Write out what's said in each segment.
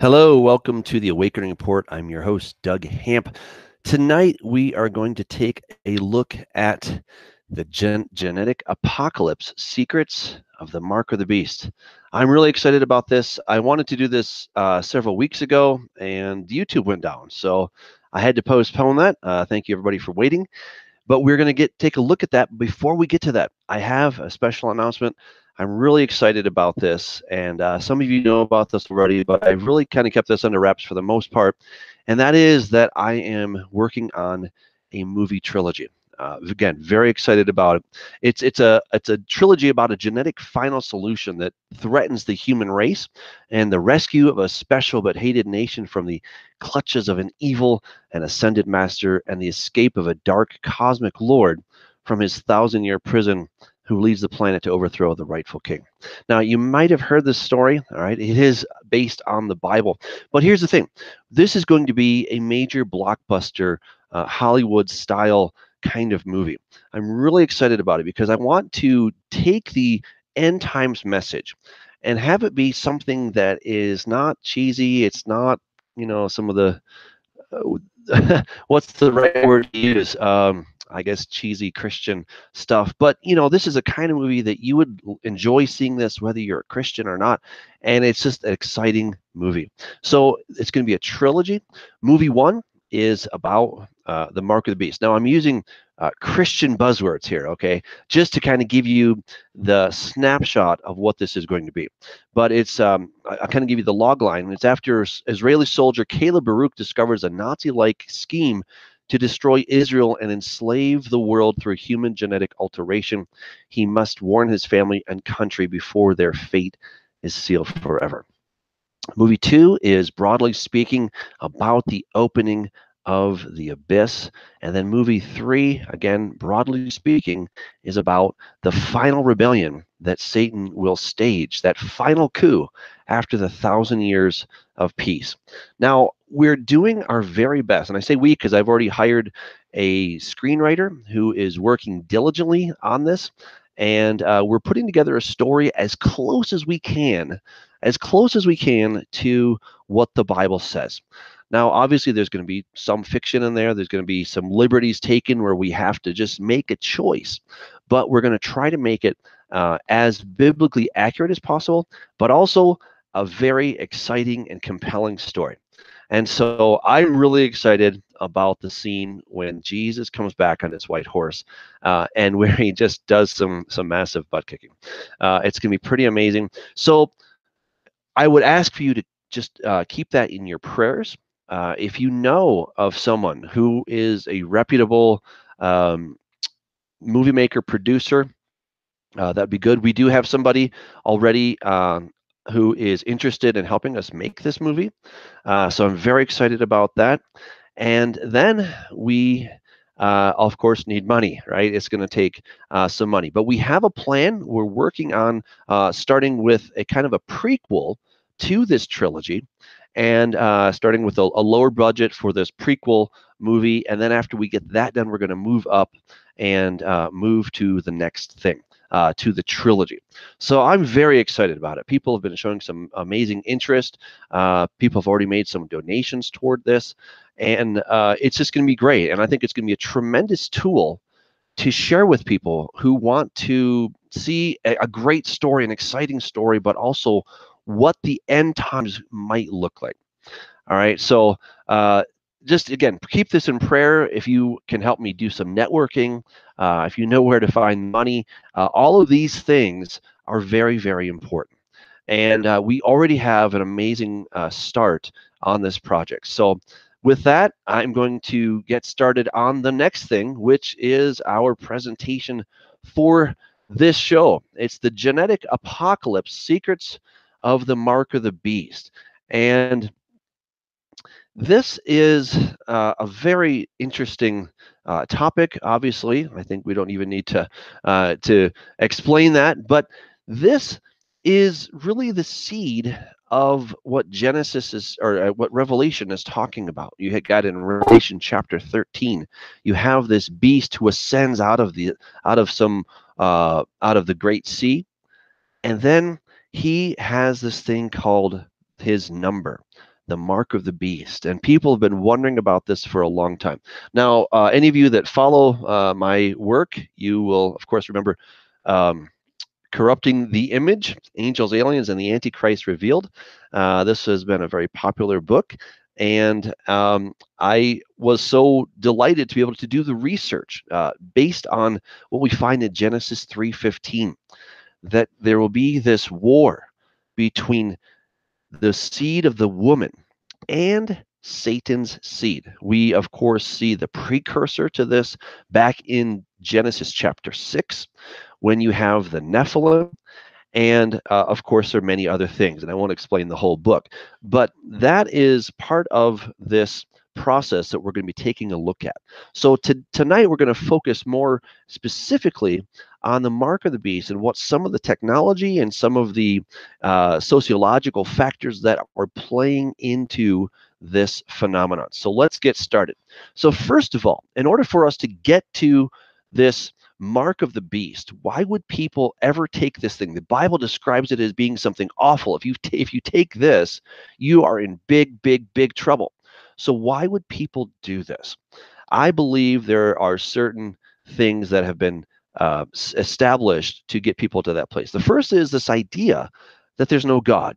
Hello, welcome to the Awakening Report. I'm your host, Doug Hamp. Tonight, we are going to take a look at the gen- genetic apocalypse secrets of the mark of the beast. I'm really excited about this. I wanted to do this uh, several weeks ago, and YouTube went down. So I had to postpone that. Uh, thank you, everybody, for waiting. But we're going to get take a look at that. Before we get to that, I have a special announcement. I'm really excited about this, and uh, some of you know about this already, but I've really kind of kept this under wraps for the most part, and that is that I am working on a movie trilogy. Uh, again, very excited about it. It's it's a it's a trilogy about a genetic final solution that threatens the human race and the rescue of a special but hated nation from the clutches of an evil and ascended master and the escape of a dark cosmic lord from his thousand year prison who leads the planet to overthrow the rightful king. Now, you might have heard this story, all right? It is based on the Bible. But here's the thing this is going to be a major blockbuster, uh, Hollywood style kind of movie. I'm really excited about it because I want to take the end times message and have it be something that is not cheesy. It's not, you know, some of the, uh, what's the right word to use? Um, I guess cheesy Christian stuff. But you know, this is a kind of movie that you would enjoy seeing this whether you're a Christian or not, and it's just an exciting movie. So it's going to be a trilogy. Movie one is about uh, the mark of the beast. Now I'm using uh, Christian buzzwords here, okay, just to kind of give you the snapshot of what this is going to be. But it's um, I, kind of give you the log line. It's after Israeli soldier Caleb Baruch discovers a Nazi-like scheme to destroy Israel and enslave the world through human genetic alteration. He must warn his family and country before their fate is sealed forever. Movie two is broadly speaking about the opening of the abyss. And then movie three, again, broadly speaking, is about the final rebellion that Satan will stage, that final coup after the thousand years of peace. Now, we're doing our very best, and I say we because I've already hired a screenwriter who is working diligently on this. And uh, we're putting together a story as close as we can, as close as we can to what the Bible says. Now, obviously, there's going to be some fiction in there. There's going to be some liberties taken where we have to just make a choice. But we're going to try to make it uh, as biblically accurate as possible, but also a very exciting and compelling story. And so I'm really excited about the scene when Jesus comes back on his white horse, uh, and where he just does some some massive butt kicking. Uh, it's going to be pretty amazing. So I would ask for you to just uh, keep that in your prayers. Uh, if you know of someone who is a reputable um, movie maker, producer, uh, that'd be good. We do have somebody already um, who is interested in helping us make this movie. Uh, so I'm very excited about that. And then we, uh, of course, need money, right? It's going to take uh, some money. But we have a plan. We're working on uh, starting with a kind of a prequel to this trilogy and uh, starting with a, a, lower budget for this prequel movie. And then after we get that done, we're going to move up and uh, move to the next thing. Uh, to the trilogy. So I'm very excited about it. People have been showing some amazing interest. Uh, people have already made some donations toward this. And uh, it's just going to be great. And I think it's going to be a tremendous tool to share with people who want to see a, a great story, an exciting story, but also what the end times might look like. All right. So uh, just again, keep this in prayer. If you can help me do some networking, uh, if you know where to find money, uh, all of these things are very, very important. And uh, we already have an amazing uh, start on this project. So with that, I'm going to get started on the next thing, which is our presentation for this show. It's the Genetic Apocalypse Secrets of the mark of the beast. And this is uh, a very interesting uh, topic. Obviously, I think we don't even need to uh, to explain that. But this is really the seed of what Genesis is, or uh, what Revelation is talking about. You had got in Revelation chapter 13. You have this beast who ascends out of the out of some uh, out of the great sea, and then he has this thing called his number. the mark of the beast. And people have been wondering about this for a long time. Now, uh, any of you that follow uh, my work, you will, of course, remember um, Corrupting the Image Angels, Aliens, and the Antichrist Revealed. Uh, this has been a very popular book. And um, I was so delighted to be able to do the research uh, based on what we find in Genesis 3:15, that there will be this war between the seed of the woman and Satan's seed. We, of course, see the precursor to this back in Genesis chapter 6 when you have the Nephilim. And uh, of course, there are many other things, and I won't explain the whole book. But that is part of this process that we're going to be taking a look at. So to, tonight, we're going to focus more specifically on the mark of the beast and what some of the technology and some of the uh, sociological factors that are playing into this phenomenon. So let's get started. So first of all, in order for us to get to this mark of the beast, why would people ever take this thing? The Bible describes it as being something awful. If you if you take this, you are in big big big trouble. So why would people do this? I believe there are certain things that have been uh, established to get people to that place. The first is this idea that there's no God.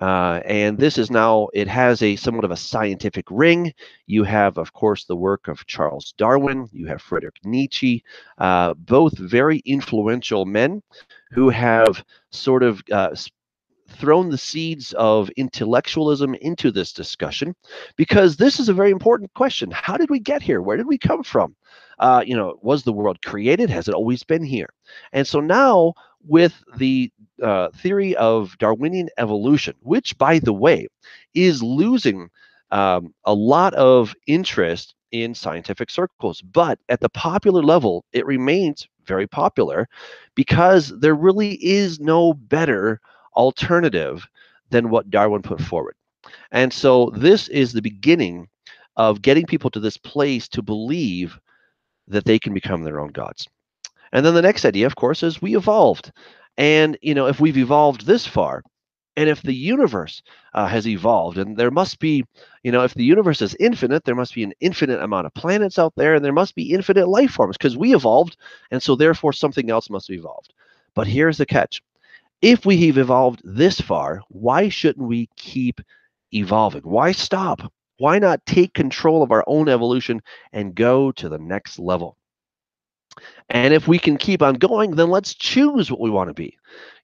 Uh, and this is now, it has a somewhat of a scientific ring. You have, of course, the work of Charles Darwin, you have Friedrich Nietzsche, uh, both very influential men who have sort of uh, thrown the seeds of intellectualism into this discussion because this is a very important question. How did we get here? Where did we come from? Uh, you know, was the world created? Has it always been here? And so now, with the uh, theory of Darwinian evolution, which, by the way, is losing um, a lot of interest in scientific circles, but at the popular level, it remains very popular because there really is no better alternative than what Darwin put forward. And so this is the beginning of getting people to this place to believe that they can become their own gods. And then the next idea, of course, is we evolved. And, you know, if we've evolved this far, and if the universe uh, has evolved, and there must be, you know, if the universe is infinite, there must be an infinite amount of planets out there, and there must be infinite life forms because we evolved, and so therefore something else must have evolved. But here's the catch if we have evolved this far, why shouldn't we keep evolving? Why stop? Why not take control of our own evolution and go to the next level? And if we can keep on going, then let's choose what we want to be.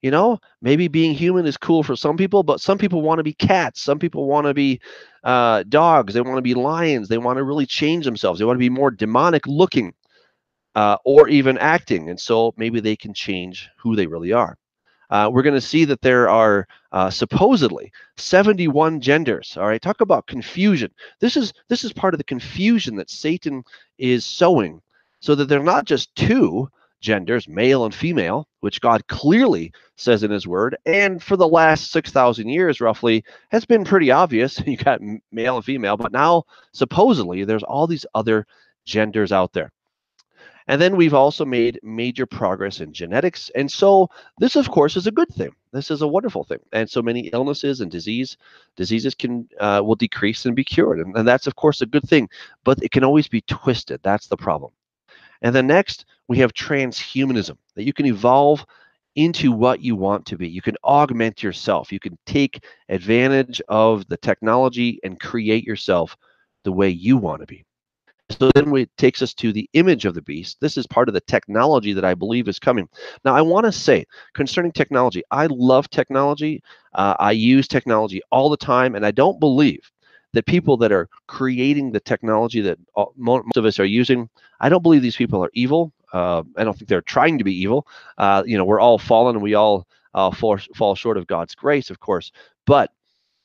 You know, maybe being human is cool for some people, but some people want to be cats. Some people want to be uh, dogs. They want to be lions. They want to really change themselves. They want to be more demonic looking uh, or even acting. And so maybe they can change who they really are. Uh, we're going to see that there are uh, supposedly 71 genders. All right, talk about confusion. This is this is part of the confusion that Satan is sowing so that they're not just two genders, male and female, which God clearly says in his word, and for the last 6,000 years roughly has been pretty obvious. You got male and female, but now supposedly there's all these other genders out there. And then we've also made major progress in genetics. And so this, of course, is a good thing. This is a wonderful thing. And so many illnesses and disease diseases can uh, will decrease and be cured. And, and that's, of course, a good thing. But it can always be twisted. That's the problem. And then next, we have transhumanism, that you can evolve into what you want to be. You can augment yourself. You can take advantage of the technology and create yourself the way you want to be. So then it takes us to the image of the beast. This is part of the technology that I believe is coming. Now, I want to say concerning technology, I love technology. Uh, I use technology all the time, and I don't believe that people that are creating the technology that all, most of us are using, I don't believe these people are evil. Uh, I don't think they're trying to be evil. Uh, you know, we're all fallen and we all uh, fall, fall short of God's grace, of course. But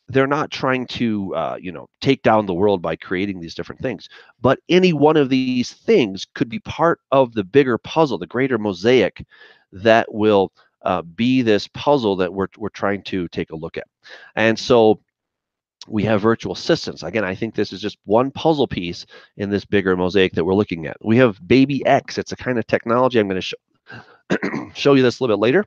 they're not trying to, uh, you know, take down the world by creating these different things. But any one of these things could be part of the bigger puzzle, the greater mosaic that will uh, be this puzzle that we're, we're trying to take a look at. And so we have virtual assistants. Again, I think this is just one puzzle piece in this bigger mosaic that we're looking at. We have Baby X. It's a kind of technology I'm going to show, show you this a little bit later.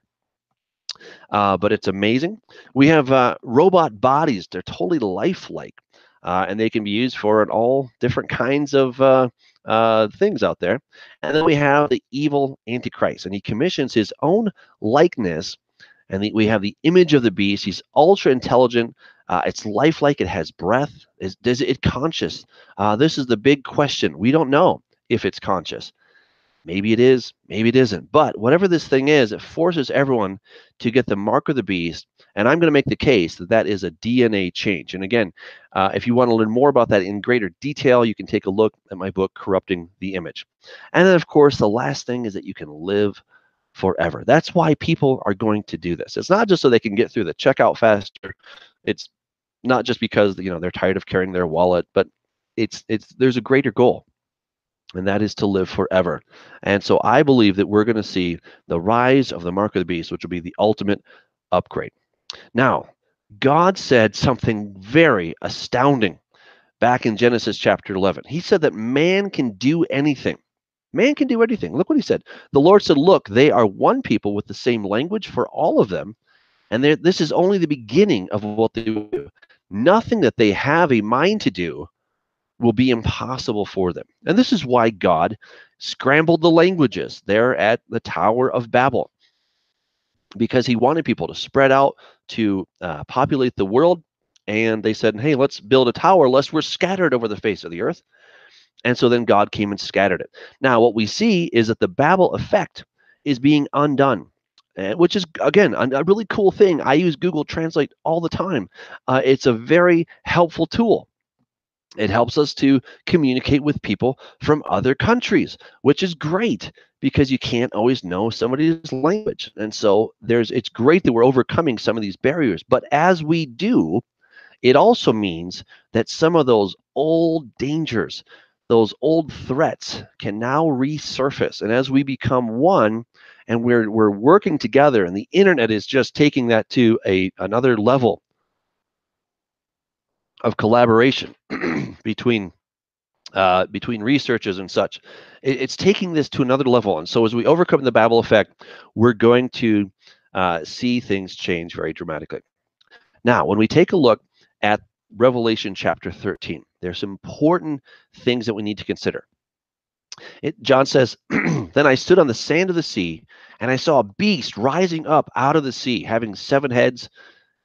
Uh, but it's amazing. We have uh, robot bodies; they're totally lifelike, uh, and they can be used for all different kinds of uh, uh, things out there. And then we have the evil Antichrist, and he commissions his own likeness. And the, we have the image of the beast. He's ultra intelligent. Uh, it's lifelike. It has breath. Is, is it conscious? this is the big question. We don't know if it's conscious. Maybe it is, maybe it isn't. But whatever this thing is, it forces everyone to get the mark of the beast. And I'm going to make the case that that is a DNA change. And again, uh, if you want to learn more about that in greater detail, you can take a look at my book, Corrupting the Image. And then, of course, the last thing is that you can live forever. That's why people are going to do this. It's not just so they can get through the checkout faster. It's not just because you know they're tired of carrying their wallet, but it's it's there's a greater goal and that is to live forever. And so I believe that we're going to see the rise of the mark of the beast, which will be the ultimate upgrade. Now, God said something very astounding back in Genesis chapter 11. He said that man can do anything. Man can do anything. Look what he said. The Lord said, Look, they are one people with the same language for all of them. And this is only the beginning of what they do. Nothing that they have a mind to do will be impossible for them. And this is why God scrambled the languages there at the Tower of Babel, because he wanted people to spread out to uh, populate the world. And they said, hey, let's build a tower lest we're scattered over the face of the earth. And so then God came and scattered it. Now, what we see is that the Babel effect is being undone. Uh, which is again a, really cool thing. I use Google Translate all the time. Uh, it's a very helpful tool. It helps us to communicate with people from other countries, which is great because you can't always know somebody's language. And so there's it's great that we're overcoming some of these barriers, but as we do, it also means that some of those old dangers, those old threats can now resurface. And as we become one and we're we're working together and the internet is just taking that to a another level of collaboration between uh, between researchers and such. It, it's taking this to another level. And so as we overcome the Babel effect, we're going to uh, see things change very dramatically. Now, when we take a look at Revelation chapter 13, there's some important things that we need to consider. It, John says, Then I stood on the sand of the sea, and I saw a beast rising up out of the sea, having seven heads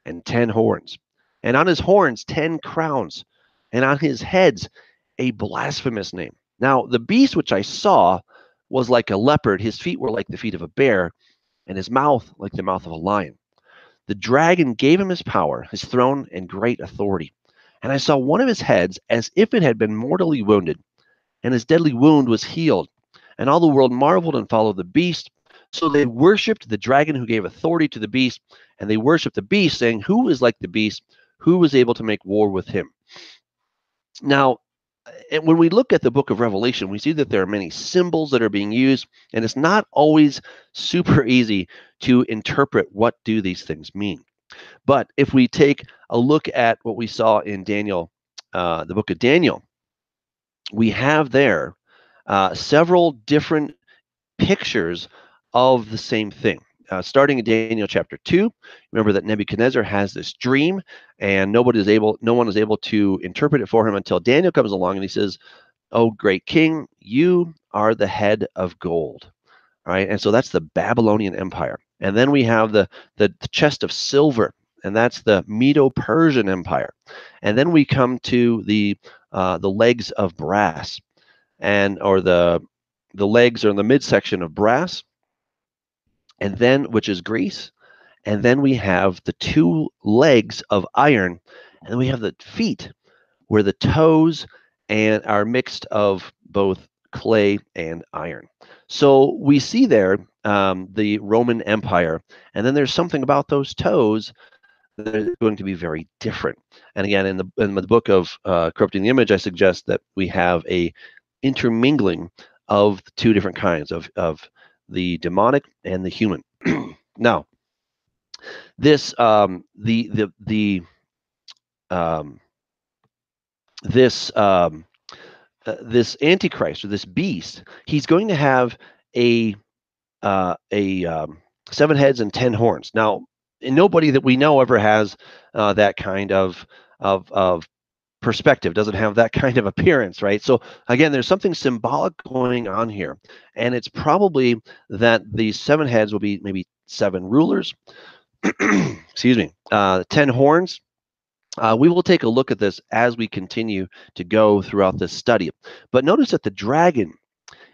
and ten horns and on his horns ten crowns, and on his heads a blasphemous name. Now, the beast which I saw was like a leopard, his feet were like the feet of a bear, and his mouth like the mouth of a lion. The dragon gave him his power, his throne, and great authority. And I saw one of his heads as if it had been mortally wounded, and his deadly wound was healed. And all the world marveled and followed the beast. So they worshipped the dragon who gave authority to the beast, and they worshipped the beast, saying, Who is like the beast? Who was able to make war with him. Now, when we look at the book of Revelation, we see that there are many symbols that are being used, and it's not always super easy to interpret what do these things mean. But if we take a look at what we saw in Daniel, uh, the book of Daniel, we have there uh, several different pictures of the same thing uh, starting in Daniel chapter 2, remember that Nebuchadnezzar has this dream and nobody is able, no one is able to interpret it for him until Daniel comes along and he says, Oh, great king, you are the head of gold. All right? And so that's the Babylonian Empire. And then we have the, the, the chest of silver, and that's the Medo-Persian Empire. And then we come to the uh, the legs of brass, and or the the legs or the midsection of brass, and then which is Greece, and then we have the two legs of iron, and then we have the feet, where the toes and are mixed of both clay and iron. So we see there um, the Roman Empire, and then there's something about those toes that are going to be very different. And again, in the in the book of uh, corrupting the image, I suggest that we have a intermingling of two different kinds of of the demonic and the human. now, this um, the the the um, this um, uh, this antichrist or this beast, he's going to have a uh, a um, seven heads and ten horns. Now, nobody that we know ever has uh, that kind of of of perspective doesn't have that kind of appearance right? So again there's something symbolic going on here and it's probably that these seven heads will be maybe seven rulers. Excuse me uh, ten horns. Uh, we will take a look at this as we continue to go throughout this study. But notice that the dragon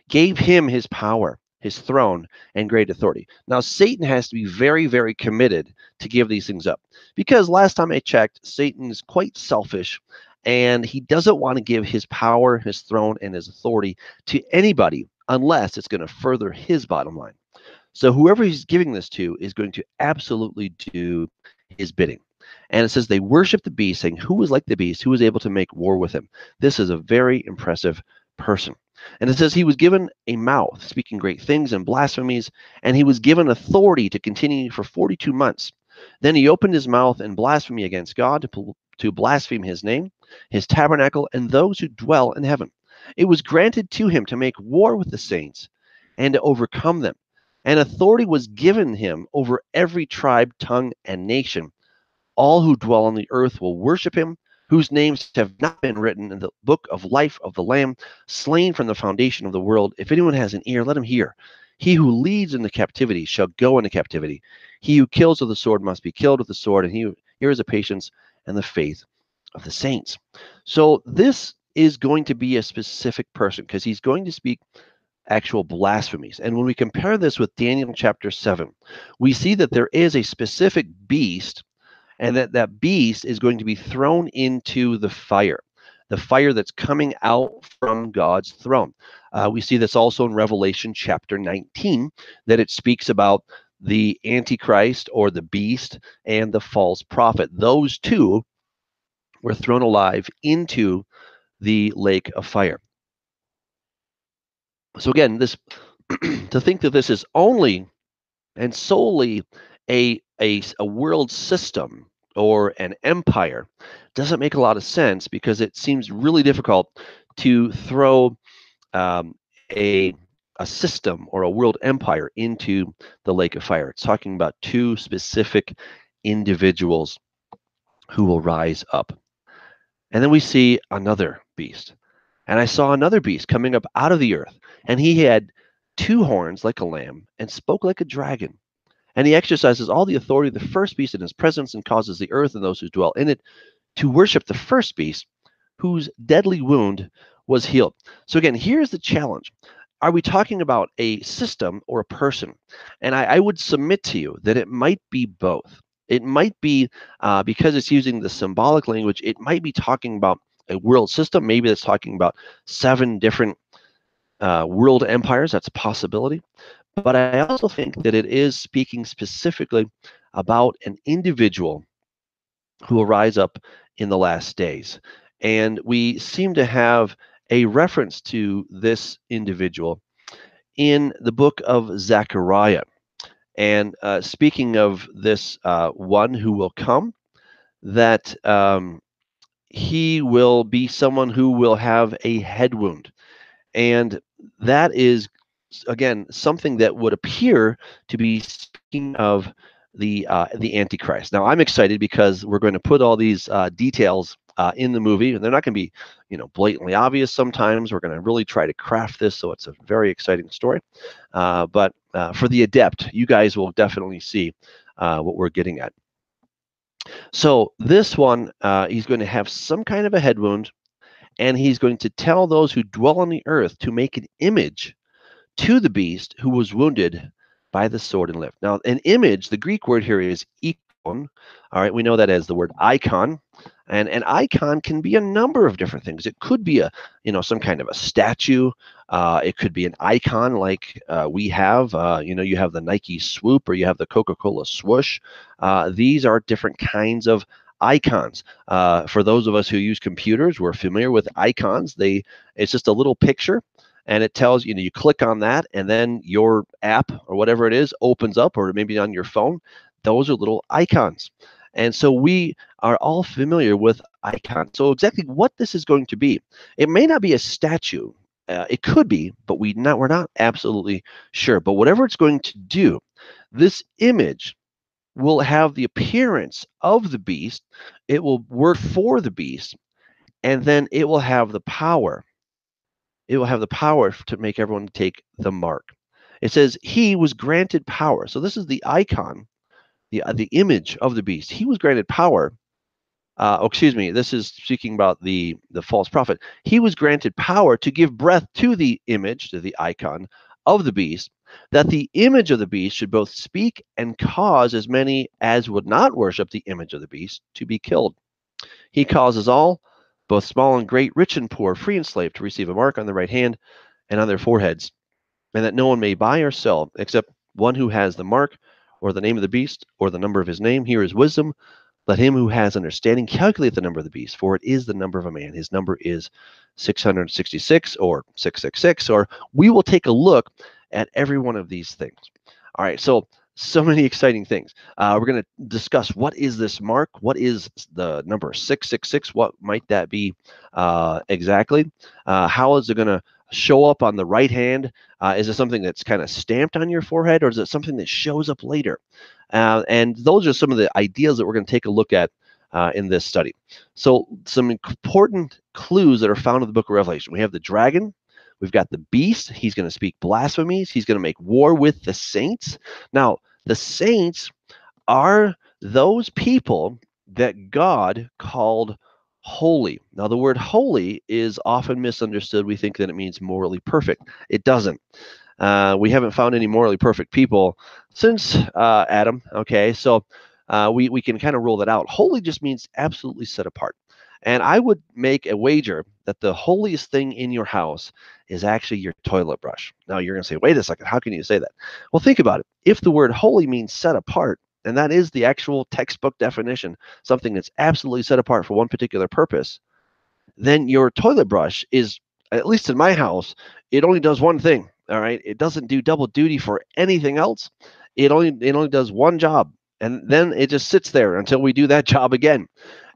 gave him his power his throne and great authority. Now, Satan has to be very, very committed to give these things up because last time I checked, Satan is quite selfish and he doesn't want to give his power, his throne, and his authority to anybody unless it's going to further his bottom line. So, whoever he's giving this to is going to absolutely do his bidding. And it says they worship the beast, saying, Who is like the beast? Who is able to make war with him? This is a very impressive person. And it says he was given a mouth, speaking great things and blasphemies, and he was given authority to continue for 42 months. Then he opened his mouth in blasphemy against God to, to blaspheme his name, his tabernacle, and those who dwell in heaven. It was granted to him to make war with the saints and to overcome them. And authority was given him over every tribe, tongue, and nation. All who dwell on the earth will worship him whose names have not been written in the book of life of the Lamb, slain from the foundation of the world. If anyone has an ear, let him hear. He who leads into captivity shall go into captivity. He who kills with the sword must be killed with the sword, and he who hears the patience and the faith of the saints. So this is going to be a specific person because he's going to speak actual blasphemies. And when we compare this with Daniel chapter 7, we see that there is a specific beast and that that beast is going to be thrown into the fire the fire that's coming out from God's throne. Uh, we see this also in Revelation chapter 19, that it speaks about the Antichrist or the beast and the false prophet. Those two were thrown alive into the lake of fire. So, again, this to think that this is only and solely a, a, a world system or an empire doesn't make a lot of sense because it seems really difficult to throw um, a a system or a world empire into the lake of fire. It's talking about two specific individuals who will rise up. And then we see another beast. And I saw another beast coming up out of the earth, and he had two horns like a lamb and spoke like a dragon. And he exercises all the authority of the first beast in his presence and causes the earth and those who dwell in it to worship the first beast whose deadly wound was healed. So, again, here's the challenge. Are we talking about a system or a person? And I, I would submit to you that it might be both. It might be uh, because it's using the symbolic language, it might be talking about a world system. Maybe it's talking about seven different uh, world empires. That's a possibility. But I also think that it is speaking specifically about an individual who will rise up in the last days. And we seem to have a reference to this individual in the book of Zechariah. And uh, speaking of this uh, one who will come, that um, he will be someone who will have a head wound. And that is again something that would appear to be speaking of the uh, the Antichrist. Now I'm excited because we're going to put all these uh, details uh, in the movie, and they're not going to be you know blatantly obvious. Sometimes we're going to really try to craft this so it's a very exciting story. Uh, but uh, for the adept, you guys will definitely see uh, what we're getting at. So this one, he's going to have some kind of a head wound, and he's going to tell those who dwell on the earth to make an image to the beast who was wounded by the sword and lived. Now, an image, the Greek word here is icon. All right, we know that as the word icon. And an icon can be a number of different things. It could be a, you know, some kind of a statue. Uh, it could be an icon like uh, we have. Uh, you know, you have the Nike Swoop or you have the Coca-Cola Swoosh. Uh, these are different kinds of icons. Uh, for those of us who use computers, we're familiar with icons. They, it's just a little picture and it tells you know you click on that and then your app or whatever it is opens up or maybe on your phone those are little icons and so we are all familiar with icons so exactly what this is going to be it may not be a statue uh, it could be, but we not we're not absolutely sure. But whatever it's going to do, this image will have the appearance of the beast. It will work for the beast, and then it will have the power. It will have the power to make everyone take the mark. It says he was granted power. So this is the icon, the uh, the image of the beast. He was granted power uh, oh, excuse me, this is speaking about the, the false prophet. He was granted power to give breath to the image, to the icon of the beast, that the image of the beast should both speak and cause as many as would not worship the image of the beast to be killed. He causes all, both small and great, rich and poor, free and slave, to receive a mark on the right hand and on their foreheads, and that no one may buy or sell except one who has the mark or the name of the beast or the number of his name. Here is wisdom. Let him who has understanding calculate the number of the beast, for it is the number of a man. His number is 666 or 666, or we will take a look at every one of these things. All right, so so many exciting things. Uh, we're going to discuss what is this mark? What is the number 666? What might that be uh, exactly? Uh, how is it going to show up on the right hand? Uh, is it something that's kind of stamped on your forehead, or is it something that shows up later? Uh, and those are some of the ideas that we're going to take a look at uh, in this study. So, some important clues that are found in the book of Revelation. We have the dragon, we've got the beast. He's going to speak blasphemies, he's going to make war with the saints. Now, the saints are those people that God called holy. Now, the word holy is often misunderstood. We think that it means morally perfect. It doesn't. Uh, we haven't found any morally perfect people since uh, Adam. Okay, so uh, we, we can kind of rule that out. Holy just means absolutely set apart. And I would make a wager that the holiest thing in your house is actually your toilet brush. Now you're going to say, wait a second, how can you say that? Well, think about it. If the word holy means set apart, and that is the actual textbook definition, something that's absolutely set apart for one particular purpose, then your toilet brush is, at least in my house, it only does one thing all right. It doesn't do double duty for anything else. It only it only does one job. And then it just sits there until we do that job again.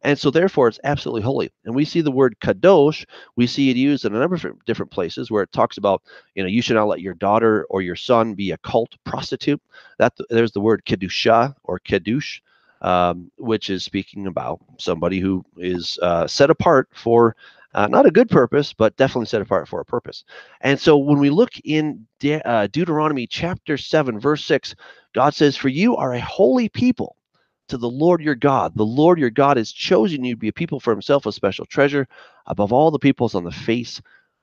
And so therefore it's absolutely holy. And we see the word kadosh, we see it used in a number of different places where it talks about, you know, you should not let your daughter or your son be a cult prostitute. That there's the word kedusha or kedush. Um, which is speaking about somebody who is uh, set apart for uh, not a good purpose, but definitely set apart for a purpose. And so when we look in De- uh, Deuteronomy chapter 7, verse 6, God says, For you are a holy people to the Lord your God. The Lord your God has chosen you to be a people for himself, a special treasure above all the peoples on the face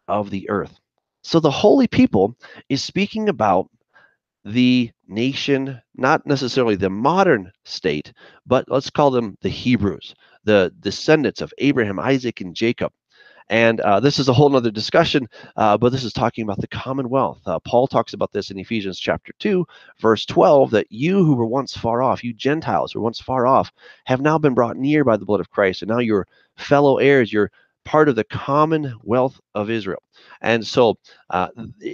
of the earth. So the holy people is speaking about the nation, not necessarily the modern state, but let's call them the Hebrews, the descendants of Abraham, Isaac, and Jacob. And uh, this is a whole other discussion, uh, but this is talking about the commonwealth. Uh, Paul talks about this in Ephesians chapter 2, verse 12, that you who were once far off, you Gentiles who were once far off, have now been brought near by the blood of Christ. And now you're fellow heirs, you're part of the commonwealth of Israel. And so uh,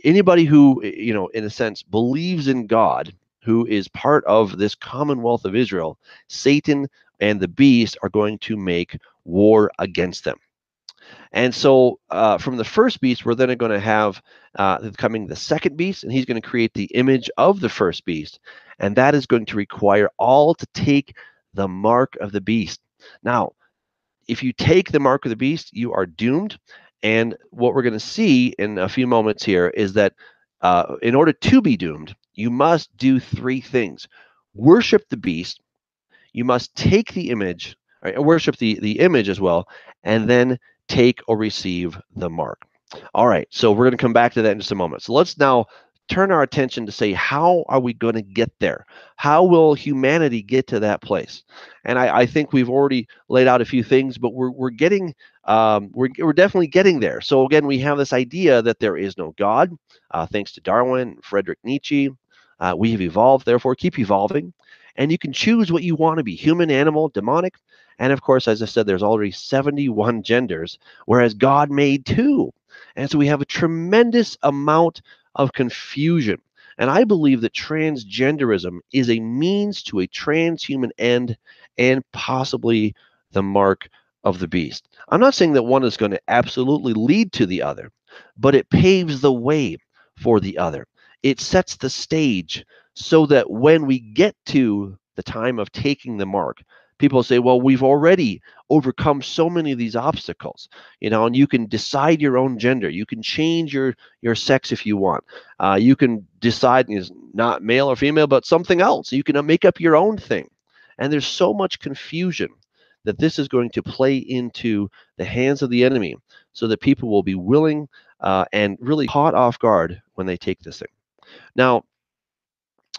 anybody who, you know, in a sense, believes in God, who is part of this commonwealth of Israel, Satan and the beast are going to make war against them. And so uh, from the first beast, we're then going to have uh, coming the second beast, and he's going to create the image of the first beast. And that is going to require all to take the mark of the beast. Now, if you take the mark of the beast, you are doomed. And what we're going to see in a few moments here is that uh, in order to be doomed, you must do three things worship the beast, you must take the image, worship the, the image as well, and then take or receive the mark. All right, so we're going to come back to that in just a moment. So let's now turn our attention to say, how are we going to get there? How will humanity get to that place? And I, I think we've already laid out a few things, but we're, we're getting, um, we're, we're definitely getting there. So again, we have this idea that there is no God, uh, thanks to Darwin, Frederick Nietzsche. Uh, we have evolved, therefore keep evolving. And you can choose what you want to be, human, animal, demonic. And of course, as I said, there's already 71 genders, whereas God made two. And so we have a tremendous amount of confusion. And I believe that transgenderism is a means to a transhuman end and possibly the mark of the beast. I'm not saying that one is going to absolutely lead to the other, but it paves the way for the other. It sets the stage so that when we get to the time of taking the mark, people say, well, we've already overcome so many of these obstacles, you know, and you can decide your own gender. You can change your your sex if you want. Uh, you can decide is not male or female, but something else. You can uh, make up your own thing. And there's so much confusion that this is going to play into the hands of the enemy so that people will be willing uh, and really caught off guard when they take this thing. Now,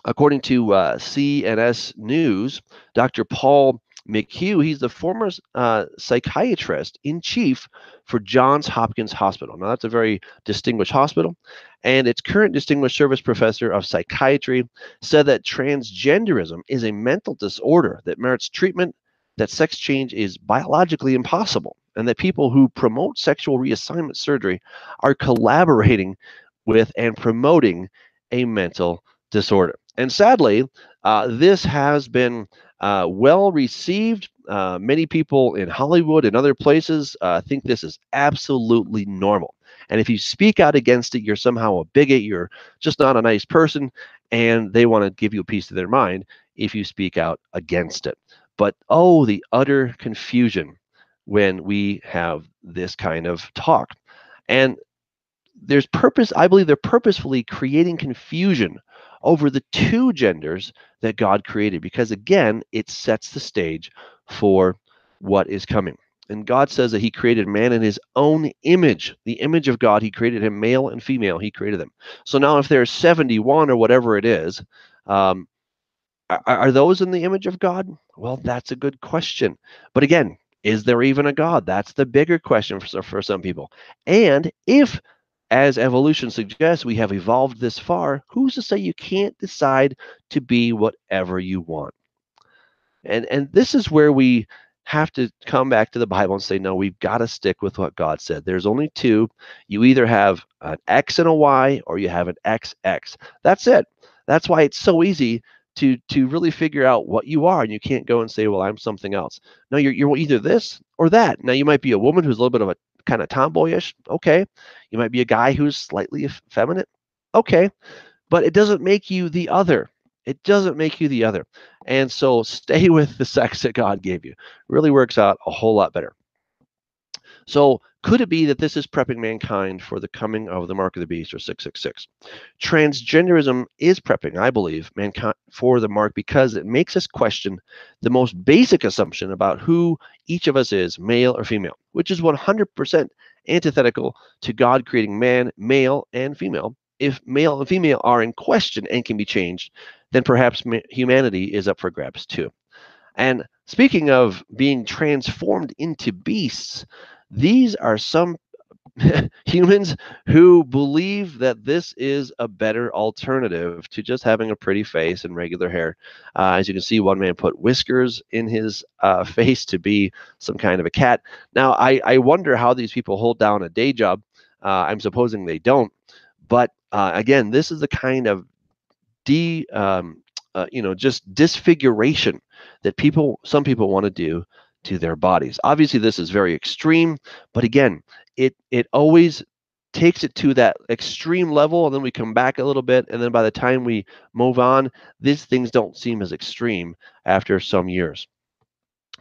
according to uh, CNS News, Dr. Paul McHugh, he's the former uh, psychiatrist in chief for Johns Hopkins Hospital. Now, that's a very distinguished hospital. And its current distinguished service professor of psychiatry said that transgenderism is a mental disorder that merits treatment, that sex change is biologically impossible, and that people who promote sexual reassignment surgery are collaborating with and promoting a mental disorder. And sadly, uh, this has been uh, well received. Uh, many people in Hollywood and other places uh, think this is absolutely normal. And if you speak out against it, you're somehow a bigot, you're just not a nice person, and they want to give you a piece of their mind if you speak out against it. But oh, the utter confusion when we have this kind of talk. And there's purpose, I believe they're purposefully creating confusion over the two genders that God created because, again, it sets the stage for what is coming. And God says that He created man in His own image, the image of God. He created him male and female. He created them. So now, if there's 71 or whatever it is, um, are, are those in the image of God? Well, that's a good question. But again, is there even a God? That's the bigger question for, for some people. And if as evolution suggests, we have evolved this far. Who's to say you can't decide to be whatever you want? And and this is where we have to come back to the Bible and say, no, we've got to stick with what God said. There's only two. You either have an X and a Y or you have an XX. That's it. That's why it's so easy to to really figure out what you are and you can't go and say well i'm something else no you're, you're either this or that now you might be a woman who's a little bit of a kind of tomboyish. Okay. You might be a guy who's slightly effeminate. Okay. But it doesn't make you the other. It doesn't make you the other. And so stay with the sex that God gave you. Really works out a whole lot better. So could it be that this is prepping mankind for the coming of the mark of the beast or 666? Transgenderism is prepping, I believe, mankind for the mark because it makes us question the most basic assumption about who each of us is, male or female, which is 100% antithetical to God creating man, male, and female. If male and female are in question and can be changed, then perhaps humanity is up for grabs too. And speaking of being transformed into beasts, these are some humans who believe that this is a better alternative to just having a pretty face and regular hair. Uh, as you can see, one man put whiskers in his uh, face to be some kind of a cat. Now, I, I wonder how these people hold down a day job. Uh, I'm supposing they don't. But uh, again, this is the kind of de, um, uh, you know, just disfiguration that people, some people want to do to their bodies. Obviously, this is very extreme, but again, it it always takes it to that extreme level and then we come back a little bit and then by the time we move on these things don't seem as extreme after some years.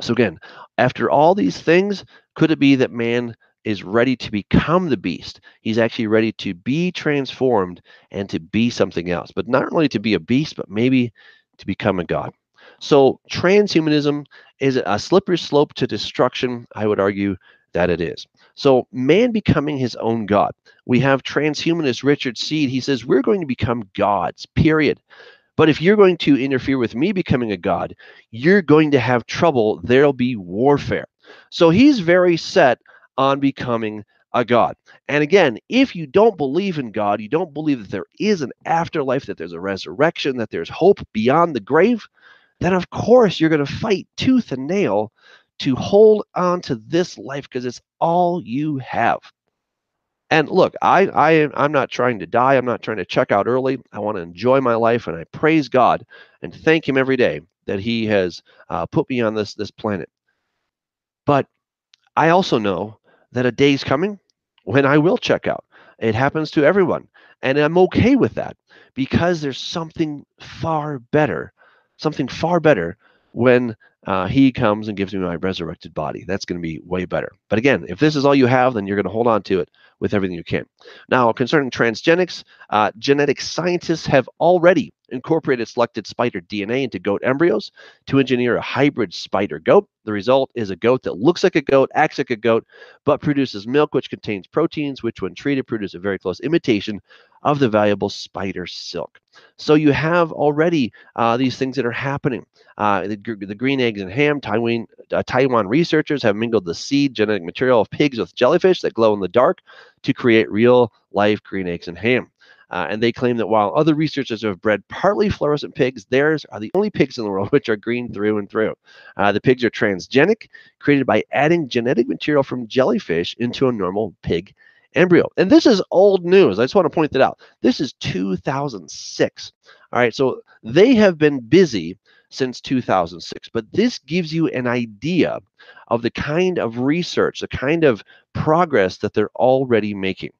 So again after all these things could it be that man is ready to become the beast? He's actually ready to be transformed and to be something else but not only to be a beast but maybe to become a god so transhumanism is a slippery slope to destruction? I would argue that it is. So man becoming his own God. We have transhumanist Richard Seed. He says we're going to become gods, period. But if you're going to interfere with me becoming a god, you're going to have trouble. There'll be warfare. So he's very set on becoming a God. And again, if you don't believe in God, you don't believe that there is an afterlife, that there's a resurrection, that there's hope beyond the grave, then of course you're going to fight tooth and nail to hold on to this life because it's all you have. And look, I, I I'm not trying to die. I'm not trying to check out early. I want to enjoy my life, and I praise God and thank Him every day that He has uh, put me on this this planet. But I also know that a day's coming when I will check out. It happens to everyone. And I'm okay with that because there's something far better, something far better when uh, he comes and gives me my resurrected body. That's going to be way better. But again, if this is all you have, then you're going to hold on to it with everything you can. Now, concerning transgenics, uh, genetic scientists have already incorporated selected spider DNA into goat embryos to engineer a hybrid spider goat. The result is a goat that looks like a goat, acts like a goat, but produces milk which contains proteins, which, when treated, produce a very close imitation of the valuable spider silk. So you have already uh, these things that are happening. Uh, the, the, green eggs and ham, Taiwan, uh, Taiwan researchers have mingled the seed genetic material of pigs with jellyfish that glow in the dark to create real life green eggs and ham. Uh, and they claim that while other researchers have bred partly fluorescent pigs, theirs are the only pigs in the world which are green through and through. Uh, the pigs are transgenic, created by adding genetic material from jellyfish into a normal pig embryo. And this is old news. I just want to point that out. This is 2006. All right, so they have been busy since 2006, but this gives you an idea of the kind of research, the kind of progress that they're already making.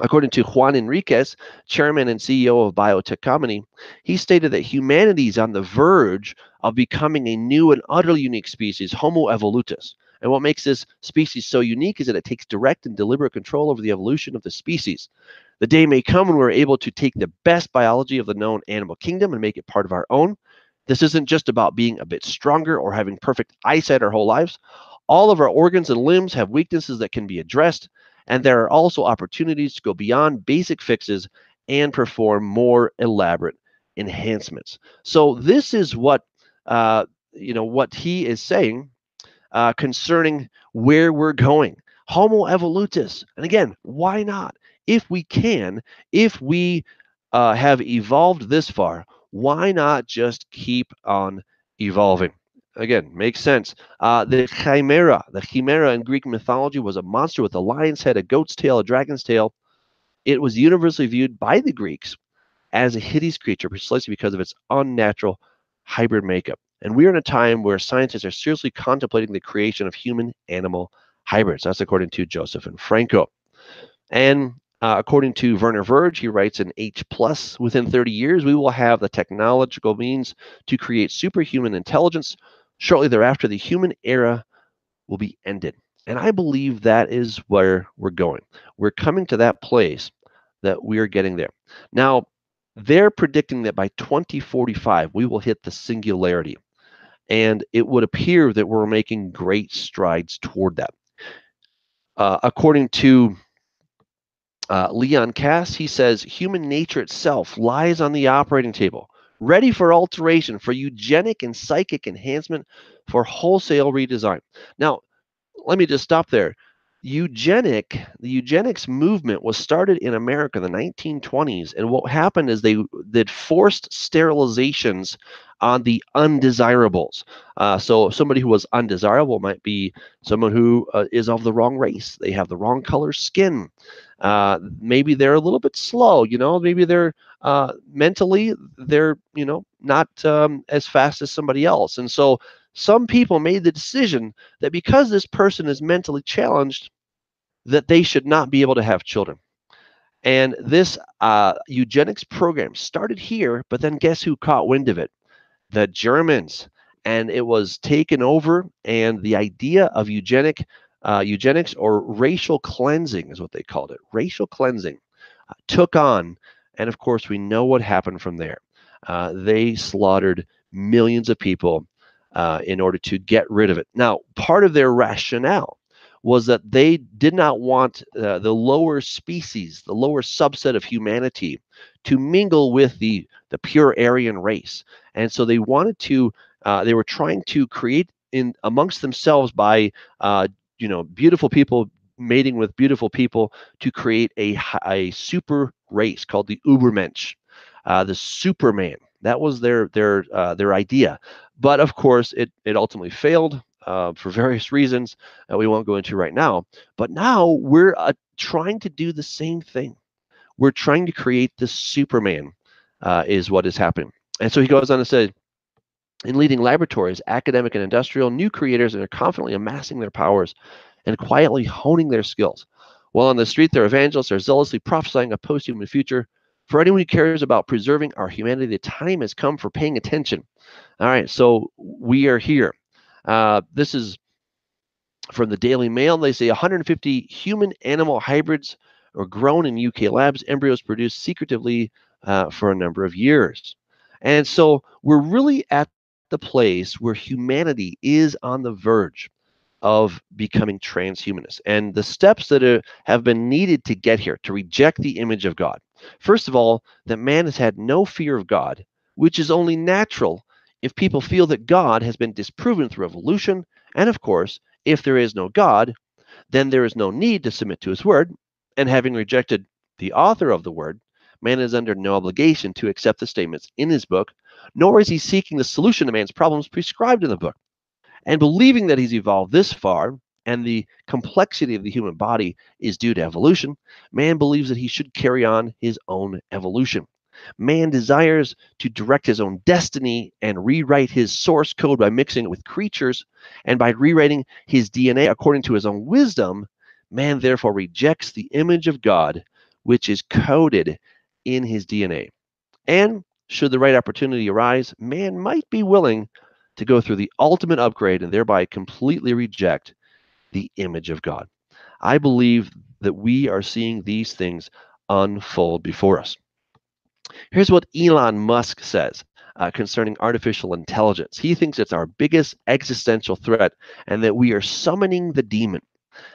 According to Juan Enriquez, chairman and CEO of Biotechonomy, he stated that humanity is on the verge of becoming a new and utterly unique species, Homo evolutus. And what makes this species so unique is that it takes direct and deliberate control over the evolution of the species. The day may come when we're able to take the best biology of the known animal kingdom and make it part of our own. This isn't just about being a bit stronger or having perfect eyesight our whole lives. All of our organs and limbs have weaknesses that can be addressed, and there are also opportunities to go beyond basic fixes and perform more elaborate enhancements. So this is what uh, you know what he is saying uh, concerning where we're going. Homo evolutus. And again, why not? If we can, if we uh, have evolved this far, why not just keep on evolving? Again, makes sense. Uh, the chimera, the chimera in Greek mythology was a monster with a lion's head, a goat's tail, a dragon's tail. It was universally viewed by the Greeks as a hideous creature precisely because of its unnatural hybrid makeup. And we're in a time where scientists are seriously contemplating the creation of human animal hybrids. That's according to Joseph and Franco. And uh, according to Vernor Vinge, he writes in H plus, within 30 years, we will have the technological means to create superhuman intelligence. Shortly thereafter, the human era will be ended. And I believe that is where we're going. We're coming to that place that we are getting there. Now, they're predicting that by 2045, we will hit the singularity. And it would appear that we're making great strides toward that. Uh, according to uh, Leon Kass, he says human nature itself lies on the operating table, ready for alteration, for eugenic and psychic enhancement, for wholesale redesign. Now, let me just stop there eugenic the eugenics movement was started in america in the 1920s and what happened is they did forced sterilizations on the undesirables. Uh, so somebody who was undesirable might be someone who uh, is of the wrong race. They have the wrong color skin. Uh, maybe they're a little bit slow you know maybe they're uh, mentally they're you know not um, as fast as somebody else. And so some people made the decision that because this person is mentally challenged, that they should not be able to have children. And this uh, eugenics program started here, but then guess who caught wind of it? The Germans. And it was taken over, and the idea of eugenic uh, eugenics or racial cleansing is what they called it. Racial cleansing uh, took on, and of course, we know what happened from there. Uh, they slaughtered millions of people uh, in order to get rid of it. Now, part of their rationale was that they did not want uh, the lower species, the lower subset of humanity, to mingle with the the pure Aryan race, and so they wanted to. Uh, they were trying to create in amongst themselves by uh, you know beautiful people mating with beautiful people to create a a super race called the Ubermensch, uh, the Superman. That was their their uh, their idea. But of course, it, it ultimately failed uh, for various reasons that we won't go into right now. But now we're uh, trying to do the same thing. We're trying to create this Superman, uh, is what is happening. And so he goes on to say, In leading laboratories, academic and industrial, new creators are confidently amassing their powers and quietly honing their skills. While on the street, their evangelists are zealously prophesying a post human future. For anyone who cares about preserving our humanity, the time has come for paying attention. All right, so we are here. Uh, this is from the Daily Mail. They say 150 human animal hybrids are grown in UK labs, embryos produced secretively uh, for a number of years. And so we're really at the place where humanity is on the verge of becoming transhumanist and the steps that are, have been needed to get here to reject the image of God. First of all, that man has had no fear of God, which is only natural if people feel that God has been disproven through evolution. And of course, if there is no God, then there is no need to submit to his word. And having rejected the author of the word, man is under no obligation to accept the statements in his book, nor is he seeking the solution to man's problems prescribed in the book. And believing that he's evolved this far and the complexity of the human body is due to evolution, man believes that he should carry on his own evolution. Man desires to direct his own destiny and rewrite his source code by mixing it with creatures, and by rewriting his DNA according to his own wisdom, man therefore rejects the image of God, which is coded in his DNA. And should the right opportunity arise, man might be willing to go through the ultimate upgrade and thereby completely reject the image of God. I believe that we are seeing these things unfold before us. Here's what Elon Musk says uh, concerning artificial intelligence. He thinks it's our biggest existential threat and that we are summoning the demon.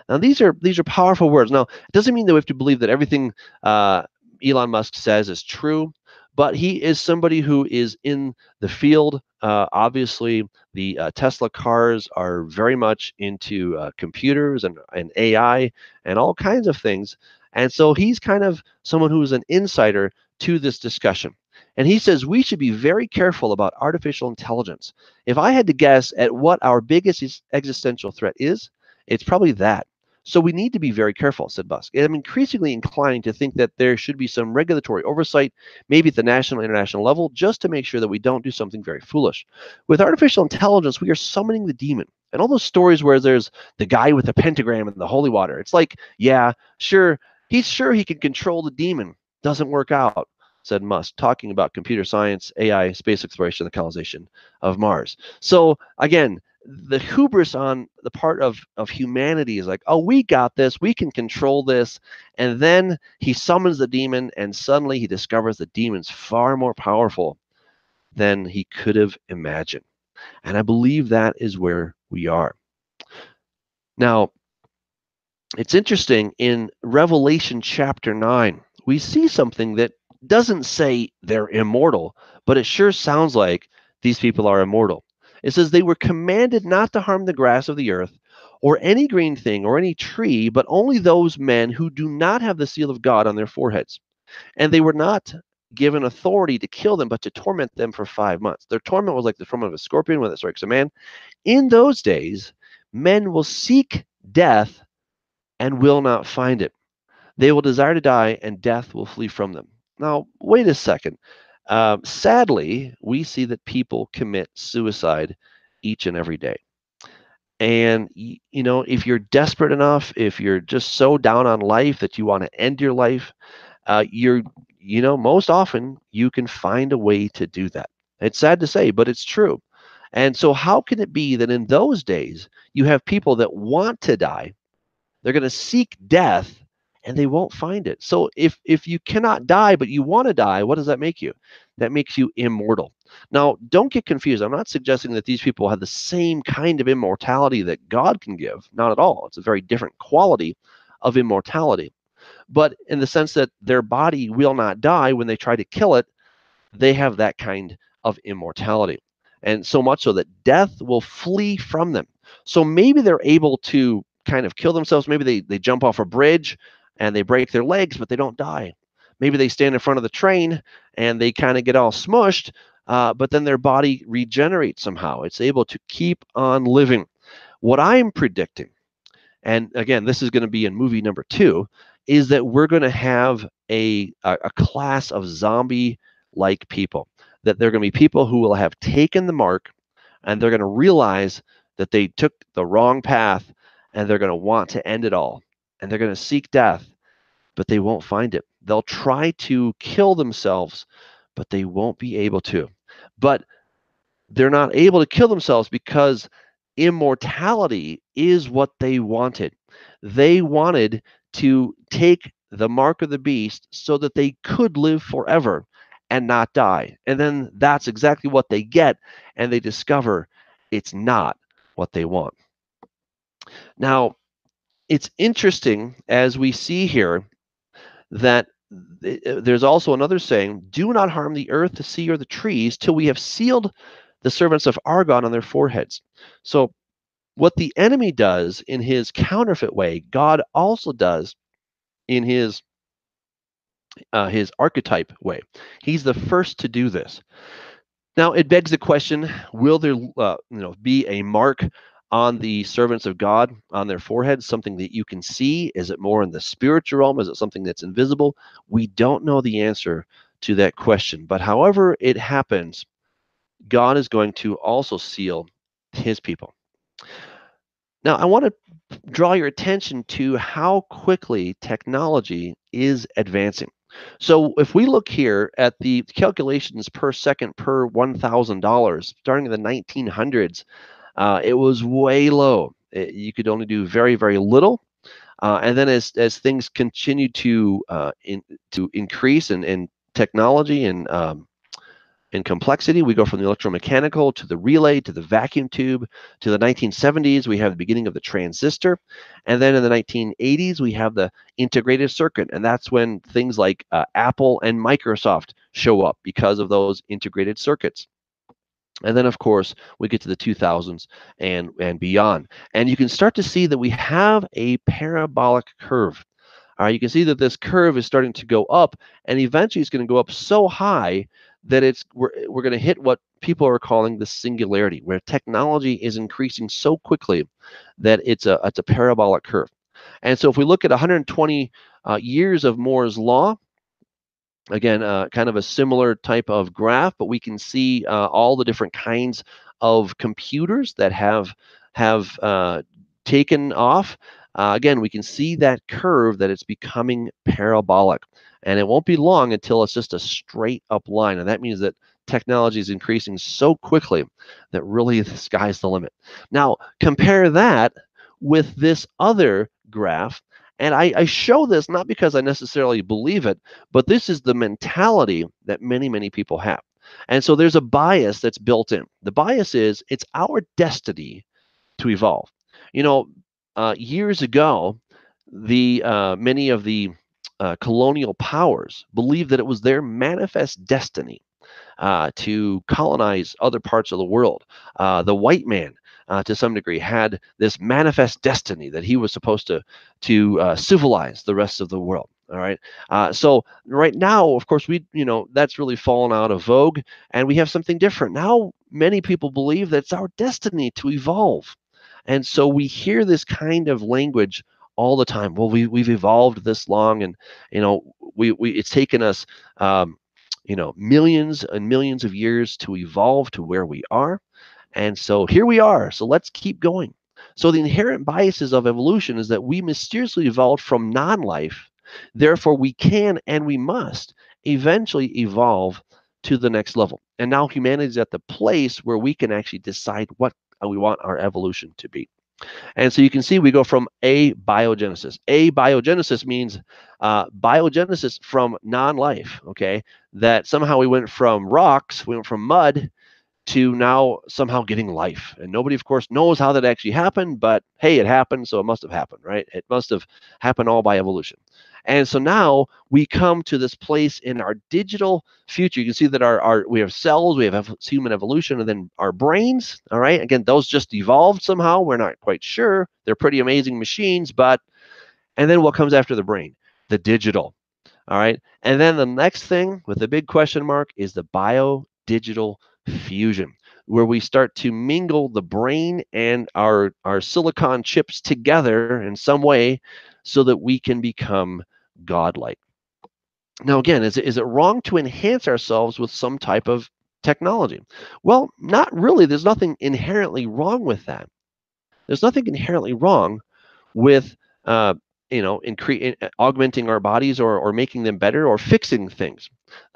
Now these are these are powerful words. Now it doesn't mean that we have to believe that everything uh, Elon Musk says is true, but he is somebody who is in the field. Uh, obviously, the uh, Tesla cars are very much into uh, computers and, and AI and all kinds of things. And so he's kind of someone who is an insider to this discussion. And he says we should be very careful about artificial intelligence. If I had to guess at what our biggest existential threat is, it's probably that. So we need to be very careful, said Musk. I'm increasingly inclined to think that there should be some regulatory oversight, maybe at the national international level, just to make sure that we don't do something very foolish. With artificial intelligence, we are summoning the demon. And all those stories where there's the guy with the pentagram and the holy water, it's like, yeah, sure, he's sure he can control the demon. Doesn't work out said Musk, talking about computer science, AI, space exploration, the colonization of Mars. So again, the hubris on the part of of humanity is like, oh, we got this, we can control this, and then he summons the demon, and suddenly he discovers the demon's far more powerful than he could have imagined. And I believe that is where we are. Now, it's interesting in Revelation chapter 9, we see something that doesn't say they're immortal, but it sure sounds like these people are immortal. It says they were commanded not to harm the grass of the earth or any green thing or any tree, but only those men who do not have the seal of God on their foreheads. And they were not given authority to kill them, but to torment them for five months. Their torment was like the torment of a scorpion when it strikes a man. In those days, men will seek death and will not find it. They will desire to die, and death will flee from them. Now, wait a second. Um, sadly, we see that people commit suicide each and every day. And, you know, if you're desperate enough, if you're just so down on life that you want to end your life, uh, you're, you know, most often you can find a way to do that. It's sad to say, but it's true. And so, how can it be that in those days you have people that want to die? They're going to seek death and they won't find it. So if if you cannot die but you want to die, what does that make you? That makes you immortal. Now, don't get confused. I'm not suggesting that these people have the same kind of immortality that God can give. Not at all. It's a very different quality of immortality. But in the sense that their body will not die when they try to kill it, they have that kind of immortality. And so much so that death will flee from them. So maybe they're able to kind of kill themselves. Maybe they, they jump off a bridge and they break their legs, but they don't die. Maybe they stand in front of the train and they kind of get all smushed, uh, but then their body regenerates somehow. It's able to keep on living. What I'm predicting, and again, this is going to be in movie number two, is that we're going to have a, a, a class of zombie like people. that they're going to be people who will have taken the mark and they're going to realize that they took the wrong path and they're going to want to end it all and they're going to seek death, but they won't find it. They'll try to kill themselves, but they won't be able to. But they're not able to kill themselves because immortality is what they wanted. They wanted to take the mark of the beast so that they could live forever and not die. And then that's exactly what they get, and they discover it's not what they want. Now, it's interesting as we see here that uh, there's also another saying do not harm the earth, the sea, or the trees till we have sealed the servants of our God on their foreheads. So, what the enemy does in his counterfeit way, God also does in his uh, his archetype way. He's the first to do this. Now it begs the question: Will there, uh, you know, be a mark on the servants of God on their foreheads? Something that you can see? Is it more in the spiritual realm? Is it something that's invisible? We don't know the answer to that question. But however it happens, God is going to also seal His people. Now, I want to draw your attention to how quickly technology is advancing. So if we look here at the calculations per second per $1,000, starting in the 1900s, uh, it was way low. It, you could only do very, very little. Uh, and then as, as things continue to uh, in, to increase in, in technology and um, in complexity. We go from the electromechanical to the relay to the vacuum tube to the 1970s. We have the beginning of the transistor. And then in the 1980s, we have the integrated circuit. And that's when things like uh, Apple and Microsoft show up because of those integrated circuits. And then, of course, we get to the 2000s and, and beyond. And you can start to see that we have a parabolic curve. All right, you can see that this curve is starting to go up, and eventually it's going to go up so high that it's we're, we're going to hit what people are calling the singularity, where technology is increasing so quickly that it's a it's a parabolic curve. And so if we look at 120 uh, years of Moore's law, again, uh, kind of a similar type of graph, but we can see uh, all the different kinds of computers that have have uh, taken off. Uh, again, we can see that curve that it's becoming parabolic. And it won't be long until it's just a straight up line. And that means that technology is increasing so quickly that really the sky's the limit. Now, compare that with this other graph. And I, I, show this not because I necessarily believe it, but this is the mentality that many, many people have. And so there's a bias that's built in. The bias is it's our destiny to evolve. You know, uh, years ago, the uh, many of the uh, colonial powers believed that it was their manifest destiny uh, to colonize other parts of the world. Uh, the white man, uh, to some degree, had this manifest destiny that he was supposed to to uh, civilize the rest of the world. All right. Uh, so right now, of course, we you know that's really fallen out of vogue, and we have something different now. Many people believe that it's our destiny to evolve, and so we hear this kind of language all the time. Well, we we've evolved this long, and you know, we we it's taken us, um, you know, millions and millions of years to evolve to where we are, and so here we are. So let's keep going. So the inherent biases of evolution is that we mysteriously evolved from non-life, therefore we can and we must eventually evolve to the next level. And now humanity is at the place where we can actually decide what we want our evolution to be. And so you can see we go from abiogenesis. A biogenesis means uh, biogenesis from non-life, okay? That somehow we went from rocks, we went from mud to now somehow getting life. And nobody, of course, knows how that actually happened, but hey, it happened, so it must have happened, right? It must have happened all by evolution. And so now we come to this place in our digital future. You can see that our, our we have cells, we have human evolution, and then our brains. All right. Again, those just evolved somehow. We're not quite sure. They're pretty amazing machines, but and then what comes after the brain? The digital. All right. And then the next thing with the big question mark is the bio digital fusion where we start to mingle the brain and our our silicon chips together in some way so that we can become godlike. Now, again, is is it wrong to enhance ourselves with some type of technology. Well, not really. There's nothing inherently wrong with that. There's nothing inherently wrong with uh, you know, incre- in, uh, augmenting our bodies or, or making them better or fixing things.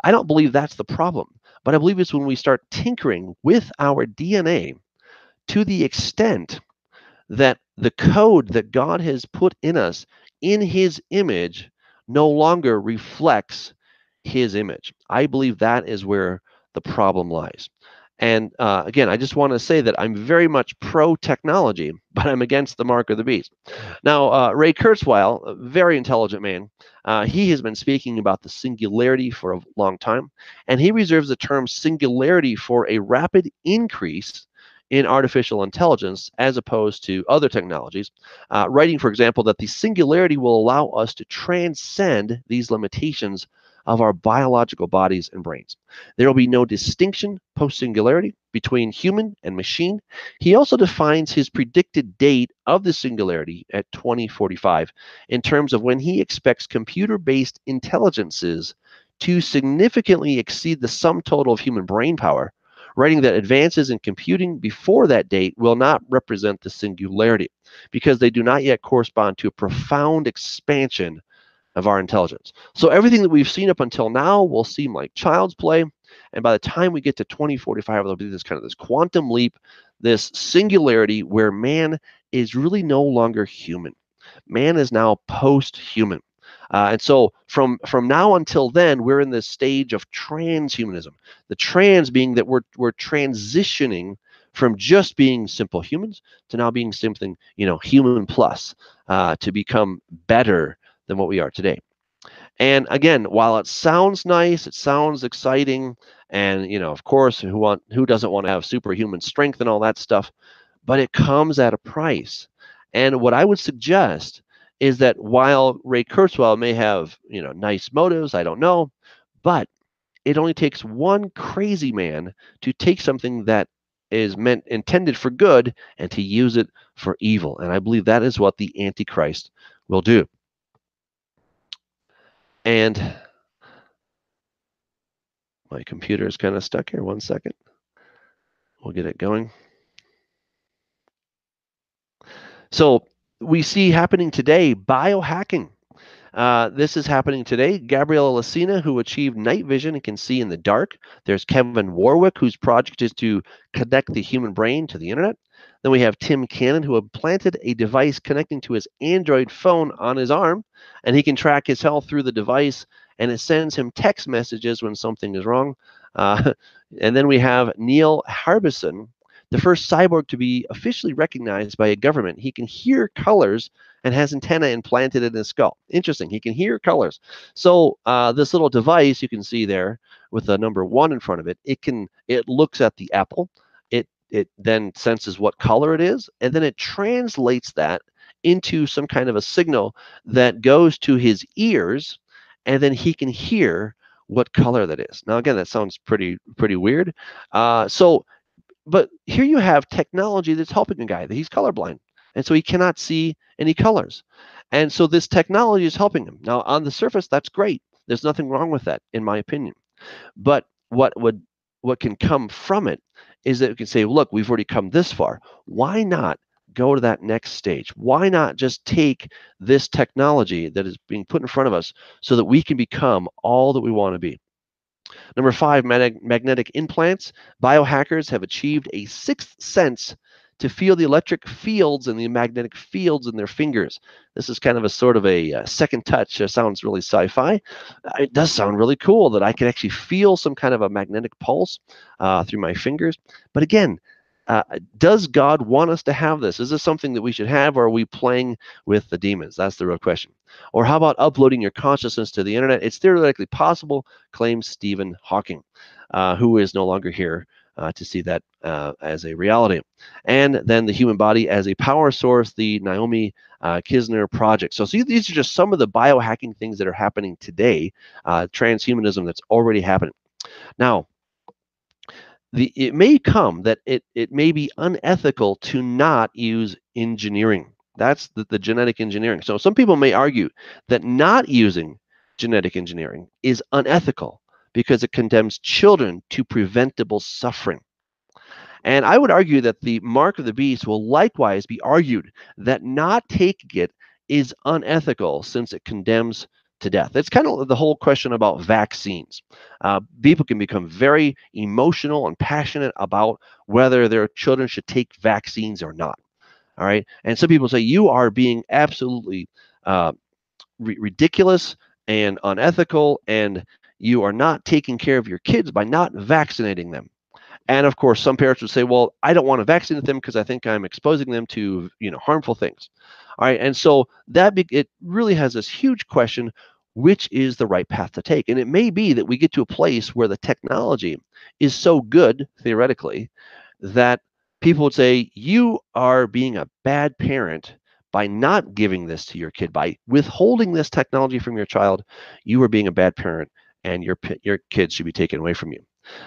I don't believe that's the problem, but I believe it's when we start tinkering with our DNA to the extent that the code that God has put in us in his image no longer reflects his image. I believe that is where the problem lies. And uh, again, I just want to say that I'm very much pro technology, but I'm against the mark of the beast. Now, uh, Ray Kurzweil, a very intelligent man, uh, he has been speaking about the singularity for a long time, and he reserves the term singularity for a rapid increase in artificial intelligence as opposed to other technologies, uh, writing, for example, that the singularity will allow us to transcend these limitations of our biological bodies and brains. There will be no distinction post singularity between human and machine. He also defines his predicted date of the singularity at 2045 in terms of when he expects computer based intelligences to significantly exceed the sum total of human brain power, writing that advances in computing before that date will not represent the singularity because they do not yet correspond to a profound expansion of our intelligence. So everything that we've seen up until now will seem like child's play. And by the time we get to 2045, there'll be this kind of this quantum leap, this singularity where man is really no longer human. Man is now post-human. Uh, and so from from now until then, we're in this stage of transhumanism. The trans being that we're we're transitioning from just being simple humans to now being something you know human plus uh, to become better than what we are today. And again, while it sounds nice, it sounds exciting, and you know, of course, who want who doesn't want to have superhuman strength and all that stuff, but it comes at a price. And what I would suggest is that while Ray Kurzweil may have, you know, nice motives, I don't know, but it only takes one crazy man to take something that is meant intended for good and to use it for evil. And I believe that is what the Antichrist will do. And my computer is kind of stuck here. One second. We'll get it going. So we see happening today biohacking. Uh, this is happening today. Gabriela Licina, who achieved night vision and can see in the dark. There's Kevin Warwick, whose project is to connect the human brain to the internet. Then we have Tim Cannon, who implanted a device connecting to his Android phone on his arm, and he can track his health through the device, and it sends him text messages when something is wrong. Uh, and then we have Neil Harbisson, the first cyborg to be officially recognized by a government. He can hear colors and has antenna implanted in his skull. Interesting. He can hear colors. So uh, this little device you can see there with the number one in front of it, it can it looks at the apple it it then senses what color it is, and then it translates that into some kind of a signal that goes to his ears, and then he can hear what color that is. Now, again, that sounds pretty pretty weird. Uh, so, but here you have technology that's helping a guy that he's colorblind, and so he cannot see any colors, and so this technology is helping him. Now, on the surface, that's great. There's nothing wrong with that, in my opinion. But what would what can come from it is that we can say, look, we've already come this far. Why not go to that next stage? Why not just take this technology that is being put in front of us so that we can become all that we want to be? Number five, mag magnetic implants. Biohackers have achieved a sixth sense to feel the electric fields and the magnetic fields in their fingers. This is kind of a sort of a, uh, second touch. It sounds really sci-fi. Uh, it does sound really cool that I can actually feel some kind of a magnetic pulse uh, through my fingers. But again, uh, does God want us to have this? Is this something that we should have, or are we playing with the demons? That's the real question. Or how about uploading your consciousness to the internet? It's theoretically possible, claims Stephen Hawking, uh, who is no longer here uh, to see that uh, as a reality. And then the human body as a power source, the Naomi uh, Kisner project. So, see, these are just some of the biohacking things that are happening today, transhumanism that's already happening. Now, the, it may come that it, it may be unethical to not use engineering. That's the, the genetic engineering. So some people may argue that not using genetic engineering is unethical because it condemns children to preventable suffering. And I would argue that the mark of the beast will likewise be argued that not taking it is unethical since it condemns to death. It's kind of the whole question about vaccines. Uh, people can become very emotional and passionate about whether their children should take vaccines or not. All right. And some people say you are being absolutely uh, ridiculous and unethical, and you are not taking care of your kids by not vaccinating them. And of course, some parents would say, "Well, I don't want to vaccinate them because I think I'm exposing them to, you know, harmful things." All right, and so that be, it really has this huge question: which is the right path to take? And it may be that we get to a place where the technology is so good theoretically that people would say you are being a bad parent by not giving this to your kid, by withholding this technology from your child. You are being a bad parent, and your your kids should be taken away from you.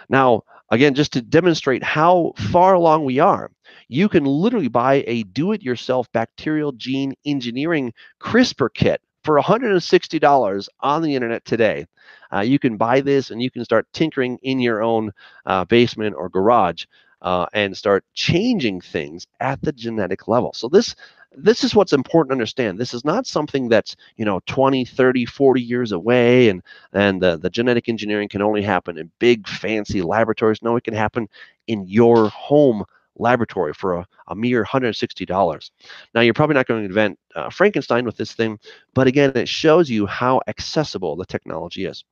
Now, again, just to demonstrate how far along we are, you can literally buy a do it yourself bacterial gene engineering CRISPR kit for $160 on the internet today. Uh, you can buy this and you can start tinkering in your own uh, basement or garage uh, and start changing things at the genetic level. So this this is what's important to understand. This is not something that's, you know, 20, 30, 40 years away and, and the, the genetic engineering can only happen in big, fancy laboratories. No, it can happen in your home laboratory for a, a mere $160. Now, you're probably not going to invent uh, Frankenstein with this thing, but again, it shows you how accessible the technology is.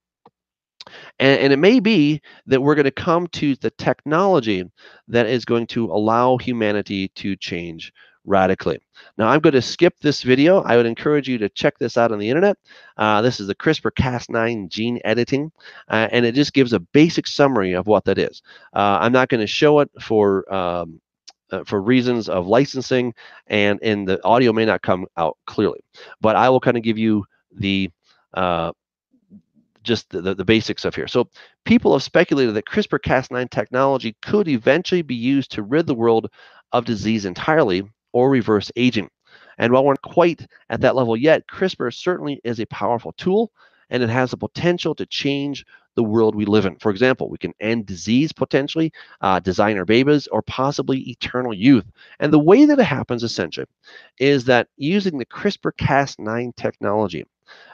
And, and, it may be that we're going to come to the technology that is going to allow humanity to change radically. Now I'm going to skip this video. I would encourage you to check this out on the internet. Uh, this is the CRISPR-Cas9 gene editing, uh, and it just gives a basic summary of what that is. Uh, I'm not going to show it for um, uh, for reasons of licensing, and and the audio may not come out clearly, but I will kind of give you the uh, just the, the, the, basics of here. So people have speculated that CRISPR-Cas9 technology could eventually be used to rid the world of disease entirely or reverse aging. And while we're not quite at that level yet, CRISPR certainly is a powerful tool and it has the potential to change the world we live in. For example, we can end disease potentially, uh, design our babies, or possibly eternal youth. And the way that it happens essentially is that using the CRISPR Cas9 technology,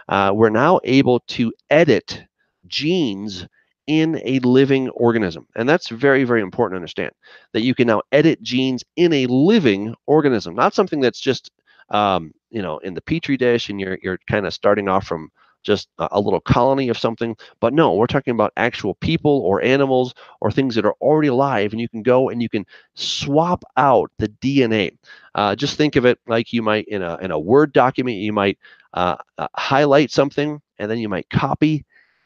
uh, we're now able to edit genes in a living organism. And that's very, very important to understand that you can now edit genes in a living organism, not something that's just, um, you know, in the petri dish and you're, you're kind of starting off from just a little colony of something. But no, we're talking about actual people or animals or things that are already alive, and you can go and you can swap out the DNA. Uh, just think of it like you might in a in a Word document, you might uh, uh, highlight something, and then you might copy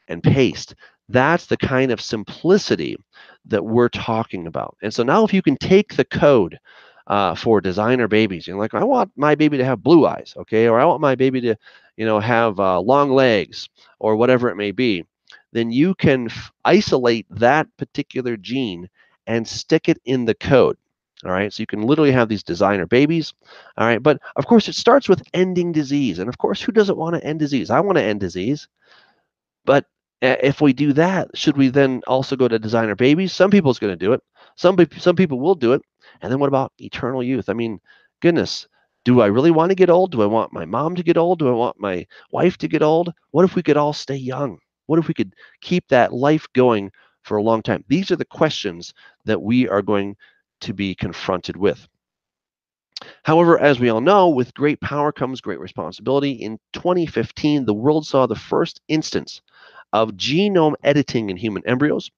and paste. That's the kind of simplicity that we're talking about. And so now if you can take the code uh, for designer babies, you know, like I want my baby to have blue eyes, okay, or I want my baby to, you know, have uh, long legs or whatever it may be, then you can isolate that particular gene and stick it in the code. All right, so you can literally have these designer babies. All right, but of course it starts with ending disease. And of course, who doesn't want to end disease? I want to end disease. But if we do that, should we then also go to designer babies? Some people's going to do it. Some some people will do it. And then what about eternal youth? I mean, goodness, do I really want to get old? Do I want my mom to get old? Do I want my wife to get old? What if we could all stay young? What if we could keep that life going for a long time? These are the questions that we are going to be confronted with. However, as we all know, with great power comes great responsibility. In 2015, the world saw the first instance of genome editing in human embryos.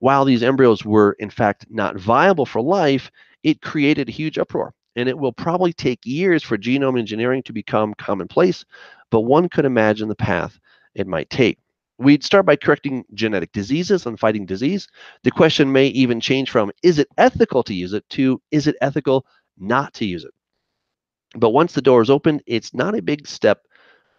While these embryos were, in fact, not viable for life, it created a huge uproar. And it will probably take years for genome engineering to become commonplace, but one could imagine the path it might take. We'd start by correcting genetic diseases and fighting disease. The question may even change from is it ethical to use it to is it ethical not to use it? But once the door is open, it's not a big step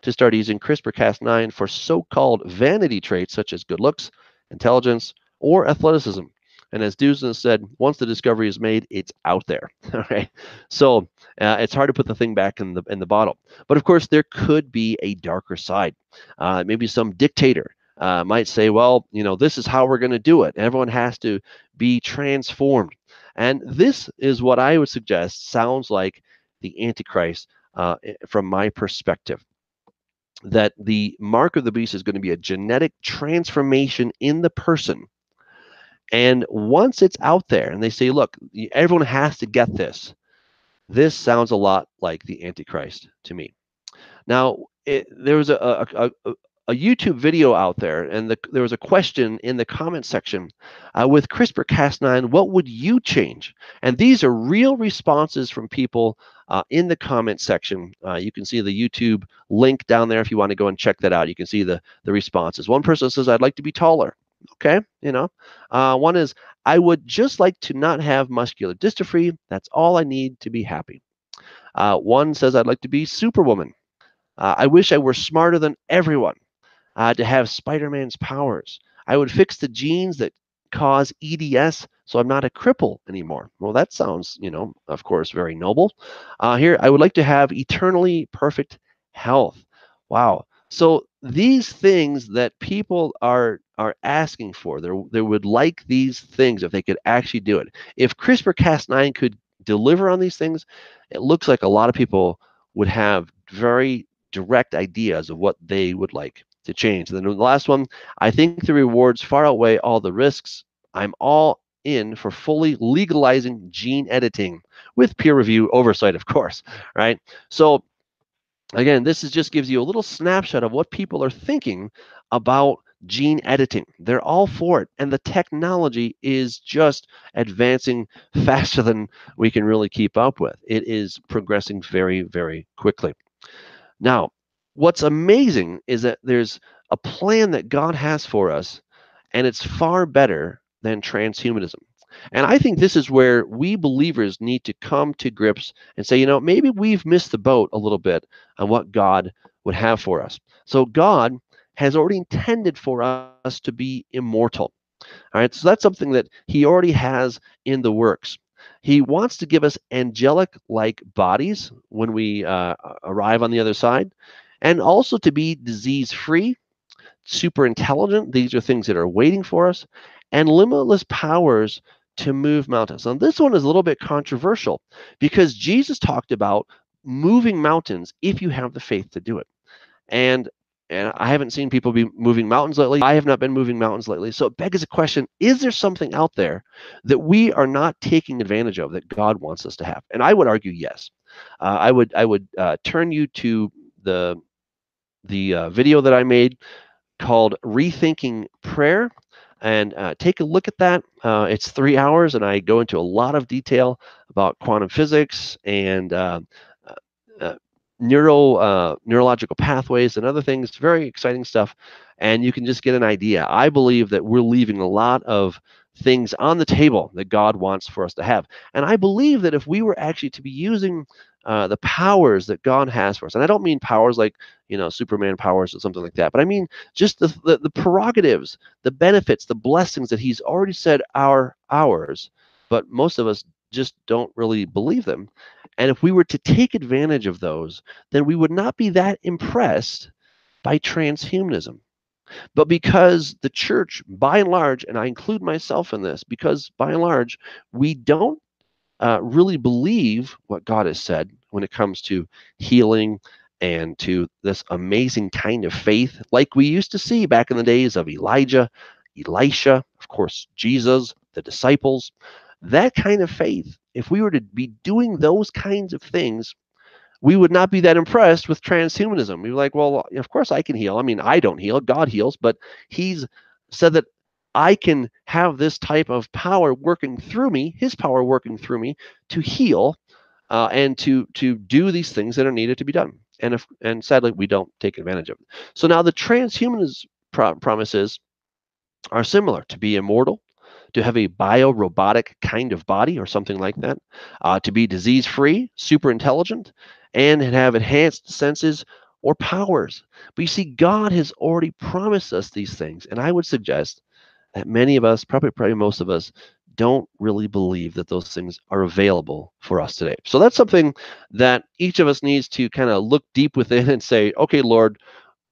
to start using CRISPR-Cas9 for so-called vanity traits such as good looks, intelligence, or athleticism. And as Doudna said, once the discovery is made, it's out there. All right. So uh, it's hard to put the thing back in the in the bottle. But of course, there could be a darker side. Uh, maybe some dictator uh, might say, well, you know, this is how we're going to do it. Everyone has to be transformed. And this is what I would suggest sounds like the Antichrist uh, from my perspective. That the mark of the beast is going to be a genetic transformation in the person. And once it's out there and they say, look, everyone has to get this, this sounds a lot like the Antichrist to me. Now, it, there was a, a, a, a YouTube video out there, and the, there was a question in the comment section uh, with CRISPR Cas9, what would you change? And these are real responses from people uh, in the comment section. Uh, you can see the YouTube link down there if you want to go and check that out. You can see the, the responses. One person says, I'd like to be taller. Okay, you know. Uh, one is, I would just like to not have muscular dystrophy. That's all I need to be happy. Uh, one says, I'd like to be Superwoman. Uh, I wish I were smarter than everyone uh, to have Spider-Man's powers. I would fix the genes that cause EDS so I'm not a cripple anymore. Well, that sounds, you know, of course, very noble. Uh, here, I would like to have eternally perfect health. Wow. So these things that people are are asking for, they they would like these things if they could actually do it. If CRISPR-Cas9 could deliver on these things, it looks like a lot of people would have very direct ideas of what they would like to change. And then the last one, I think the rewards far outweigh all the risks. I'm all in for fully legalizing gene editing with peer review oversight, of course, right? So again, this is just gives you a little snapshot of what people are thinking about gene editing. They're all for it. And the technology is just advancing faster than we can really keep up with. It is progressing very, very quickly. Now, what's amazing is that there's a plan that God has for us, and it's far better than transhumanism. And I think this is where we believers need to come to grips and say, you know, maybe we've missed the boat a little bit on what God would have for us. So God has already intended for us to be immortal. All right, so that's something that He already has in the works. He wants to give us angelic like bodies when we uh, arrive on the other side and also to be disease free, super intelligent. These are things that are waiting for us, and limitless powers to move mountains. Now, this one is a little bit controversial because Jesus talked about moving mountains if you have the faith to do it. And and I haven't seen people be moving mountains lately. I have not been moving mountains lately. So it begs a question is there something out there that we are not taking advantage of that God wants us to have? And I would argue yes. Uh, I would I would uh, turn you to the the uh, video that I made called Rethinking Prayer. And uh, take a look at that. Uh, it's three hours, and I go into a lot of detail about quantum physics and uh, uh, neuro neurological pathways and other things. Very exciting stuff, and you can just get an idea. I believe that we're leaving a lot of things on the table that God wants for us to have. And I believe that if we were actually to be using uh, the powers that God has for us. And I don't mean powers like, you know, Superman powers or something like that, but I mean just the, the, the prerogatives, the benefits, the blessings that He's already said are ours, but most of us just don't really believe them. And if we were to take advantage of those, then we would not be that impressed by transhumanism. But because the church, by and large, and I include myself in this, because by and large, we don't uh, really believe what God has said when it comes to healing and to this amazing kind of faith, like we used to see back in the days of Elijah, Elisha, of course, Jesus, the disciples. That kind of faith, if we were to be doing those kinds of things, we would not be that impressed with transhumanism. We'd be like, well, of course I can heal. I mean, I don't heal, God heals, but He's said that I can have this type of power working through me, his power working through me to heal uh, and to to do these things that are needed to be done. And if and sadly we don't take advantage of it. So now the transhumanist pro- promises are similar to be immortal, to have a bio-robotic kind of body or something like that, uh, to be disease-free, super intelligent, and have enhanced senses or powers. But you see, God has already promised us these things, and I would suggest that many of us, probably probably most of us, don't really believe that those things are available for us today. So that's something that each of us needs to kind of look deep within and say, okay, Lord,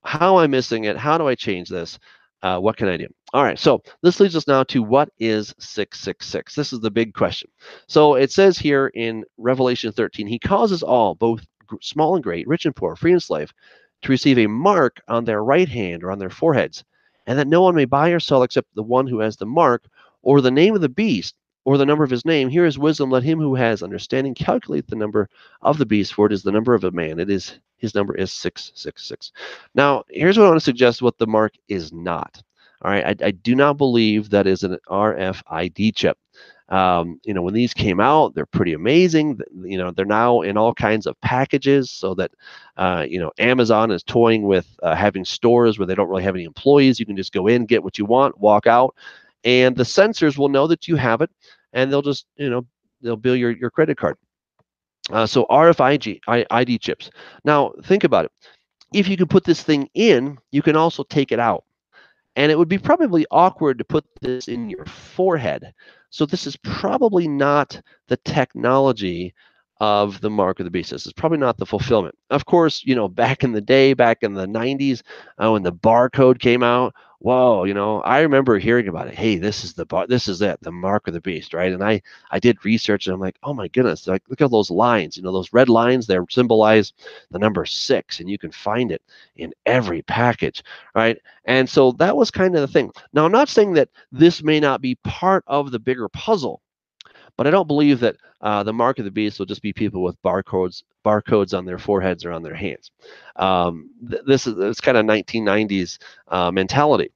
how am I missing it? How do I change this? uh, what can I do? All right, so this leads us now to what is 666? This is the big question. So it says here in Revelation 13, he causes all, both small and great, rich and poor, free and slave, to receive a mark on their right hand or on their foreheads, and that no one may buy or sell except the one who has the mark or the name of the beast or the number of his name. Here is wisdom. Let him who has understanding calculate the number of the beast, for it is the number of a man. It is his number is 666. Now, here's what I want to suggest what the mark is not. All right, I, I do not believe that is an RFID chip. Um, you know, when these came out, they're pretty amazing. You know, they're now in all kinds of packages so that, uh, you know, Amazon is toying with uh, having stores where they don't really have any employees. You can just go in, get what you want, walk out, and the sensors will know that you have it and they'll just you know they'll bill your your credit card. Uh, so RFID ID chips. Now think about it. If you can put this thing in, you can also take it out. And it would be probably awkward to put this in your forehead. So this is probably not the technology of the mark of the beast. This is probably not the fulfillment. Of course, you know, back in the day, back in the 90s, uh, when the barcode came out, whoa, you know, I remember hearing about it. Hey, this is the bar, this is it, the mark of the beast, right? And I I did research and I'm like, oh my goodness, like look at those lines, you know, those red lines, they symbolize the number six, and you can find it in every package, right? And so that was kind of the thing. Now, I'm not saying that this may not be part of the bigger puzzle, but I don't believe that uh, the mark of the beast will just be people with barcodes barcodes on their foreheads or on their hands. Um, th- this is it's kind of 1990s uh, mentality.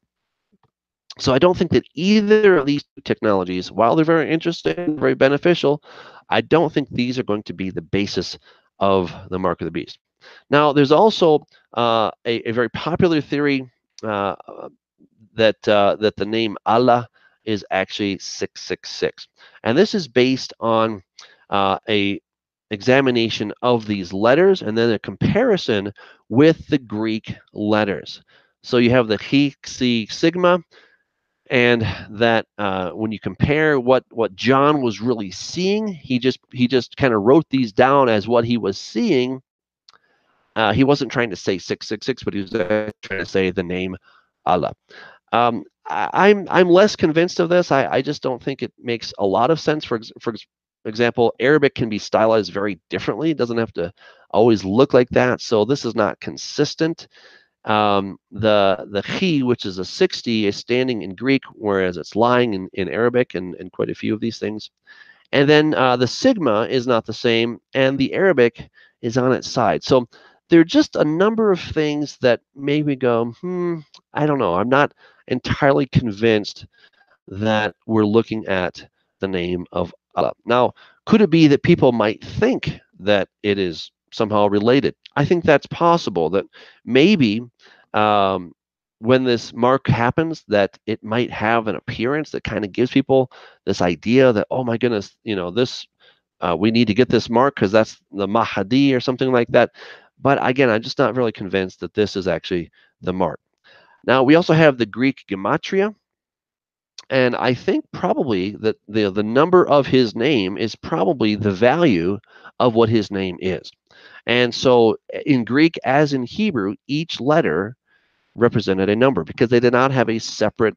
So I don't think that either of these technologies, while they're very interesting, very beneficial, I don't think these are going to be the basis of the mark of the beast. Now, there's also uh, a, a, very popular theory uh, that uh, that the name Allah is actually 666. And this is based on uh, a examination of these letters and then a comparison with the Greek letters. So you have the Chi, Xi, Sigma, and that uh, when you compare what what John was really seeing, he just he just kind of wrote these down as what he was seeing. Uh, he wasn't trying to say 666, but he was trying to say the name Allah. Um, I, am I'm, I'm less convinced of this. I, I just don't think it makes a lot of sense. For for example, Arabic can be stylized very differently. It doesn't have to always look like that. So this is not consistent. Um, the the chi, which is a 60, is standing in Greek, whereas it's lying in, in Arabic and, and quite a few of these things. And then uh, the sigma is not the same, and the Arabic is on its side. So there are just a number of things that maybe go, hmm, I don't know. I'm not entirely convinced that we're looking at the name of Allah. Now, could it be that people might think that it is somehow related? I think that's possible. That maybe um, when this mark happens, that it might have an appearance that kind of gives people this idea that, oh my goodness, you know, this uh, we need to get this mark because that's the Mahdi or something like that. But again, I'm just not really convinced that this is actually the mark. Now, we also have the Greek gematria. And I think probably that the, the number of his name is probably the value of what his name is. And so in Greek, as in Hebrew, each letter represented a number because they did not have a separate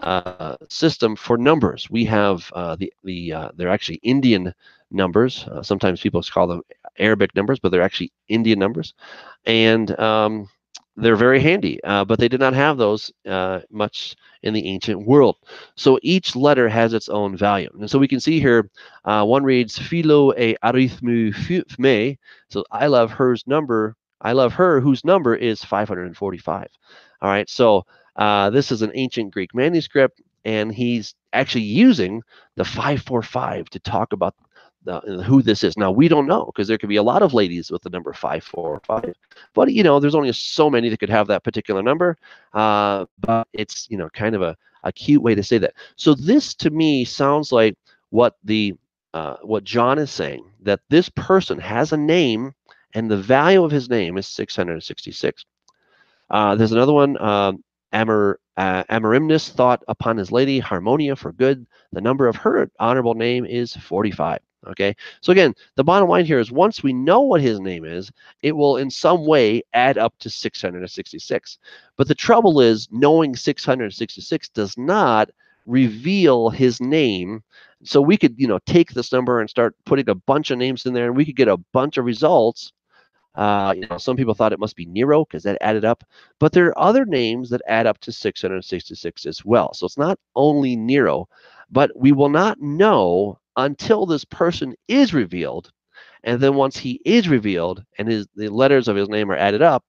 uh, system for numbers. We have uh, the the uh, they're actually Indian numbers. Uh, sometimes people call them Arabic numbers, but they're actually Indian numbers, and um, they're very handy. Uh, but they did not have those uh, much in the ancient world. So each letter has its own value, and so we can see here one reads philo e arithmu me. So I love her's number. I love her whose number is 545. All right, so uh, this is an ancient Greek manuscript, and he's actually using the 545 to talk about the, who this is. Now, we don't know because there could be a lot of ladies with the number 545, but you know, there's only so many that could have that particular number. Uh, but it's, you know, kind of a, a cute way to say that. So, this to me sounds like what the uh, what John is saying that this person has a name and the value of his name is 666. Uh, there's another one. Um, Amar, uh, thought upon his lady Harmonia for good. The number of her honorable name is 45. Okay, so again, the bottom line here is once we know what his name is, it will in some way add up to 666. But the trouble is, knowing 666 does not reveal his name. So we could, you know, take this number and start putting a bunch of names in there, and we could get a bunch of results. Uh, you know, some people thought it must be Nero because that added up, but there are other names that add up to 666 as well. So it's not only Nero, but we will not know until this person is revealed. And then once he is revealed and his the letters of his name are added up,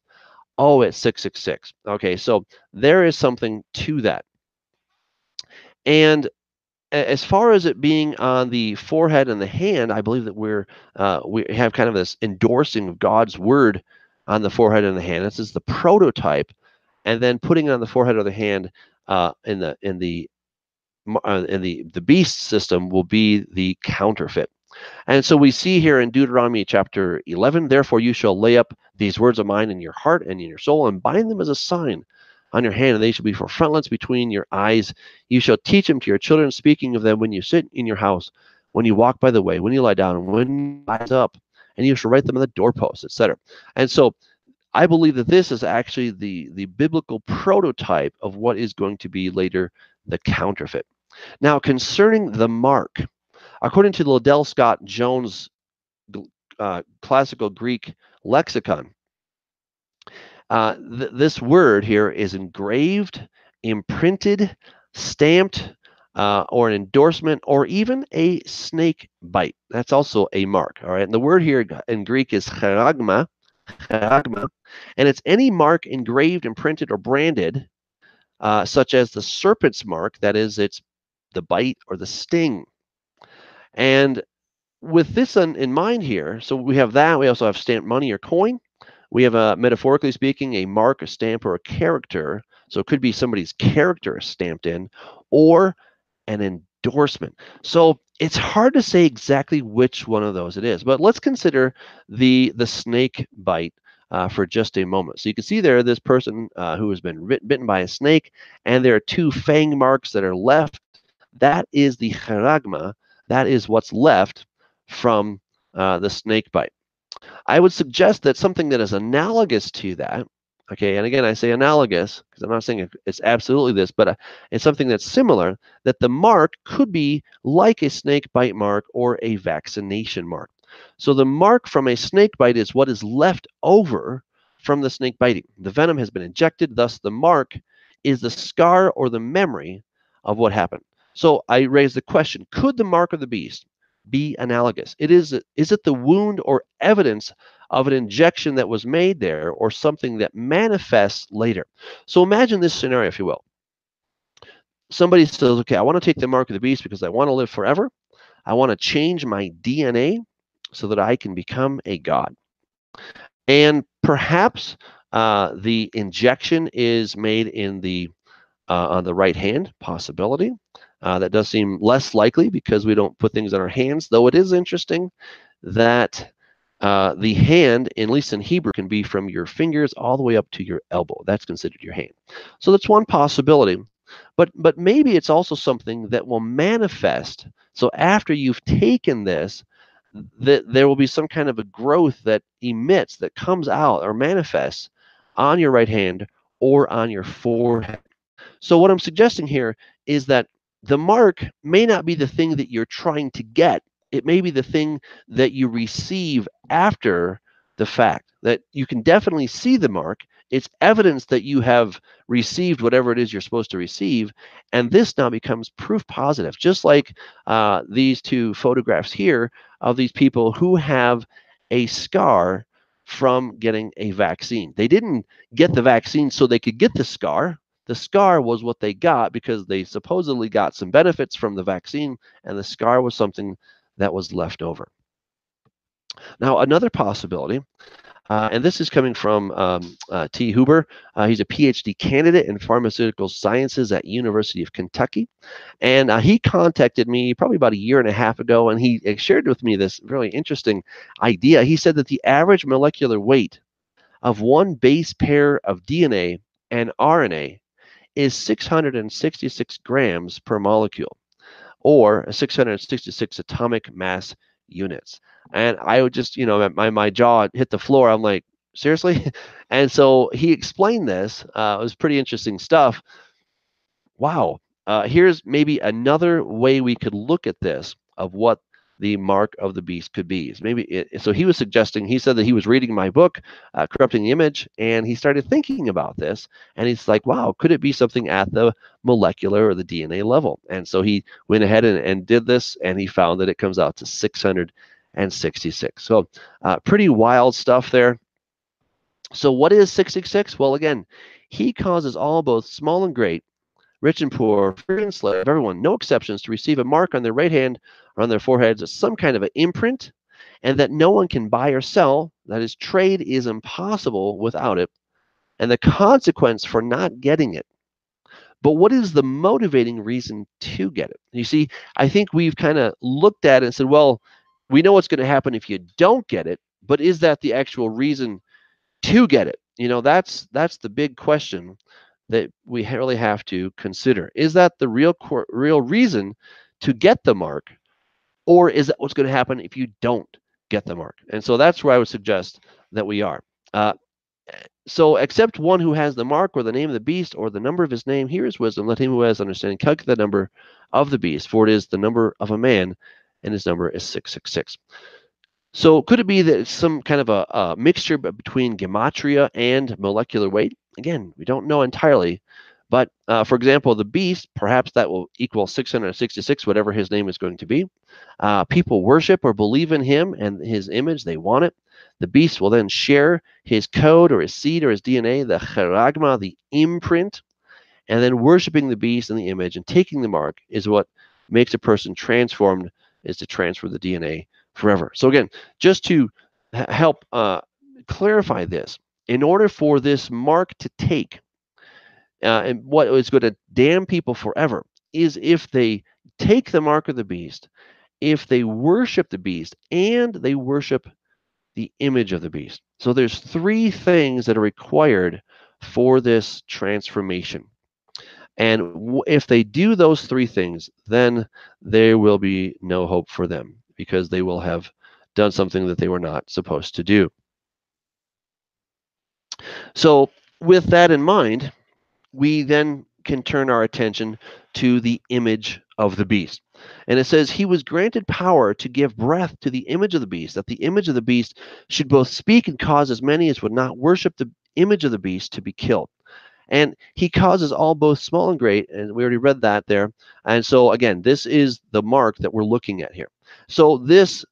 oh, it's 666. Okay, so there is something to that. And as far as it being on the forehead and the hand, I believe that we're uh, we have kind of this endorsing of God's word on the forehead and the hand. This is the prototype, and then putting it on the forehead or the hand uh, in the in the uh, in the the beast system will be the counterfeit. And so we see here in Deuteronomy chapter 11, therefore you shall lay up these words of mine in your heart and in your soul and bind them as a sign on your hand, and they shall be for frontlets between your eyes. You shall teach them to your children, speaking of them when you sit in your house, when you walk by the way, when you lie down, when you rise up, and you shall write them on the doorposts, etc. And so I believe that this is actually the, the biblical prototype of what is going to be later the counterfeit. Now, concerning the mark, according to the Liddell Scott Jones uh, classical Greek lexicon, uh, th this word here is engraved, imprinted, stamped, uh, or an endorsement, or even a snake bite. That's also a mark. All right. And the word here in Greek is charagma, and it's any mark engraved, imprinted, or branded, uh, such as the serpent's mark. That is, it's the bite or the sting. And with this in, in mind here, so we have that. We also have stamped money or coin. We have a, metaphorically speaking, a mark, a stamp, or a character. So it could be somebody's character stamped in, or an endorsement. So it's hard to say exactly which one of those it is. But let's consider the the snake bite uh, for just a moment. So you can see there this person uh, who has been bitten by a snake, and there are two fang marks that are left. That is the charagma. That is what's left from uh, the snake bite. I would suggest that something that is analogous to that, okay, and again, I say analogous because I'm not saying it's absolutely this, but uh, it's something that's similar, that the mark could be like a snake bite mark or a vaccination mark. So the mark from a snake bite is what is left over from the snake biting. The venom has been injected, thus the mark is the scar or the memory of what happened. So I raise the question, could the mark of the beast be analogous? It is is it the wound or evidence of an injection that was made there or something that manifests later? So imagine this scenario, if you will. Somebody says, okay, I want to take the mark of the beast because I want to live forever. I want to change my DNA so that I can become a god. And perhaps uh, the injection is made in the uh, on the right hand possibility. Uh, that does seem less likely because we don't put things in our hands, though it is interesting that uh, the hand, at least in Hebrew, can be from your fingers all the way up to your elbow. That's considered your hand. So that's one possibility. But, but maybe it's also something that will manifest. So after you've taken this, that there will be some kind of a growth that emits, that comes out or manifests on your right hand or on your forehead. So what I'm suggesting here is that the mark may not be the thing that you're trying to get. It may be the thing that you receive after the fact that you can definitely see the mark. It's evidence that you have received whatever it is you're supposed to receive. And this now becomes proof positive, just like uh, these two photographs here of these people who have a scar from getting a vaccine. They didn't get the vaccine so they could get the scar. The scar was what they got because they supposedly got some benefits from the vaccine, and the scar was something that was left over. Now, another possibility, uh, and this is coming from um, uh, T. Huber. Uh, he's a PhD candidate in pharmaceutical sciences at University of Kentucky, and uh, he contacted me probably about a year and a half ago, and he shared with me this really interesting idea. He said that the average molecular weight of one base pair of DNA and RNA is 666 grams per molecule, or 666 atomic mass units. And I would just, you know, my, my jaw hit the floor. I'm like, seriously? and so he explained this. Uh, it was pretty interesting stuff. Wow. Uh, here's maybe another way we could look at this of what the mark of the beast could be. So maybe it, so he was suggesting he said that he was reading my book, uh, corrupting the image, and he started thinking about this, and he's like, "Wow, could it be something at the molecular or the DNA level?" And so he went ahead and, and did this, and he found that it comes out to 666. So uh, pretty wild stuff there. So what is 666? Well, again, he causes all both small and great rich and poor, free and slave, everyone, no exceptions, to receive a mark on their right hand or on their foreheads, some kind of an imprint, and that no one can buy or sell. That is, trade is impossible without it, and the consequence for not getting it. But what is the motivating reason to get it? You see, I think we've kind of looked at it and said, well, we know what's going to happen if you don't get it, but is that the actual reason to get it? You know, that's that's the big question that we really have to consider. Is that the real real reason to get the mark, or is that what's going to happen if you don't get the mark? And so that's where I would suggest that we are. Uh, so except one who has the mark or the name of the beast or the number of his name, here is wisdom. Let him who has understanding calculate the number of the beast, for it is the number of a man, and his number is 666. So could it be that it's some kind of a, a mixture between gematria and molecular weight? Again, we don't know entirely. But uh, for example, the beast, perhaps that will equal 666, whatever his name is going to be. Uh, people worship or believe in him and his image, they want it. The beast will then share his code or his seed or his DNA, the charagma, the imprint, and then worshiping the beast and the image and taking the mark is what makes a person transformed, is to transfer the DNA forever. So again, just to help uh, clarify this, in order for this mark to take, uh, and what is going to damn people forever is if they take the mark of the beast, if they worship the beast, and they worship the image of the beast. So there's three things that are required for this transformation. And if they do those three things, then there will be no hope for them because they will have done something that they were not supposed to do. So, with that in mind, we then can turn our attention to the image of the beast. And it says, He was granted power to give breath to the image of the beast, that the image of the beast should both speak and cause as many as would not worship the image of the beast to be killed. And he causes all both small and great, and we already read that there. And so, again, this is the mark that we're looking at here. So, this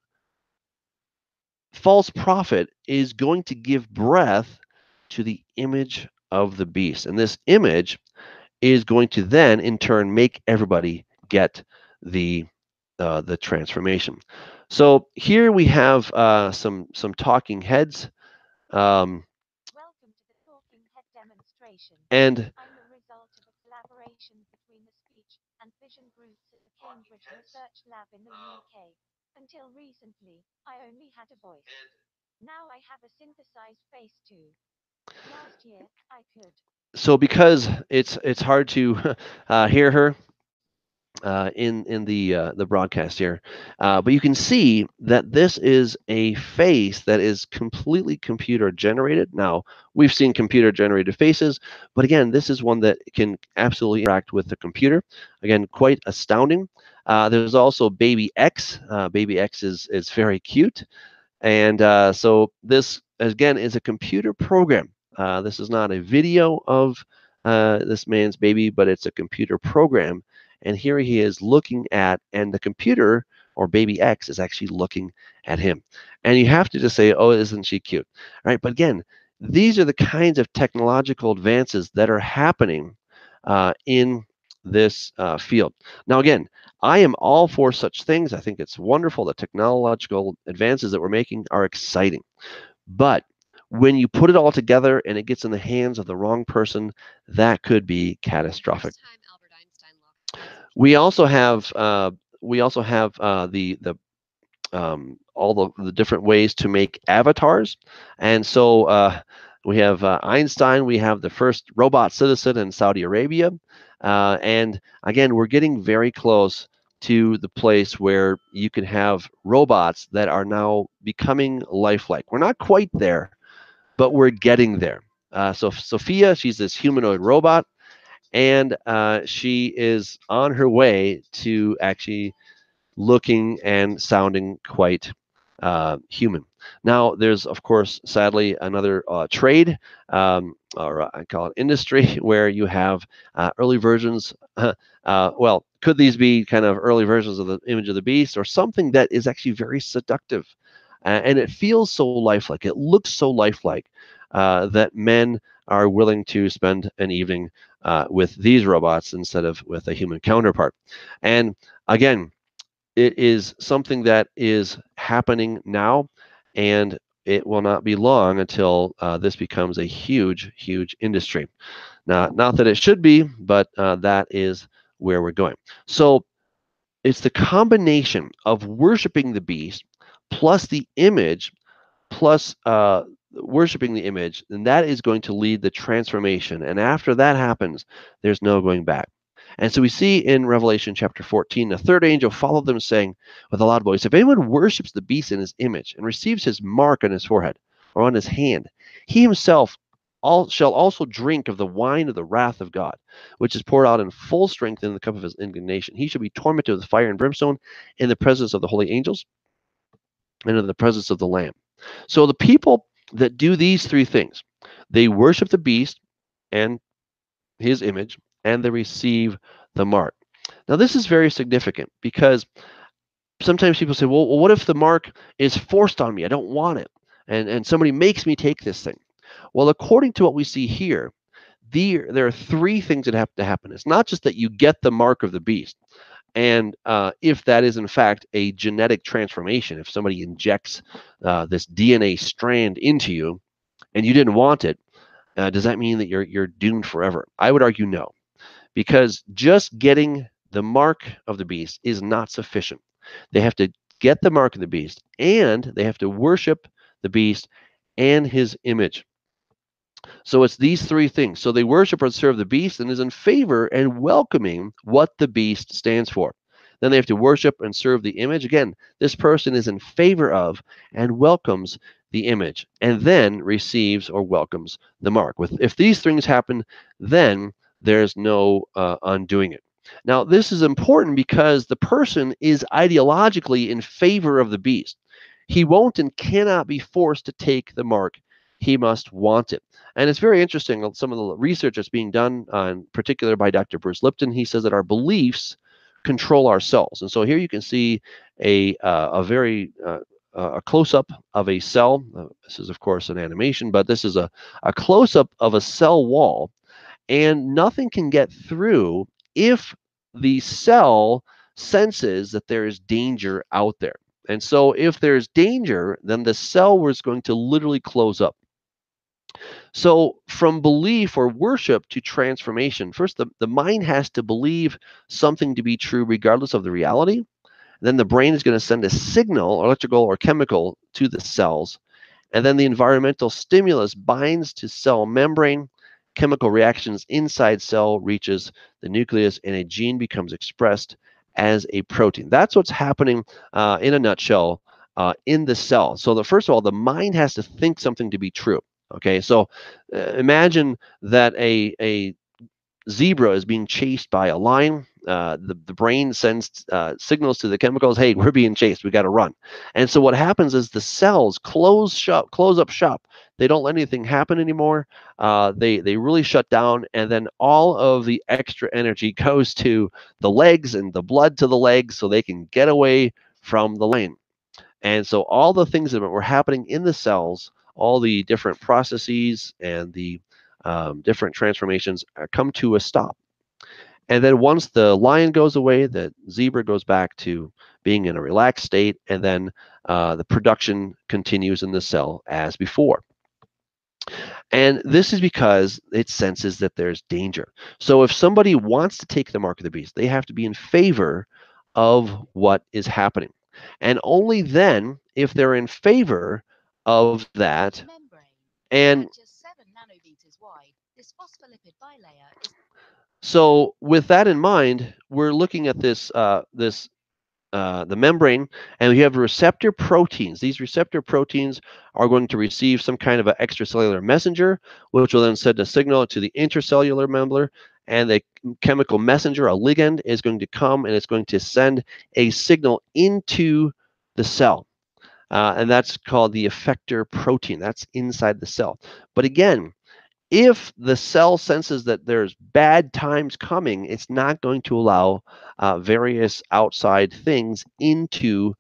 false prophet is going to give breath to the image of the beast. And this image is going to then, in turn, make everybody get the uh, the transformation. So here we have uh, some some talking heads. Um, and I'm the result of a collaboration between the speech and vision groups at the Cambridge Research Lab in the UK. Until recently, I only had a voice. Now I have a synthesized face too. So because it's it's hard to uh, hear her uh, in in the uh, the broadcast here, uh, but you can see that this is a face that is completely computer generated. Now we've seen computer generated faces, but again, this is one that can absolutely interact with the computer. Again, quite astounding. Uh, there's also Baby X. Uh, Baby X is is very cute, and so this again is a computer program. This is not a video of this man's baby, but it's a computer program and here he is looking at, and the computer or baby X is actually looking at him. And you have to just say, oh, isn't she cute? Right? But again, these are the kinds of technological advances that are happening uh, in this uh, field. Now, again, I am all for such things. I think it's wonderful. The technological advances that we're making are exciting. But when you put it all together and it gets in the hands of the wrong person, that could be catastrophic. We also have uh, we also have uh, the the um, all the, the different ways to make avatars, and so uh, we have uh, Einstein. We have the first robot citizen in Saudi Arabia, uh, and again, we're getting very close to the place where you can have robots that are now becoming lifelike. We're not quite there, but we're getting there. Uh, so Sophia, she's this humanoid robot, and uh, she is on her way to actually looking and sounding quite uh, human. Now, there's of course, sadly, another uh, trade, um, or I call it industry, where you have uh, early versions. Uh, well, could these be kind of early versions of the image of the beast, or something that is actually very seductive, and it feels so lifelike. It looks so lifelike uh, that men are willing to spend an evening uh, with these robots instead of with a human counterpart. And again, it is something that is happening now and it will not be long until uh, this becomes a huge, huge industry. Now, not that it should be, but uh, that is where we're going. So it's the combination of worshiping the beast plus the image plus uh, worshiping the image, and that is going to lead the transformation. And after that happens, there's no going back. And so we see in Revelation chapter 14, the third angel followed them, saying with a loud voice, If anyone worships the beast in his image and receives his mark on his forehead or on his hand, he himself all, shall also drink of the wine of the wrath of God, which is poured out in full strength in the cup of his indignation. He shall be tormented with fire and brimstone in the presence of the holy angels and in the presence of the Lamb. So the people that do these three things, they worship the beast and his image, and they receive the mark. Now, this is very significant because sometimes people say, well, what if the mark is forced on me? I don't want it. And, and somebody makes me take this thing. Well, according to what we see here, the, there are three things that have to happen. It's not just that you get the mark of the beast. And uh, if that is in fact a genetic transformation, if somebody injects uh, this DNA strand into you and you didn't want it, uh, does that mean that you're you're doomed forever? I would argue no because just getting the mark of the beast is not sufficient. They have to get the mark of the beast and they have to worship the beast and his image. So it's these three things. So they worship and serve the beast and is in favor and welcoming what the beast stands for. Then they have to worship and serve the image. Again, this person is in favor of and welcomes the image and then receives or welcomes the mark. With if these things happen, then there's no uh, undoing it. Now, this is important because the person is ideologically in favor of the beast. He won't and cannot be forced to take the mark. He must want it. And it's very interesting, uh, some of the research that's being done, uh, in particular by Dr. Bruce Lipton, he says that our beliefs control our cells. And so here you can see a, uh, a very uh, a close-up of a cell. Uh, this is, of course, an animation, but this is a, a close-up of a cell wall and nothing can get through if the cell senses that there is danger out there. And so if there's danger, then the cell was going to literally close up. So from belief or worship to transformation, first the, the mind has to believe something to be true regardless of the reality. Then the brain is going to send a signal, electrical or chemical, to the cells. And then the environmental stimulus binds to cell membrane chemical reactions inside cell reaches the nucleus and a gene becomes expressed as a protein. That's what's happening uh, in a nutshell uh, in the cell. So the first of all, the mind has to think something to be true. Okay, so uh, imagine that a a zebra is being chased by a lion. Uh, the, the brain sends uh, signals to the chemicals, hey, we're being chased, we got to run. And so what happens is the cells close shop, close up shop. They don't let anything happen anymore. Uh, they they really shut down, and then all of the extra energy goes to the legs and the blood to the legs, so they can get away from the lion. And so all the things that were happening in the cells, all the different processes and the um, different transformations uh, come to a stop. And then once the lion goes away, the zebra goes back to being in a relaxed state, and then uh, the production continues in the cell as before. And this is because it senses that there's danger. So if somebody wants to take the mark of the beast, they have to be in favor of what is happening. And only then, if they're in favor of that, and so with that in mind, we're looking at this uh, this uh, the membrane, and you have receptor proteins. These receptor proteins are going to receive some kind of an extracellular messenger, which will then send a signal to the intracellular member, and the chemical messenger, a ligand, is going to come and it's going to send a signal into the cell. Uh, and that's called the effector protein. That's inside the cell. But again, if the cell senses that there's bad times coming, it's not going to allow uh, various outside things into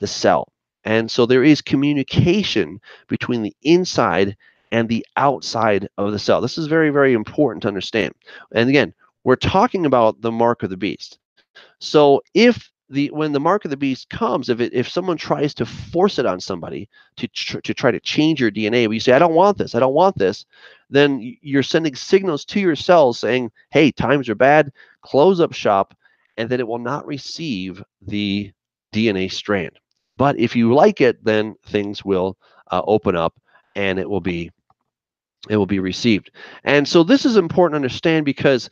the cell. And so there is communication between the inside and the outside of the cell. This is very, very important to understand. And again, we're talking about the mark of the beast. So if the when the mark of the beast comes, if it, if someone tries to force it on somebody to tr- to try to change your DNA, but you say I don't want this, I don't want this, then you're sending signals to your cells saying, "Hey, times are bad. Close up shop," and then it will not receive the DNA strand. But if you like it, then things will uh, open up and it will be it will be received. And so this is important to understand because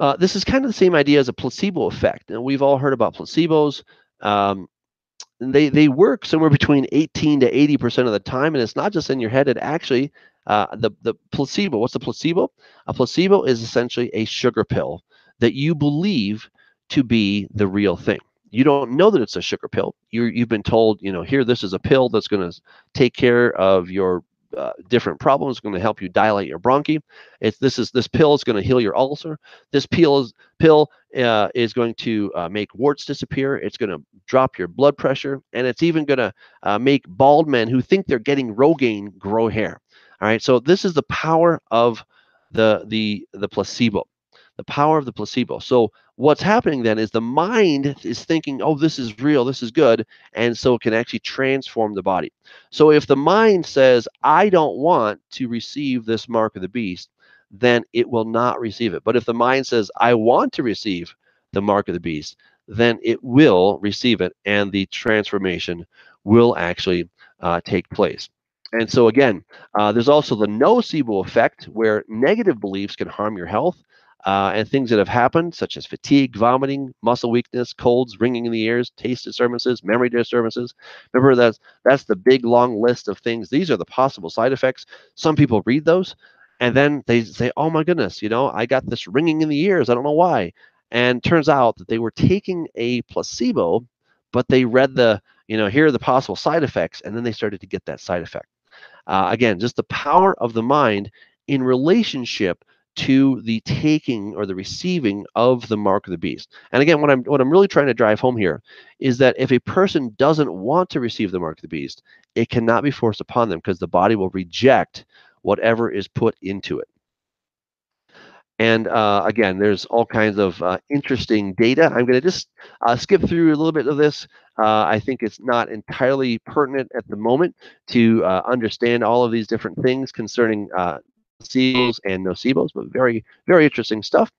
uh, this is kind of the same idea as a placebo effect. And we've all heard about placebos. Um, they, they work somewhere between 18 to 80% of the time. And it's not just in your head, it actually, uh, the, the placebo, what's the placebo? A placebo is essentially a sugar pill that you believe to be the real thing. You don't know that it's a sugar pill. you you've been told, you know, here, this is a pill that's going to take care of your uh, different problems. It's going to help you dilate your bronchi. It's this is this pill is going to heal your ulcer. This pill is pill uh, is going to uh, make warts disappear. It's going to drop your blood pressure, and it's even going to uh, make bald men who think they're getting Rogaine grow hair. All right, so this is the power of the the the placebo, the power of the placebo. So what's happening then is the mind is thinking, oh, this is real, this is good, and so it can actually transform the body. So if the mind says, I don't want to receive this mark of the beast, then it will not receive it. But if the mind says, I want to receive the mark of the beast, then it will receive it, and the transformation will actually uh, take place. And so again, uh, there's also the nocebo effect where negative beliefs can harm your health uh, and things that have happened, such as fatigue, vomiting, muscle weakness, colds, ringing in the ears, taste disturbances, memory disturbances. Remember that's that's the big long list of things. These are the possible side effects. Some people read those, and then they say, "Oh my goodness, you know, I got this ringing in the ears. I don't know why." And turns out that they were taking a placebo, but they read the, you know, here are the possible side effects, and then they started to get that side effect. Uh, again, just the power of the mind in relationship to the taking or the receiving of the mark of the beast. And again, what I'm what I'm really trying to drive home here is that if a person doesn't want to receive the mark of the beast, it cannot be forced upon them because the body will reject whatever is put into it. And uh, again, there's all kinds of uh, interesting data. I'm going to just uh, skip through a little bit of this. Uh, I think it's not entirely pertinent at the moment to uh, understand all of these different things concerning uh, placebos and nocebos, but very, very interesting stuff.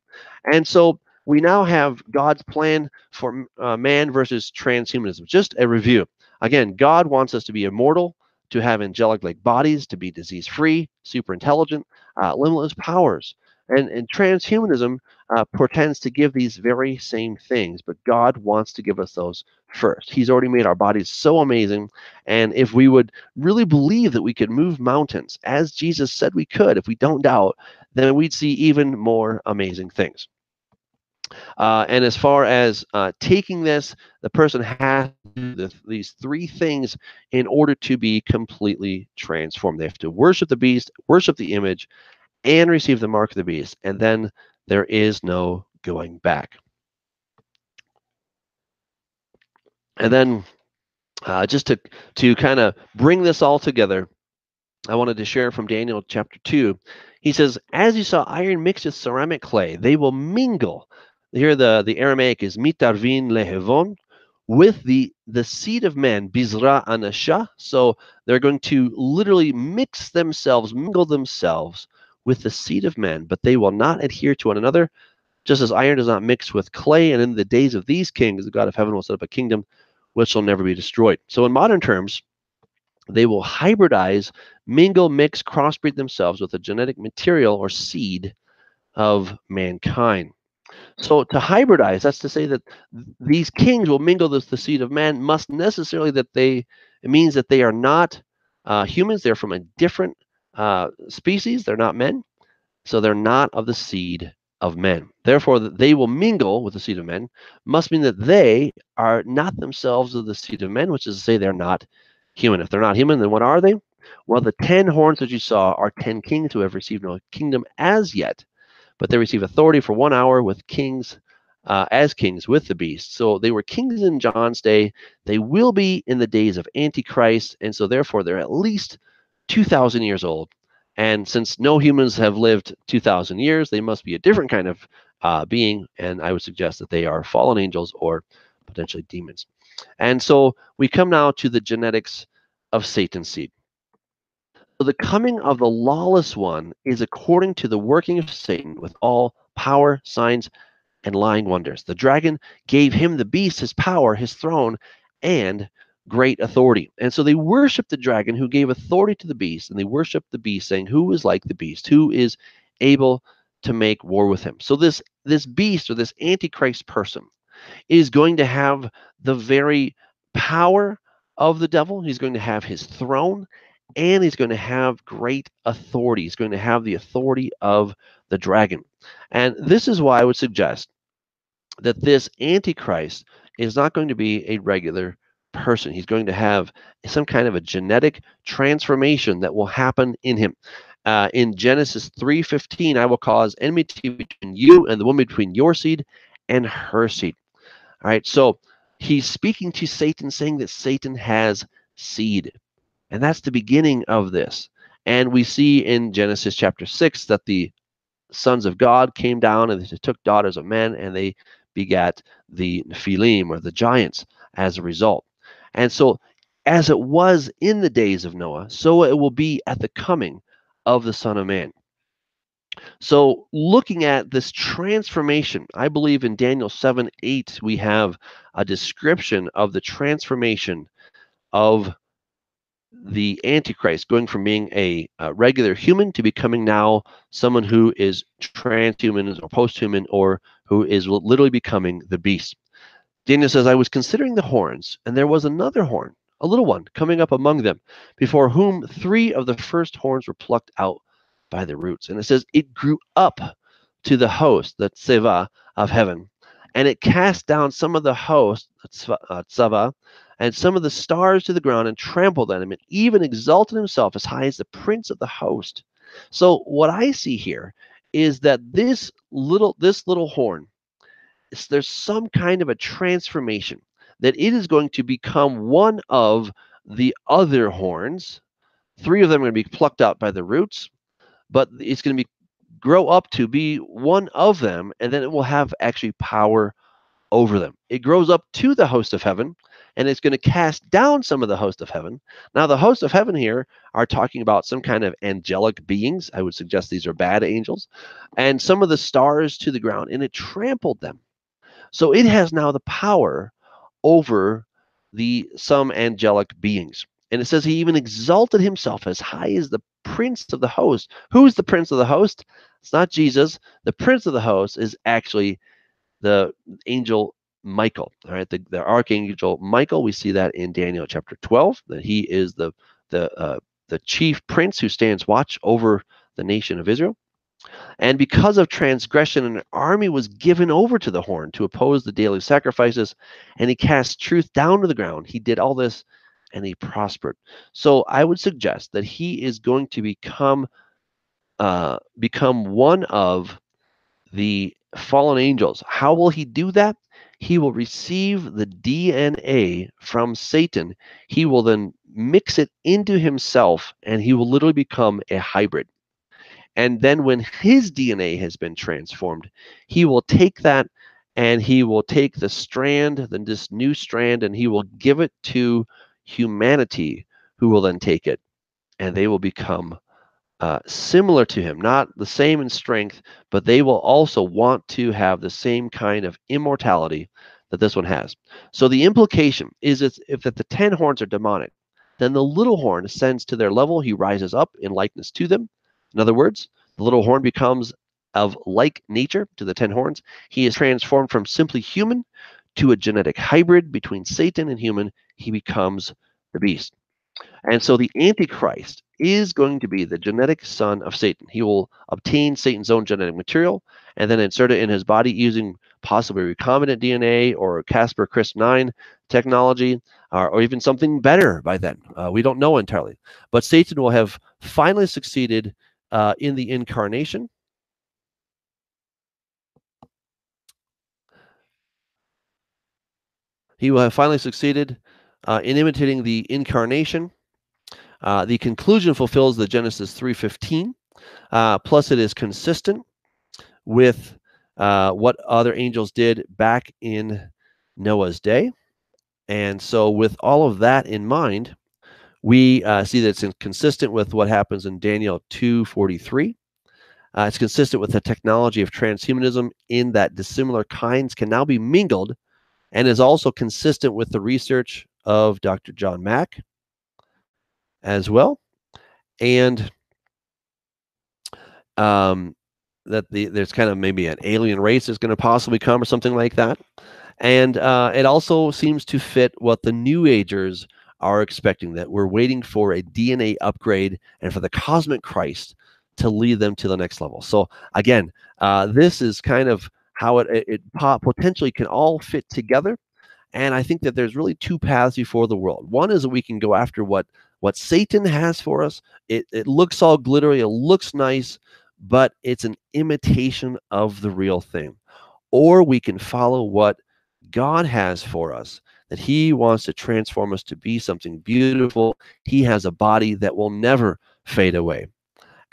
And so we now have God's plan for uh, man versus transhumanism. Just a review. Again, God wants us to be immortal, to have angelic like bodies, to be disease free, super intelligent, uh, limitless powers. And, and transhumanism uh, portends to give these very same things, but God wants to give us those first. He's already made our bodies so amazing. And if we would really believe that we could move mountains, as Jesus said we could, if we don't doubt, then we'd see even more amazing things. Uh, and as far as uh, taking this, the person has the, these three things in order to be completely transformed. They have to worship the beast, worship the image, and receive the mark of the beast. And then there is no going back. And then uh, just to, to kind of bring this all together, I wanted to share from Daniel chapter 2. He says, As you saw iron mixed with ceramic clay, they will mingle. Here the, the Aramaic is mitarvin lehevon, with the, the seed of man, bizra anasha. So they're going to literally mix themselves, mingle themselves with the seed of men, but they will not adhere to one another, just as iron does not mix with clay. And in the days of these kings, the God of heaven will set up a kingdom which shall never be destroyed. So, in modern terms, they will hybridize, mingle, mix, crossbreed themselves with the genetic material or seed of mankind. So to hybridize, that's to say that these kings will mingle with the seed of man, must necessarily that they, it means that they are not uh, humans, they're from a different uh, species, they're not men, so they're not of the seed of men. Therefore, that they will mingle with the seed of men must mean that they are not themselves of the seed of men, which is to say they're not human. If they're not human, then what are they? Well, the ten horns that you saw are ten kings who have received no kingdom as yet, but they receive authority for one hour with kings uh, as kings with the beast. So they were kings in John's day. They will be in the days of Antichrist, and so therefore they're at least two thousand years old. And since no humans have lived 2,000 years, they must be a different kind of uh, being. And I would suggest that they are fallen angels or potentially demons. And so we come now to the genetics of Satan's seed. So the coming of the lawless one is according to the working of Satan with all power, signs, and lying wonders. The dragon gave him the beast his power, his throne, and great authority. And so they worship the dragon who gave authority to the beast, and they worship the beast, saying, Who is like the beast? Who is able to make war with him? So this this beast or this antichrist person is going to have the very power of the devil. He's going to have his throne and he's going to have great authority. He's going to have the authority of the dragon. And this is why I would suggest that this antichrist is not going to be a regular person. He's going to have some kind of a genetic transformation that will happen in him. Uh, in Genesis 3:15, I will cause enmity between you and the woman between your seed and her seed. All right, so he's speaking to Satan, saying that Satan has seed, and that's the beginning of this. And we see in Genesis chapter 6 that the sons of God came down and they took daughters of men and they begat the Nephilim or the giants as a result. And so, as it was in the days of Noah, so it will be at the coming of the Son of Man. So, looking at this transformation, I believe in Daniel 7 8, we have a description of the transformation of the Antichrist, going from being a, a regular human to becoming now someone who is transhuman or posthuman or who is literally becoming the beast. Daniel says, I was considering the horns, and there was another horn, a little one, coming up among them, before whom three of the first horns were plucked out by the roots. And it says, it grew up to the host, the tseva of heaven, and it cast down some of the host, uh, tsava, and some of the stars to the ground and trampled on them, and even exalted himself as high as the prince of the host. So what I see here is that this little this little horn there's some kind of a transformation that it is going to become one of the other horns. Three of them are going to be plucked out by the roots, but it's going to be grow up to be one of them, and then it will have actually power over them. It grows up to the host of heaven, and it's going to cast down some of the host of heaven. Now, the host of heaven here are talking about some kind of angelic beings. I would suggest these are bad angels, and some of the stars to the ground, and it trampled them. So it has now the power over the some angelic beings. And it says he even exalted himself as high as the prince of the host. Who's the prince of the host? It's not Jesus. The prince of the host is actually the angel Michael. All right, the, the archangel Michael. We see that in Daniel chapter 12, that he is the the uh, the chief prince who stands watch over the nation of Israel. And because of transgression, an army was given over to the horn to oppose the daily sacrifices, and he cast truth down to the ground. He did all this and he prospered. So I would suggest that he is going to become uh, become one of the fallen angels. How will he do that? He will receive the DNA from Satan. He will then mix it into himself, and he will literally become a hybrid. And then when his DNA has been transformed, he will take that and he will take the strand, then this new strand, and he will give it to humanity, who will then take it and they will become uh, similar to him, not the same in strength, but they will also want to have the same kind of immortality that this one has. So the implication is if, if the ten horns are demonic, then the little horn ascends to their level. He rises up in likeness to them, in other words, the little horn becomes of like nature to the ten horns. He is transformed from simply human to a genetic hybrid between Satan and human. He becomes the beast. And so the Antichrist is going to be the genetic son of Satan. He will obtain Satan's own genetic material and then insert it in his body using possibly recombinant DNA or CRISPR Cas9 technology, or, or even something better by then. Uh, we don't know entirely. But Satan will have finally succeeded uh, in the incarnation. He will have finally succeeded uh, in imitating the incarnation uh, the conclusion fulfills the Genesis 3:15. Uh, plus, it is consistent with uh, what other angels did back in Noah's day. And so, with all of that in mind, we uh, see that it's consistent with what happens in Daniel 2:43. Uh, it's consistent with the technology of transhumanism in that dissimilar kinds can now be mingled, and is also consistent with the research of Dr. John Mack as well. And um, that the there's kind of maybe an alien race is going to possibly come or something like that. And uh, it also seems to fit what the New Agers are expecting that we're waiting for a DNA upgrade and for the cosmic Christ to lead them to the next level. So again, uh, this is kind of how it, it, it potentially can all fit together. And I think that there's really two paths before the world. One is that we can go after what what Satan has for us, it, it looks all glittery, it looks nice, but it's an imitation of the real thing. Or we can follow what God has for us, that He wants to transform us to be something beautiful. He has a body that will never fade away.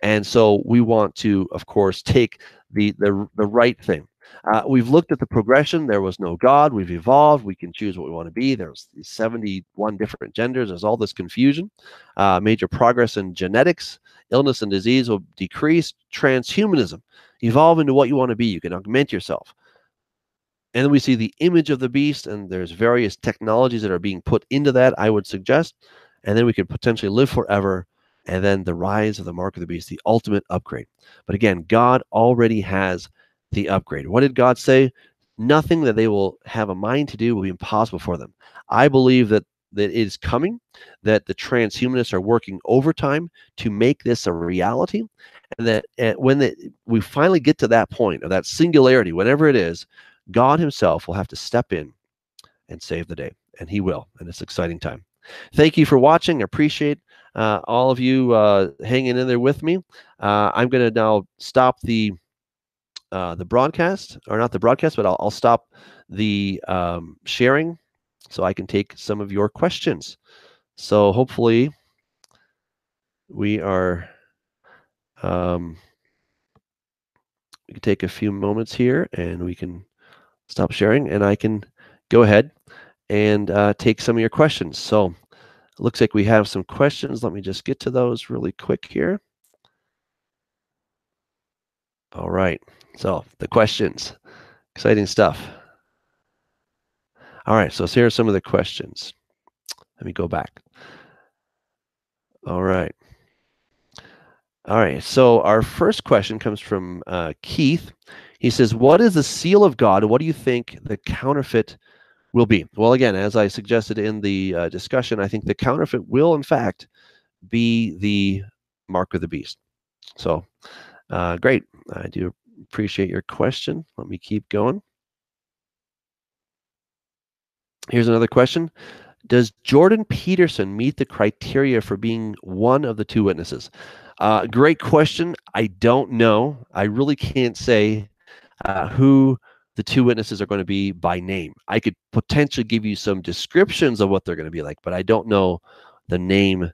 And so we want to, of course, take the, the, the right thing. Uh, we've looked at the progression. There was no God. We've evolved. We can choose what we want to be. There's 71 different genders. There's all this confusion. Uh, major progress in genetics. Illness and disease will decrease. Transhumanism. Evolve into what you want to be. You can augment yourself. And then we see the image of the beast, and there's various technologies that are being put into that, I would suggest. And then we could potentially live forever. And then the rise of the mark of the beast, the ultimate upgrade. But again, God already has the upgrade. What did God say? Nothing that they will have a mind to do will be impossible for them. I believe that that it is coming, that the transhumanists are working overtime to make this a reality, and that and when the, we finally get to that point of that singularity, whatever it is, God Himself will have to step in and save the day, and He will, and it's exciting time. Thank you for watching. I appreciate uh, all of you uh, hanging in there with me. Uh, I'm going to now stop the uh, the broadcast, or not the broadcast, but I'll, I'll stop the um, sharing so I can take some of your questions. So hopefully we are, um, we can take a few moments here and we can stop sharing and I can go ahead and uh, take some of your questions. So it looks like we have some questions. Let me just get to those really quick here. All right. So the questions, exciting stuff. All right, so here are some of the questions. Let me go back. All right. All right, so our first question comes from uh, Keith. He says, What is the seal of God? What do you think the counterfeit will be? Well, again, as I suggested in the uh, discussion, I think the counterfeit will, in fact, be the mark of the beast. So, uh, great. I do appreciate your question. Let me keep going. Here's another question. Does Jordan Peterson meet the criteria for being one of the two witnesses? Uh, great question. I don't know. I really can't say uh, who the two witnesses are going to be by name. I could potentially give you some descriptions of what they're going to be like, but I don't know the name,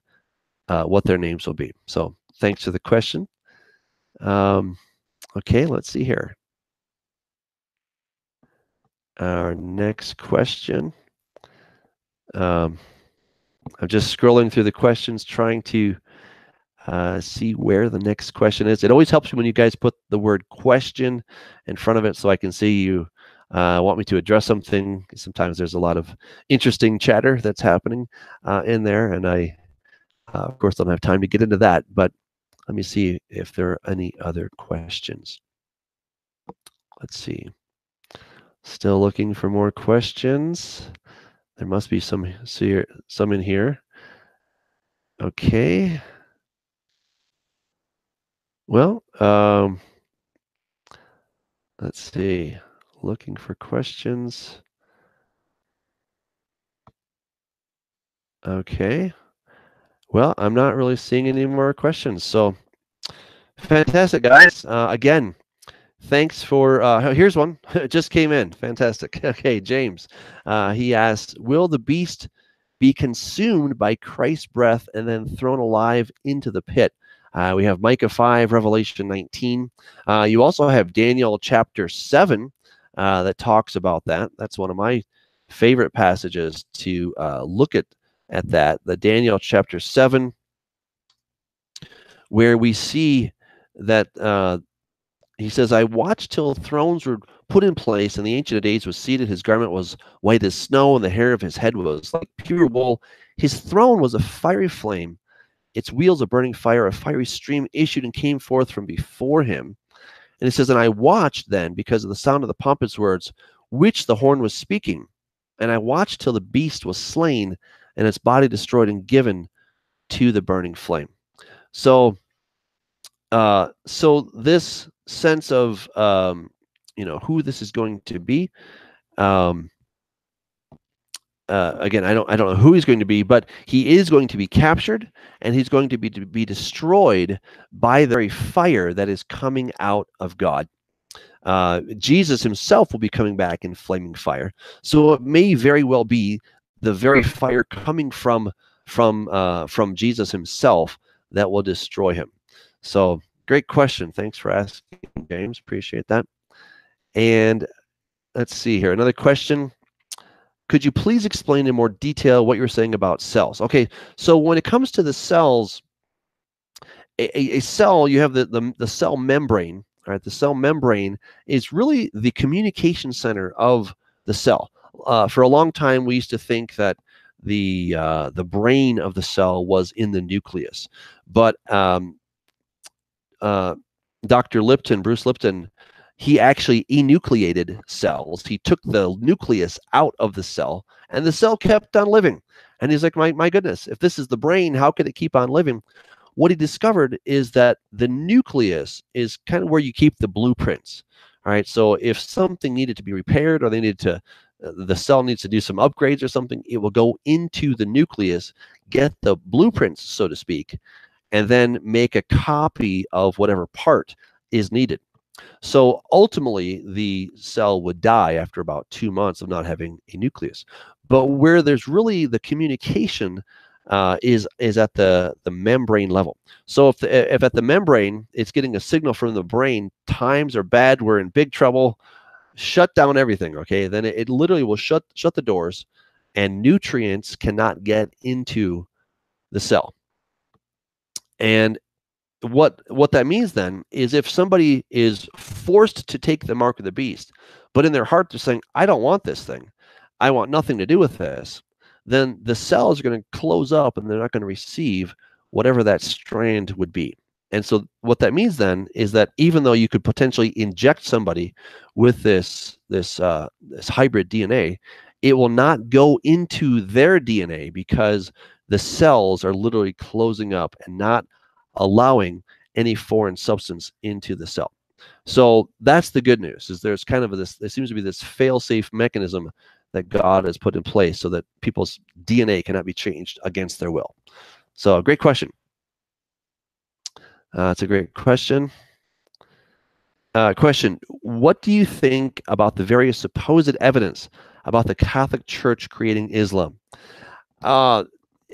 uh, what their names will be. So thanks for the question. Um, Okay, let's see here. Our next question. Um, I'm just scrolling through the questions, trying to uh, see where the next question is. It always helps me when you guys put the word question in front of it so I can see you uh, want me to address something. Sometimes there's a lot of interesting chatter that's happening uh, in there, and I, uh, of course, don't have time to get into that. But let me see if there are any other questions. let's see. Still looking for more questions. There must be some some in here. Okay. Well, um, let's see. Looking for questions. Okay. Well, I'm not really seeing any more questions. So fantastic, guys. Uh, again, thanks for. Uh, here's one. it just came in. Fantastic. Okay, James. Uh, he asked, "Will the beast be consumed by Christ's breath and then thrown alive into the pit?" Uh, we have Micah 5, Revelation 19. Uh, you also have Daniel chapter 7 uh, that talks about that. That's one of my favorite passages to uh, look at at that, the Daniel chapter 7, where we see that uh, he says, I watched till thrones were put in place, and the Ancient of Days was seated. His garment was white as snow, and the hair of his head was like pure wool. His throne was a fiery flame, its wheels a burning fire. A fiery stream issued and came forth from before him. And it says, And I watched then, because of the sound of the pompous words, which the horn was speaking. And I watched till the beast was slain, and its body destroyed and given to the burning flame. So, uh, so this sense of um, you know who this is going to be. Um, uh, again, I don't I don't know who he's going to be, but he is going to be captured and he's going to be to be destroyed by the very fire that is coming out of God. Uh, Jesus himself will be coming back in flaming fire. So it may very well be the very fire coming from from uh, from Jesus himself that will destroy him. So great question. Thanks for asking, James. Appreciate that. And let's see here. Another question. Could you please explain in more detail what you're saying about cells? Okay, so when it comes to the cells, a, a cell, you have the, the, the cell membrane, all right? The cell membrane is really the communication center of the cell uh, for a long time we used to think that the uh, the brain of the cell was in the nucleus, but um, uh, Dr. Lipton, Bruce Lipton, he actually enucleated cells. He took the nucleus out of the cell, and the cell kept on living. And he's like, my my goodness, if this is the brain, how could it keep on living? What he discovered is that the nucleus is kind of where you keep the blueprints. All right. So if something needed to be repaired or they needed to uh, the cell needs to do some upgrades or something, it will go into the nucleus, get the blueprints, so to speak, and then make a copy of whatever part is needed. So ultimately, the cell would die after about two months of not having a nucleus. But where there's really the communication uh, is is at the the membrane level. So if the, if at the membrane it's getting a signal from the brain, times are bad, we're in big trouble shut down everything okay then it, it, literally will shut shut the doors and nutrients cannot get into the cell and what what that means then is if somebody is forced to take the mark of the beast but in their heart they're saying i don't want this thing. I want nothing to do with this then the cells are going to close up and they're not going to receive whatever that strand would be. And so what that means then is that even though you could potentially inject somebody with this this uh, this hybrid DNA, it will not go into their DNA because the cells are literally closing up and not allowing any foreign substance into the cell. So that's the good news. Is there's kind of this there seems to be this fail-safe mechanism that God has put in place so that people's DNA cannot be changed against their will. So great question. Uh, that's a great question. Uh, question What do you think about the various supposed evidence about the Catholic Church creating Islam? Uh,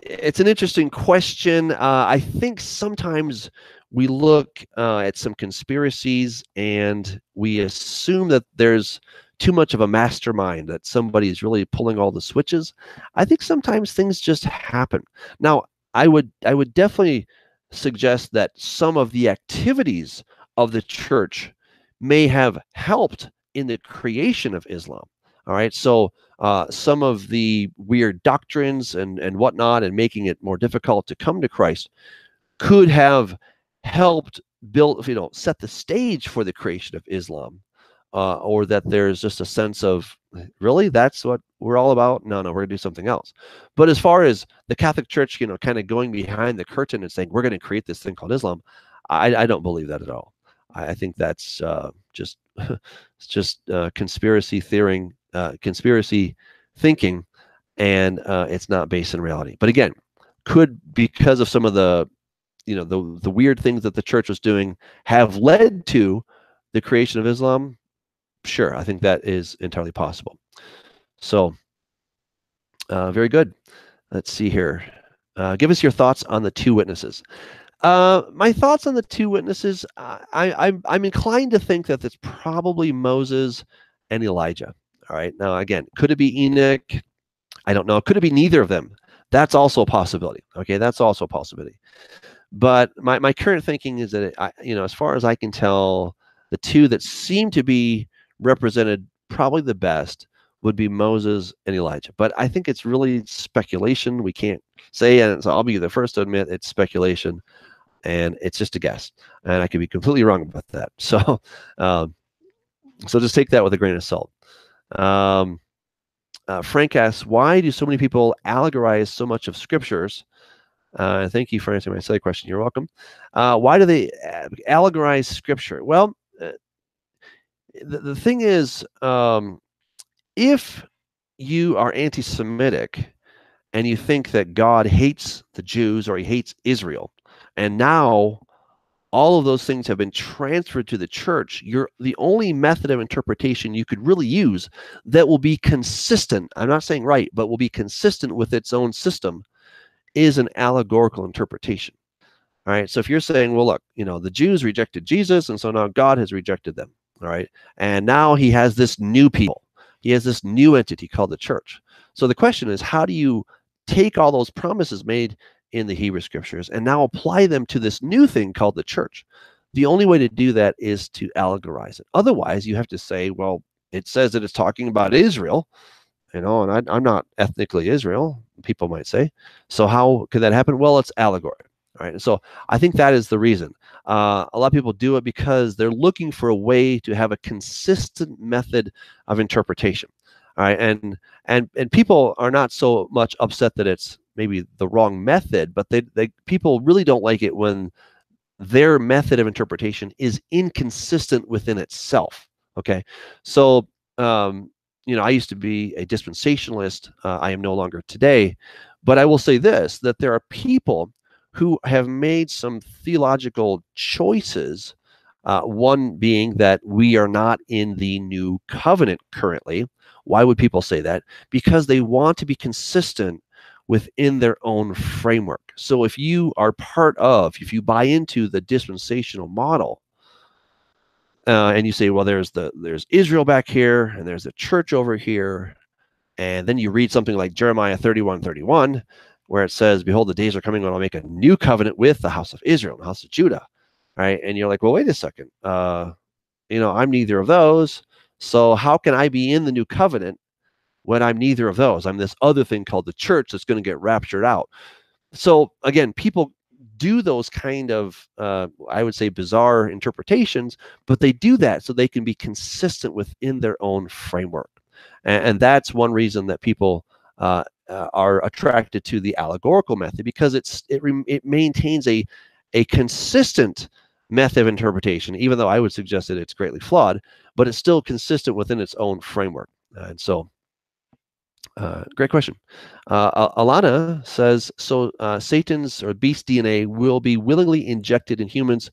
it's an interesting question. Uh, I think sometimes we look uh, at some conspiracies and we assume that there's too much of a mastermind that somebody is really pulling all the switches. I think sometimes things just happen. Now, I would I would definitely suggest that some of the activities of the church may have helped in the creation of Islam. All right, so uh, some of the weird doctrines and and whatnot, and making it more difficult to come to Christ, could have helped build, you know, set the stage for the creation of Islam. uh, or that there's just a sense of really that's what we're all about. No, no, we're gonna do something else. But as far as the Catholic Church, you know, kind of going behind the curtain and saying we're going to create this thing called Islam, I, I don't believe that at all. I, think that's uh, just just uh, conspiracy theory, uh, conspiracy thinking, and uh, it's not based in reality. But again, could because of some of the you know the the weird things that the church was doing have led to the creation of Islam. Sure, I think that is entirely possible. So, uh, very good. Let's see here. Uh, give us your thoughts on the two witnesses. Uh, my thoughts on the two witnesses, I, I'm, I'm inclined to think that it's probably Moses and Elijah. All right. Now, again, could it be Enoch? I don't know. Could it be neither of them? That's also a possibility. Okay. That's also a possibility. But my, my current thinking is that, it, I, you know, as far as I can tell, the two that seem to be represented probably the best would be Moses and Elijah. But I think it's really speculation. We can't say, and so I'll be the first to admit it's speculation and it's just a guess. And I could be completely wrong about that. So, um, so just take that with a grain of salt. Um, uh, Frank asks, why do so many people allegorize so much of scriptures? Uh, thank you for answering my second question. You're welcome. Uh, why do they allegorize scripture? Well, uh, the, the thing is, um, if you are anti Semitic and you think that God hates the Jews or he hates Israel, and now all of those things have been transferred to the church, you're the only method of interpretation you could really use that will be consistent. I'm not saying right, but will be consistent with its own system is an allegorical interpretation. All right. So if you're saying, well, look, you know, the Jews rejected Jesus, and so now God has rejected them. All right. And now he has this new people. He has this new entity called the church. So the question is, how do you take all those promises made in the Hebrew scriptures and now apply them to this new thing called the church. The only way to do that is to allegorize it. Otherwise, you have to say, well, it says that it's talking about Israel, you know, and I, am not ethnically Israel, people might say. So how could that happen? Well, it's allegory. Right. And so I think that is the reason. Uh, a lot of people do it because they're looking for a way to have a consistent method of interpretation. All right. And and and people are not so much upset that it's maybe the wrong method, but they, they people really don't like it when their method of interpretation is inconsistent within itself. Okay, so um, you know I used to be a dispensationalist. Uh, I am no longer today, but I will say this: that there are people who have made some theological choices. Uh, one being that we are not in the new covenant currently. Why would people say that? Because they want to be consistent within their own framework. So if you are part of, if you buy into the dispensational model, uh, and you say, well, there's the there's Israel back here, and there's the church over here, and then you read something like Jeremiah 31, 31, where it says, Behold, the days are coming when I'll make a new covenant with the house of Israel and the house of Judah. Right. And you're like, well, wait a second. Uh, you know, I'm neither of those. So how can I be in the new covenant when I'm neither of those. I'm this other thing called the church that's going to get raptured out. So again, people do those kind of, uh, I would say, bizarre interpretations, but they do that so they can be consistent within their own framework. And, and that's one reason that people uh, uh, are attracted to the allegorical method because it's it, it maintains a a consistent method of interpretation, even though I would suggest that it's greatly flawed, but it's still consistent within its own framework. And so uh, great question. Uh, Alana says, so uh, Satan's or beast DNA will be willingly injected in humans.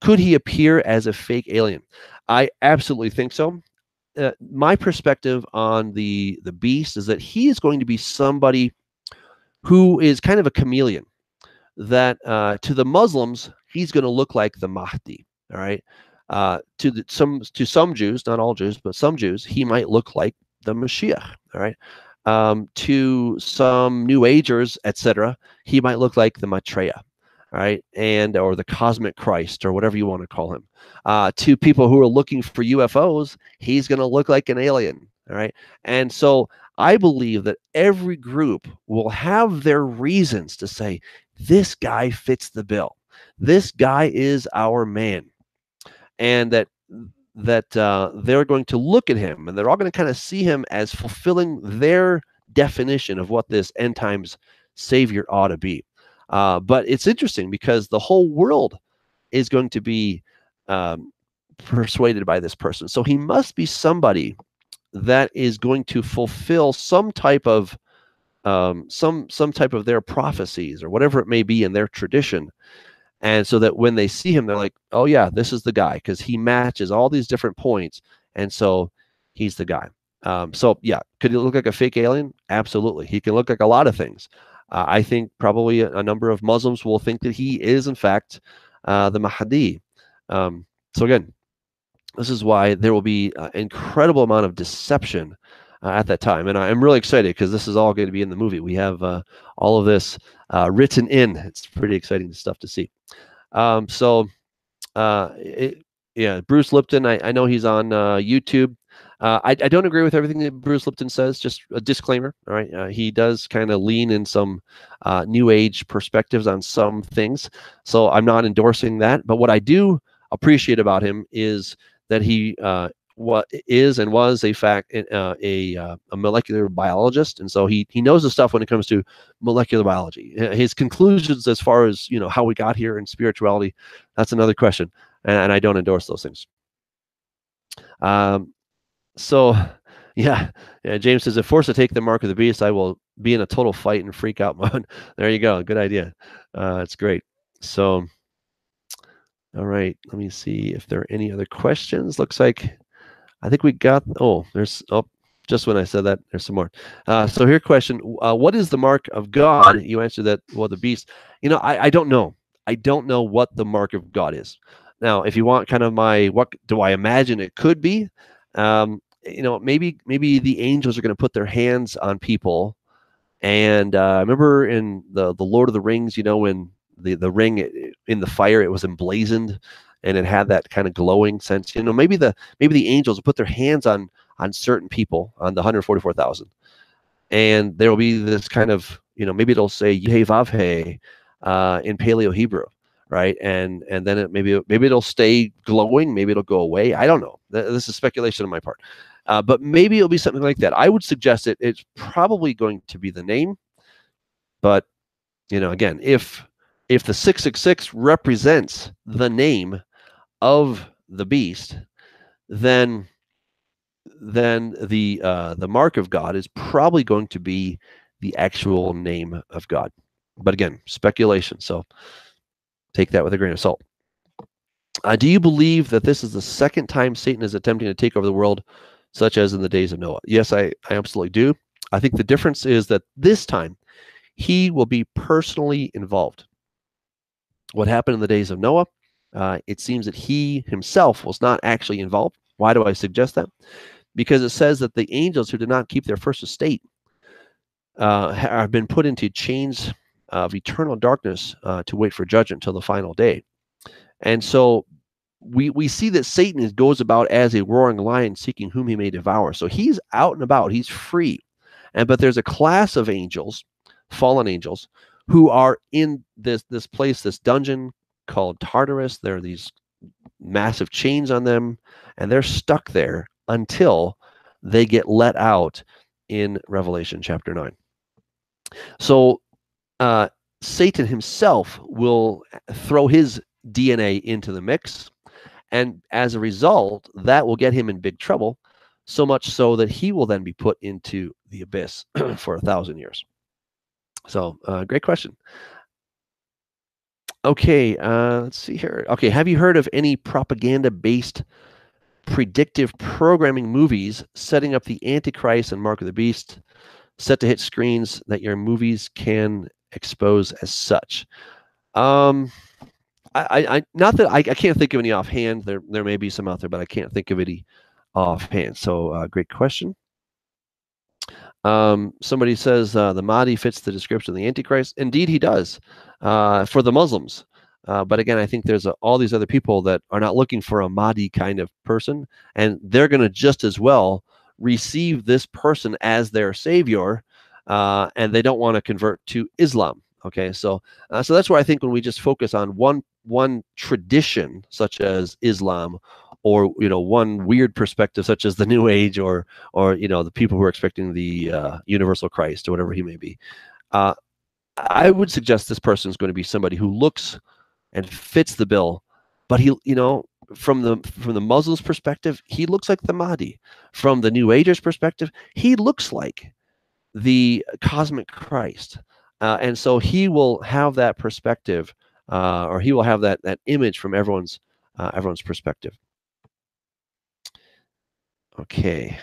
Could he appear as a fake alien? I absolutely think so. Uh, my perspective on the the beast is that he is going to be somebody who is kind of a chameleon. That uh, to the Muslims, he's going to look like the Mahdi. All right. Uh, to the, some to some Jews, not all Jews, but some Jews, he might look like the Mashiach. All right um, to some New Agers, etc., he might look like the Maitreya, right? And or the Cosmic Christ or whatever you want to call him. Uh, to people who are looking for UFOs, he's going to look like an alien, all right? And so I believe that every group will have their reasons to say this guy fits the bill. This guy is our man, and that that uh, they're going to look at him and they're all going to kind of see him as fulfilling their definition of what this end times savior ought to be. Uh, but it's interesting because the whole world is going to be um, persuaded by this person. So he must be somebody that is going to fulfill some type of um, some some type of their prophecies or whatever it may be in their tradition. And so that when they see him, they're like, "Oh yeah, this is the guy," because he matches all these different points, and so he's the guy. Um, so yeah, could he look like a fake alien? Absolutely, he can look like a lot of things. Uh, I think probably a, a, number of Muslims will think that he is in fact uh, the Mahdi. Um, so again, this is why there will be an incredible amount of deception uh, at that time. And I'm really excited because this is all going to be in the movie. We have uh, all of this uh, written in. It's pretty exciting stuff to see. Um, so, uh, it, yeah, Bruce Lipton, I, I know he's on uh, YouTube. Uh, I, I, don't agree with everything that Bruce Lipton says. Just a disclaimer. All right, uh, he does kind of lean in some uh, new age perspectives on some things, so I'm not endorsing that. But what I do appreciate about him is that he what is and was a fact uh, a uh, a molecular biologist, and so he he knows the stuff when it comes to molecular biology. His conclusions as far as you know how we got here in spirituality, that's another question, and, and I don't endorse those things. Um, so yeah, yeah. James says, if forced to take the mark of the beast, I will be in a total fight and freak out mode. there you go. Good idea. Uh, it's great. So. All right, let me see if there are any other questions. Looks like I think we got, oh, there's, oh, just when I said that, there's some more. Uh, so here, question: uh, What is the mark of God? You answered that. Well, the beast. You know, I, I don't know. I don't know what the mark of God is. Now, if you want kind of my what do I imagine it could be? Um, you know, maybe maybe the angels are going to put their hands on people. And uh, I remember in the the Lord of the Rings, you know, when the the ring in the fire, it was emblazoned and it had that kind of glowing sense. You know, maybe the maybe the angels put their hands on on certain people on the 144,000, and there will be this kind of you know maybe it'll say Yehevavhe uh, in Paleo Hebrew, right? And and then it maybe maybe it'll stay glowing, maybe it'll go away. I don't know. This is speculation on my part, uh, but maybe it'll be something like that. I would suggest it. It's probably going to be the name, but you know, again, if if the 666 represents the name of the beast, then then the uh, the mark of God is probably going to be the actual name of God. But again, speculation. So take that with a grain of salt. Uh, do you believe that this is the second time Satan is attempting to take over the world, such as in the days of Noah? Yes, I, I absolutely do. I think the difference is that this time he will be personally involved. What happened in the days of Noah uh, it seems that he himself was not actually involved. Why do I suggest that? Because it says that the angels who did not keep their first estate uh, have been put into chains of eternal darkness uh, to wait for judgment until the final day. And so we we see that Satan goes about as a roaring lion seeking whom he may devour. So he's out and about, he's free. And but there's a class of angels, fallen angels, who are in this this place, this dungeon called Tartarus. There are these massive chains on them, and they're stuck there until they get let out in Revelation chapter 9. So uh, Satan himself will throw his DNA into the mix. And as a result, that will get him in big trouble, so much so that he will then be put into the abyss for a thousand years. So, uh, great question. Okay, uh, let's see here. Okay, have you heard of any propaganda-based predictive programming movies setting up the Antichrist and Mark of the Beast set to hit screens that your movies can expose as such? Um, I, I not that I, I can't think of any offhand. There there may be some out there, but I can't think of any offhand. So uh, great question. Um, somebody says uh, the Mahdi fits the description of the Antichrist. Indeed, he does uh, for the Muslims. Uh, but again, I think there's a, all these other people that are not looking for a Mahdi kind of person, and they're going to just as well receive this person as their savior, uh, and they don't want to convert to Islam. Okay, so uh, so that's where I think when we just focus on one one tradition, such as Islam or you know one weird perspective such as the new age or or you know the people who are expecting the uh, universal christ or whatever he may be. Uh, i would suggest this person is going to be somebody who looks and fits the bill but he you know from the from the muslims perspective he looks like the mahdi. From the new agers perspective he looks like the cosmic christ. Uh, and so he will have that perspective uh, or he will have that that image from everyone's uh, everyone's perspective Okay.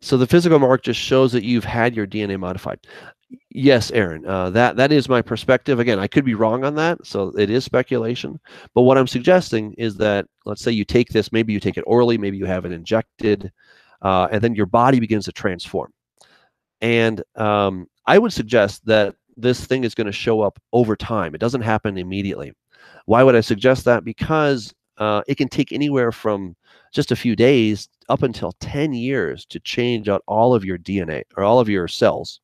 So the physical mark just shows that you've had your DNA modified. Yes, Aaron, uh, that that is my perspective. Again, I could be wrong on that, so it is speculation. But what I'm suggesting is that let's say you take this, maybe you take it orally, maybe you have it injected, uh, and then your body begins to transform. And um, I would suggest that this thing is going to show up over time. It doesn't happen immediately. Why would I suggest that? Because uh, it can take anywhere from just a few days up until 10 years to change out all of your DNA or all of your cells.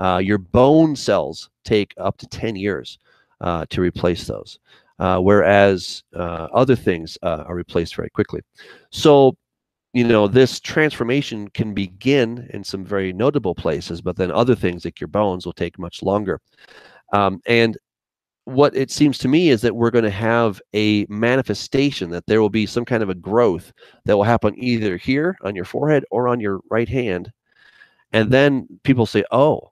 Uh, your bone cells take up to 10 years uh, to replace those, uh, whereas uh, other things uh, are replaced very quickly. So, you know, this transformation can begin in some very notable places, but then other things like your bones will take much longer. Um, and what it seems to me is that we're going to have a manifestation that there will be some kind of a growth that will happen either here on your forehead or on your right hand. And then people say oh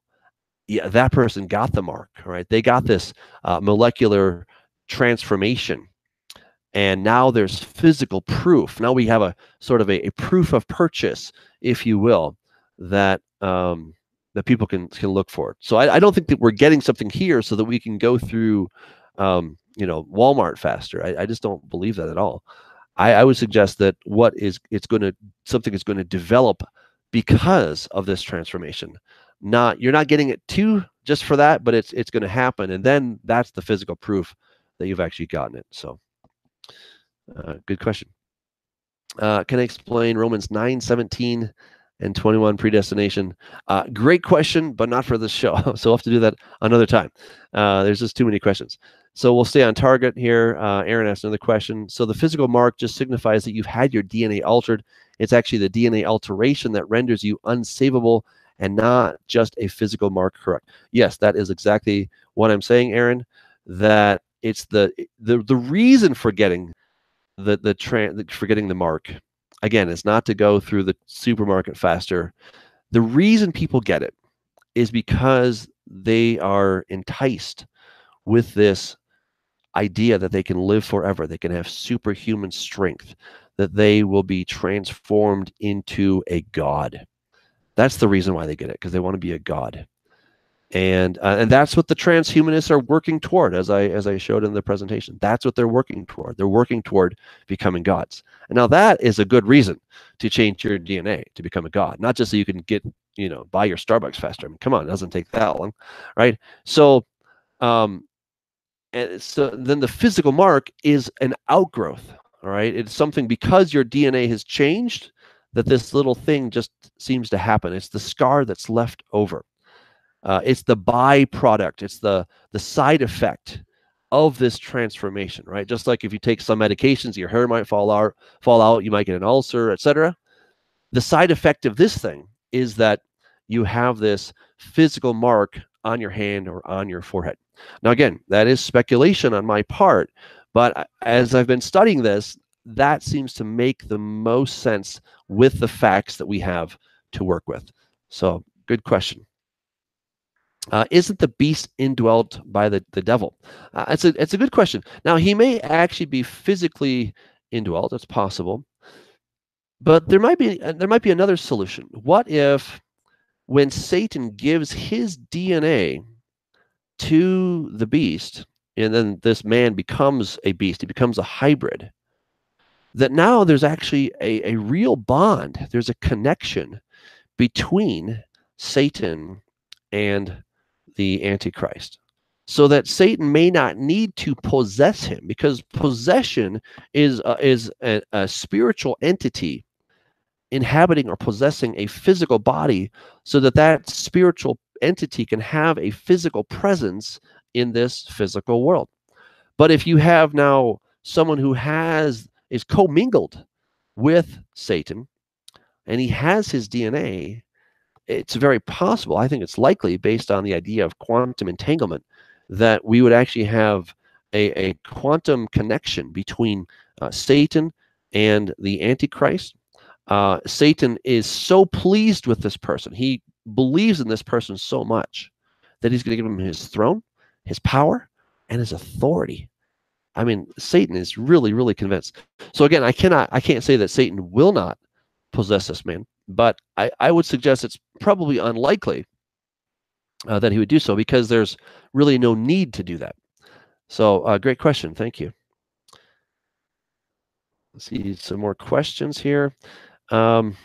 yeah that person got the mark right? They got this uh, molecular transformation. And now there's physical proof. Now we have a sort of a, a proof of purchase if you will that um, that people can can look for. So I, I, don't think that we're getting something here so that we can go through, um, you know, Walmart faster. I, I, just don't believe that at all. I, I would suggest that what is it's going to something is going to develop because of this transformation. Not you're not getting it too just for that, but it's it's going to happen, and then that's the physical proof that you've actually gotten it. So, uh, good question. Uh, can I explain Romans nine seventeen? And 21 predestination? Uh, great question, but not for this show. so we'll have to do that another time. Uh, there's just too many questions. So we'll stay on target here. Uh, Aaron asked another question. So the physical mark just signifies that you've had your DNA altered. It's actually the DNA alteration that renders you unsavable and not just a physical mark correct. Yes, that is exactly what I'm saying, Aaron, that it's the the, the reason for getting the the tra- for getting the mark again, it's not to go through the supermarket faster. The reason people get it is because they are enticed with this idea that they can live forever, they can have superhuman strength, that they will be transformed into a god. That's the reason why they get it, because they want to be a god and uh, and that's what the transhumanists are working toward as i as i showed in the presentation. That's what they're working toward. They're working toward becoming gods. And now that is a good reason to change your dna to become a god. Not just so you can get you know buy your starbucks faster. I mean come on it doesn't take that long right? So um and so then the physical mark is an outgrowth all right? It's something because your dna has changed that this little thing just seems to happen. It's the scar that's left over uh, it's the byproduct. It's the the side effect of this transformation, right? Just like if you take some medications, your hair might fall out, fall out, you might get an ulcer, etc. The side effect of this thing is that you have this physical mark on your hand or on your forehead. Now, again, that is speculation on my part, but as I've been studying this, that seems to make the most sense with the facts that we have to work with. So, good question. Uh, isn't the beast indwelt by the, the devil? Uh, it's, a, it's a good question. Now, he may actually be physically indwelt. It's possible. But there might be uh, there might be another solution. What if when Satan gives his DNA to the beast, and then this man becomes a beast, he becomes a hybrid, that now there's actually a, a real bond, there's a connection between Satan and the Antichrist. So that Satan may not need to possess him because possession is, uh, is a, a spiritual entity inhabiting or possessing a physical body so that that spiritual entity can have a physical presence in this physical world. But if you have now someone who has is commingled with Satan and he has his DNA, it's very possible, I think it's likely based on the idea of quantum entanglement, that we would actually have a, a quantum connection between uh, Satan and the Antichrist. Uh, Satan is so pleased with this person. He believes in this person so much that he's going to give him his throne, his power, and his authority. I mean, Satan is really, really convinced. So again, I cannot, I can't say that Satan will not possess this man, but I, I would suggest it's probably unlikely uh, that he would do so because there's really no need to do that. So, uh, great question. Thank you. Let's see some more questions here. Um,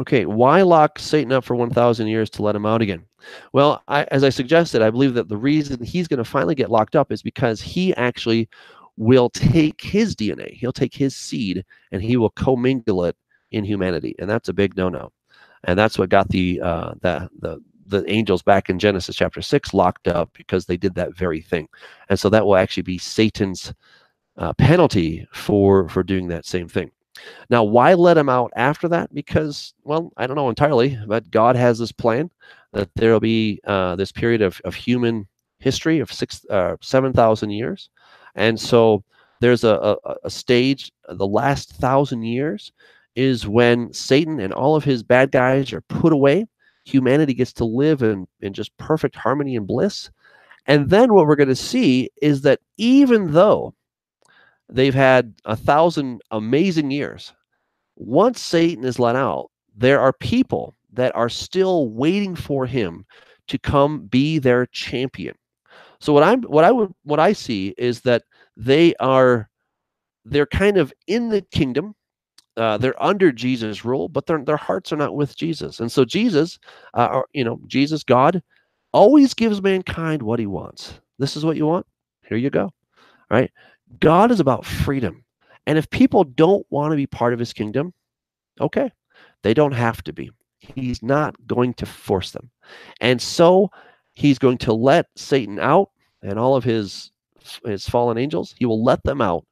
okay, why lock Satan up for 1,000 years to let him out again? Well, I, as I suggested, I believe that the reason he's going to finally get locked up is because he actually will take his DNA, he'll take his seed, and he will commingle it in humanity, and that's a big no-no. And that's what got the uh, the the the angels back in Genesis chapter six locked up because they did that very thing, and so that will actually be Satan's uh, penalty for for doing that same thing. Now, why let him out after that? Because, well, I don't know entirely, but God has this plan that there will be uh, this period of, of human history of six, uh, 7,000 years. And so there's a, a, a stage, the last thousand years is when Satan and all of his bad guys are put away. Humanity gets to live in, in just perfect harmony and bliss. And then what we're going to see is that even though they've had a thousand amazing years, once Satan is let out, there are people that are still waiting for him to come be their champion. So what I'm what I would what I see is that they are they're kind of in the kingdom uh, they're under Jesus' rule, but their their hearts are not with Jesus. And so Jesus, uh, or, you know, Jesus, God, always gives mankind what He wants. This is what you want. Here you go. Right? God is about freedom, and if people don't want to be part of His kingdom, okay, they don't have to be. He's not going to force them, and so He's going to let Satan out and all of his his fallen angels. He will let them out,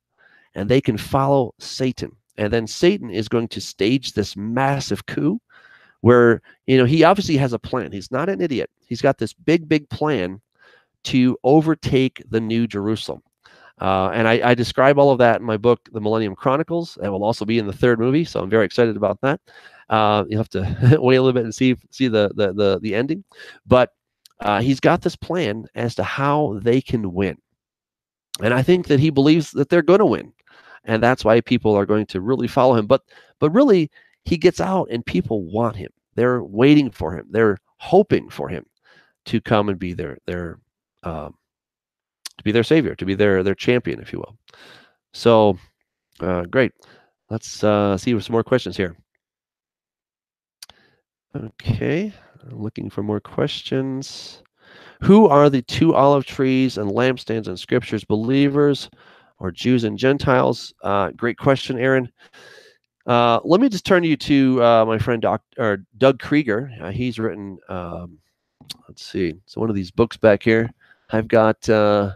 and they can follow Satan and then Satan is going to stage this massive coup where, you know, he obviously has a plan. He's not an idiot. He's got this big, big plan to overtake the New Jerusalem. Uh, and I, I, describe all of that in my book, The Millennium Chronicles. It will also be in the third movie, so I'm very excited about that. Uh, you'll have to wait a little bit and see see the the the, the ending, but uh, he's got this plan as to how they can win, and I think that he believes that they're going to win and that's why people are going to really follow him but but really he gets out and people want him. They're waiting for him. They're hoping for him to come and be their their um, to be their savior to be their their champion if you will. So uh, great. Let's uh, see some more questions here. Okay looking for more questions. Who are the two olive trees and lampstands in scriptures? Believers or Jews and Gentiles? Uh, great question, Aaron. Uh, let me just turn you to uh, my friend Doc, or Doug Krieger. Uh, he's written, um, let's see, so one of these books back here. I've got, uh,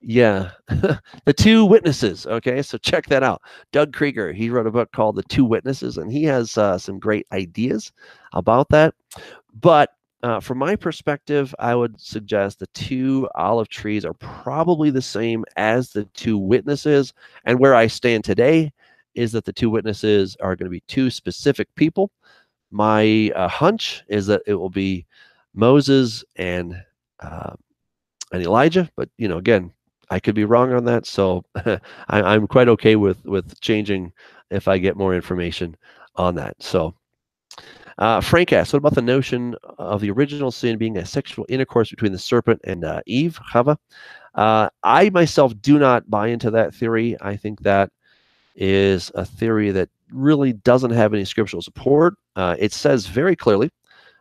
yeah, The Two Witnesses. Okay, so check that out. Doug Krieger, he wrote a book called The Two Witnesses, and he has uh, some great ideas about that. But uh, from my perspective, I would suggest the two olive trees are probably the same as the two witnesses. And where I stand today is that the two witnesses are going to be two specific people. My uh, hunch is that it will be Moses and uh, and Elijah, but you know, again, I could be wrong on that. So I, I'm quite okay with with changing if I get more information on that. So uh, Frank asks, what about the notion of the original sin being a sexual intercourse between the serpent and uh, Eve, Chava? Uh, I myself do not buy into that theory. I think that is a theory that really doesn't have any scriptural support. Uh, it says very clearly,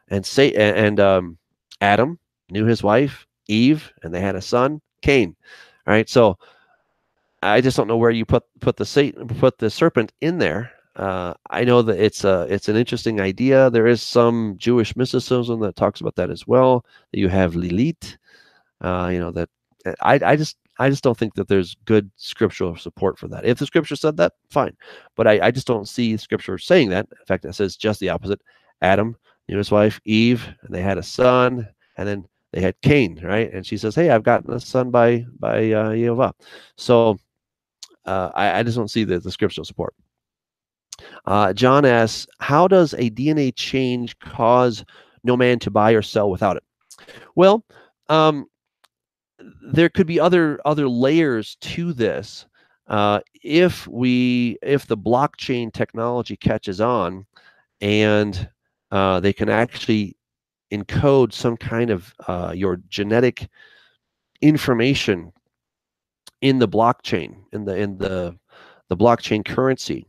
and say and um, Adam knew his wife Eve, and they had a son, Cain. All right, so I just don't know where you put put the Satan put the serpent in there uh, I know that it's a it's an interesting idea. There is some Jewish mysticism that talks about that as well. You have Lilith, uh, you know that I I just I just don't think that there's good scriptural support for that. If the scripture said that, fine. But I, I just don't see scripture saying that. In fact, it says just the opposite. Adam knew his wife Eve, and they had a son, and then they had Cain, right? And she says, "Hey, I've gotten a son by by uh, Yehovah." So uh, I, I, just don't see the, the scriptural support. Uh, John asks, "How does a DNA change cause no man to buy or sell without it?" Well, um, there could be other other layers to this. Uh, if we if the blockchain technology catches on, and uh, they can actually encode some kind of uh, your genetic information in the blockchain in the in the the blockchain currency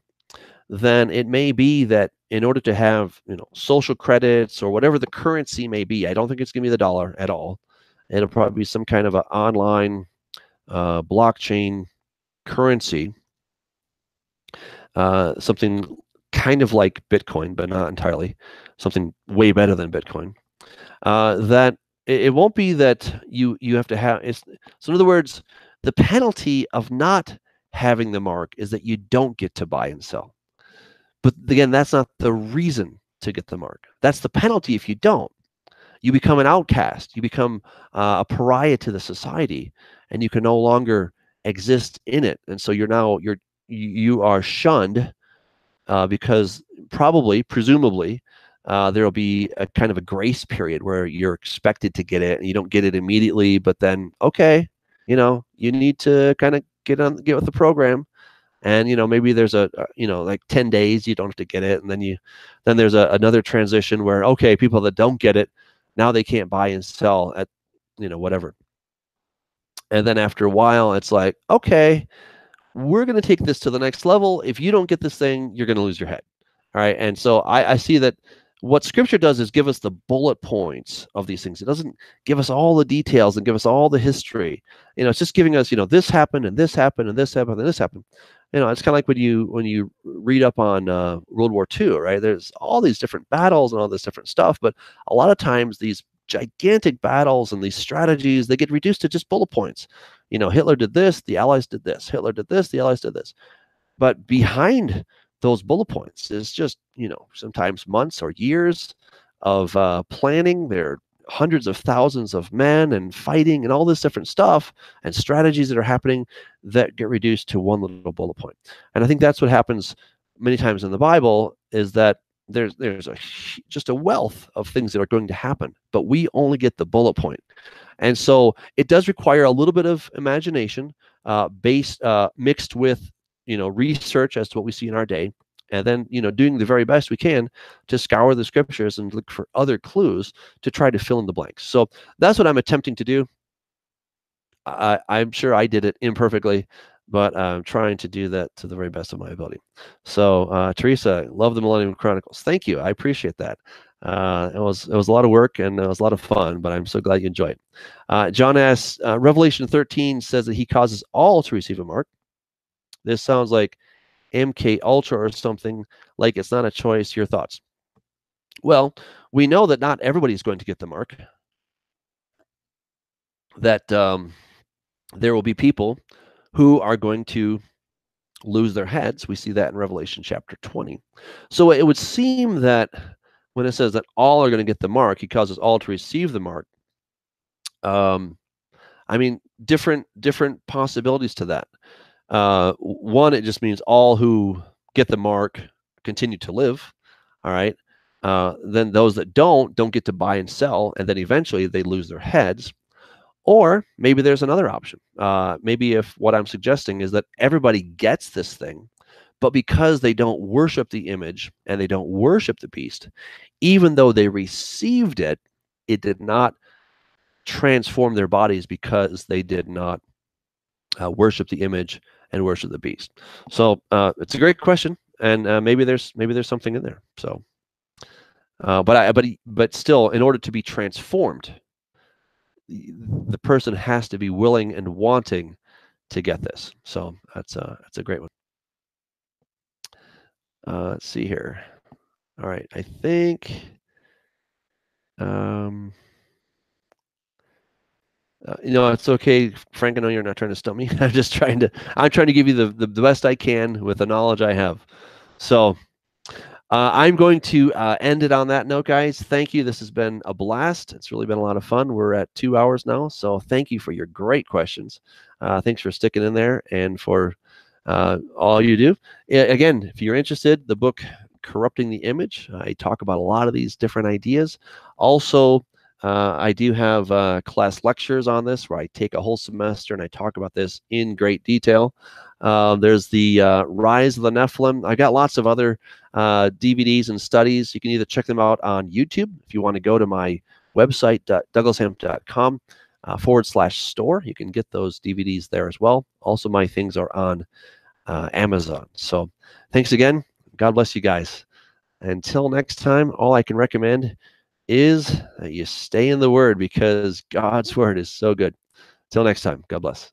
then it may be that in order to have you know social credits or whatever the currency may be i don't think it's going to be the dollar at all. It'll probably be some kind of an online uh, blockchain currency. Uh, something kind of like bitcoin but not entirely. Something way better than bitcoin. Uh, that it, it, won't be that you you have to have it's so in other words the penalty of not having the mark is that you don't get to buy and sell but again that's not the reason to get the mark. That's the penalty if you don't. You become an outcast. You become uh, a pariah to the society and you can no longer exist in it. And so you're now you're you are shunned uh, because probably presumably uh, there will be a kind of a grace period where you're expected to get it. And you don't get it immediately but then okay you know you need to kind of get on get with the program and you know maybe there's a, a, you know like 10 days you don't have to get it and then you then there's a, another transition where okay people that don't get it now they can't buy and sell at you know whatever. And then after a while it's like okay we're going to take this to the next level. If you don't get this thing you're going to lose your head. All right? And so I, I see that what scripture does is give us the bullet points of these things. It doesn't give us all the details and give us all the history. You know, it's just giving us, you know, this happened and this happened and this happened and this happened. You know, it's kind of like when you when you read up on uh, World War II, right? There's all these different battles and all this different stuff, but a lot of times these gigantic battles and these strategies they get reduced to just bullet points. You know, Hitler did this, the Allies did this. Hitler did this, the Allies did this. But behind those bullet points is just you know sometimes months or years of uh, planning. There are hundreds of thousands of men and fighting and all this different stuff and strategies that are happening that get reduced to one little bullet point. And i think that's what happens many times in the bible is that there's there's a just a wealth of things that are going to happen but we only get the bullet point. And so it does require a little bit of imagination uh, based uh, mixed with you know research as to what we see in our day and then you know doing the very best we can to scour the scriptures and look for other clues to try to fill in the blanks. So that's what i'm attempting to do. I, i'm sure i did it imperfectly but i'm trying to do that to the very best of my ability. So uh, teresa love the millennium chronicles. Thank you. I appreciate that. Uh, it was it was a lot of work and it was a lot of fun, but I'm so glad you enjoyed. Uh, John asks, uh, Revelation 13 says that he causes all to receive a mark. This sounds like MK Ultra or something like it's not a choice. Your thoughts? Well, we know that not everybody is going to get the mark. That um, there will be people who are going to lose their heads. We see that in Revelation chapter 20. So it would seem that when it says that all are going to get the mark, he causes all to receive the mark. Um, I mean, different different possibilities to that. Uh, one, it just means all who get the mark continue to live. All right. Uh, then those that don't don't get to buy and sell, and then eventually they lose their heads. Or maybe there's another option. Uh, maybe if what I'm suggesting is that everybody gets this thing, but because they don't worship the image and they don't worship the beast, even though they received it, it did not transform their bodies because they did not uh, worship the image and worship the beast. So uh, it's a great question, and uh, maybe there's maybe there's something in there. So, uh, but I but but still, in order to be transformed, the person has to be willing and wanting to get this. So that's a that's a great one. Uh, let's see here. All right, I think. Um, uh, you know, it's okay, Frank. I know you're not trying to stump me. I'm just trying to. I'm trying to give you the, the, the best I can with the knowledge I have. So, uh, I'm going to uh, end it on that note, guys. Thank you. This has been a blast. It's really been a lot of fun. We're at two hours now, so thank you for your great questions. Uh, thanks for sticking in there and for uh, all you do. Again, if you're interested, the book Corrupting the Image. I talk about a lot of these different ideas. Also, uh, I do have uh, class lectures on this where I take a whole semester and I talk about this in great detail. Uh, there's the uh, Rise of the Nephilim. I've got lots of other uh, DVDs and studies. You can either check them out on YouTube if you want to go to my website, douglashamp.com uh, forward slash store. You can get those DVDs there as well. Also, my things are on Amazon. So thanks again. God bless you guys. Until next time, all I can recommend is that you stay in the Word because God's Word is so good. Until next time, God bless.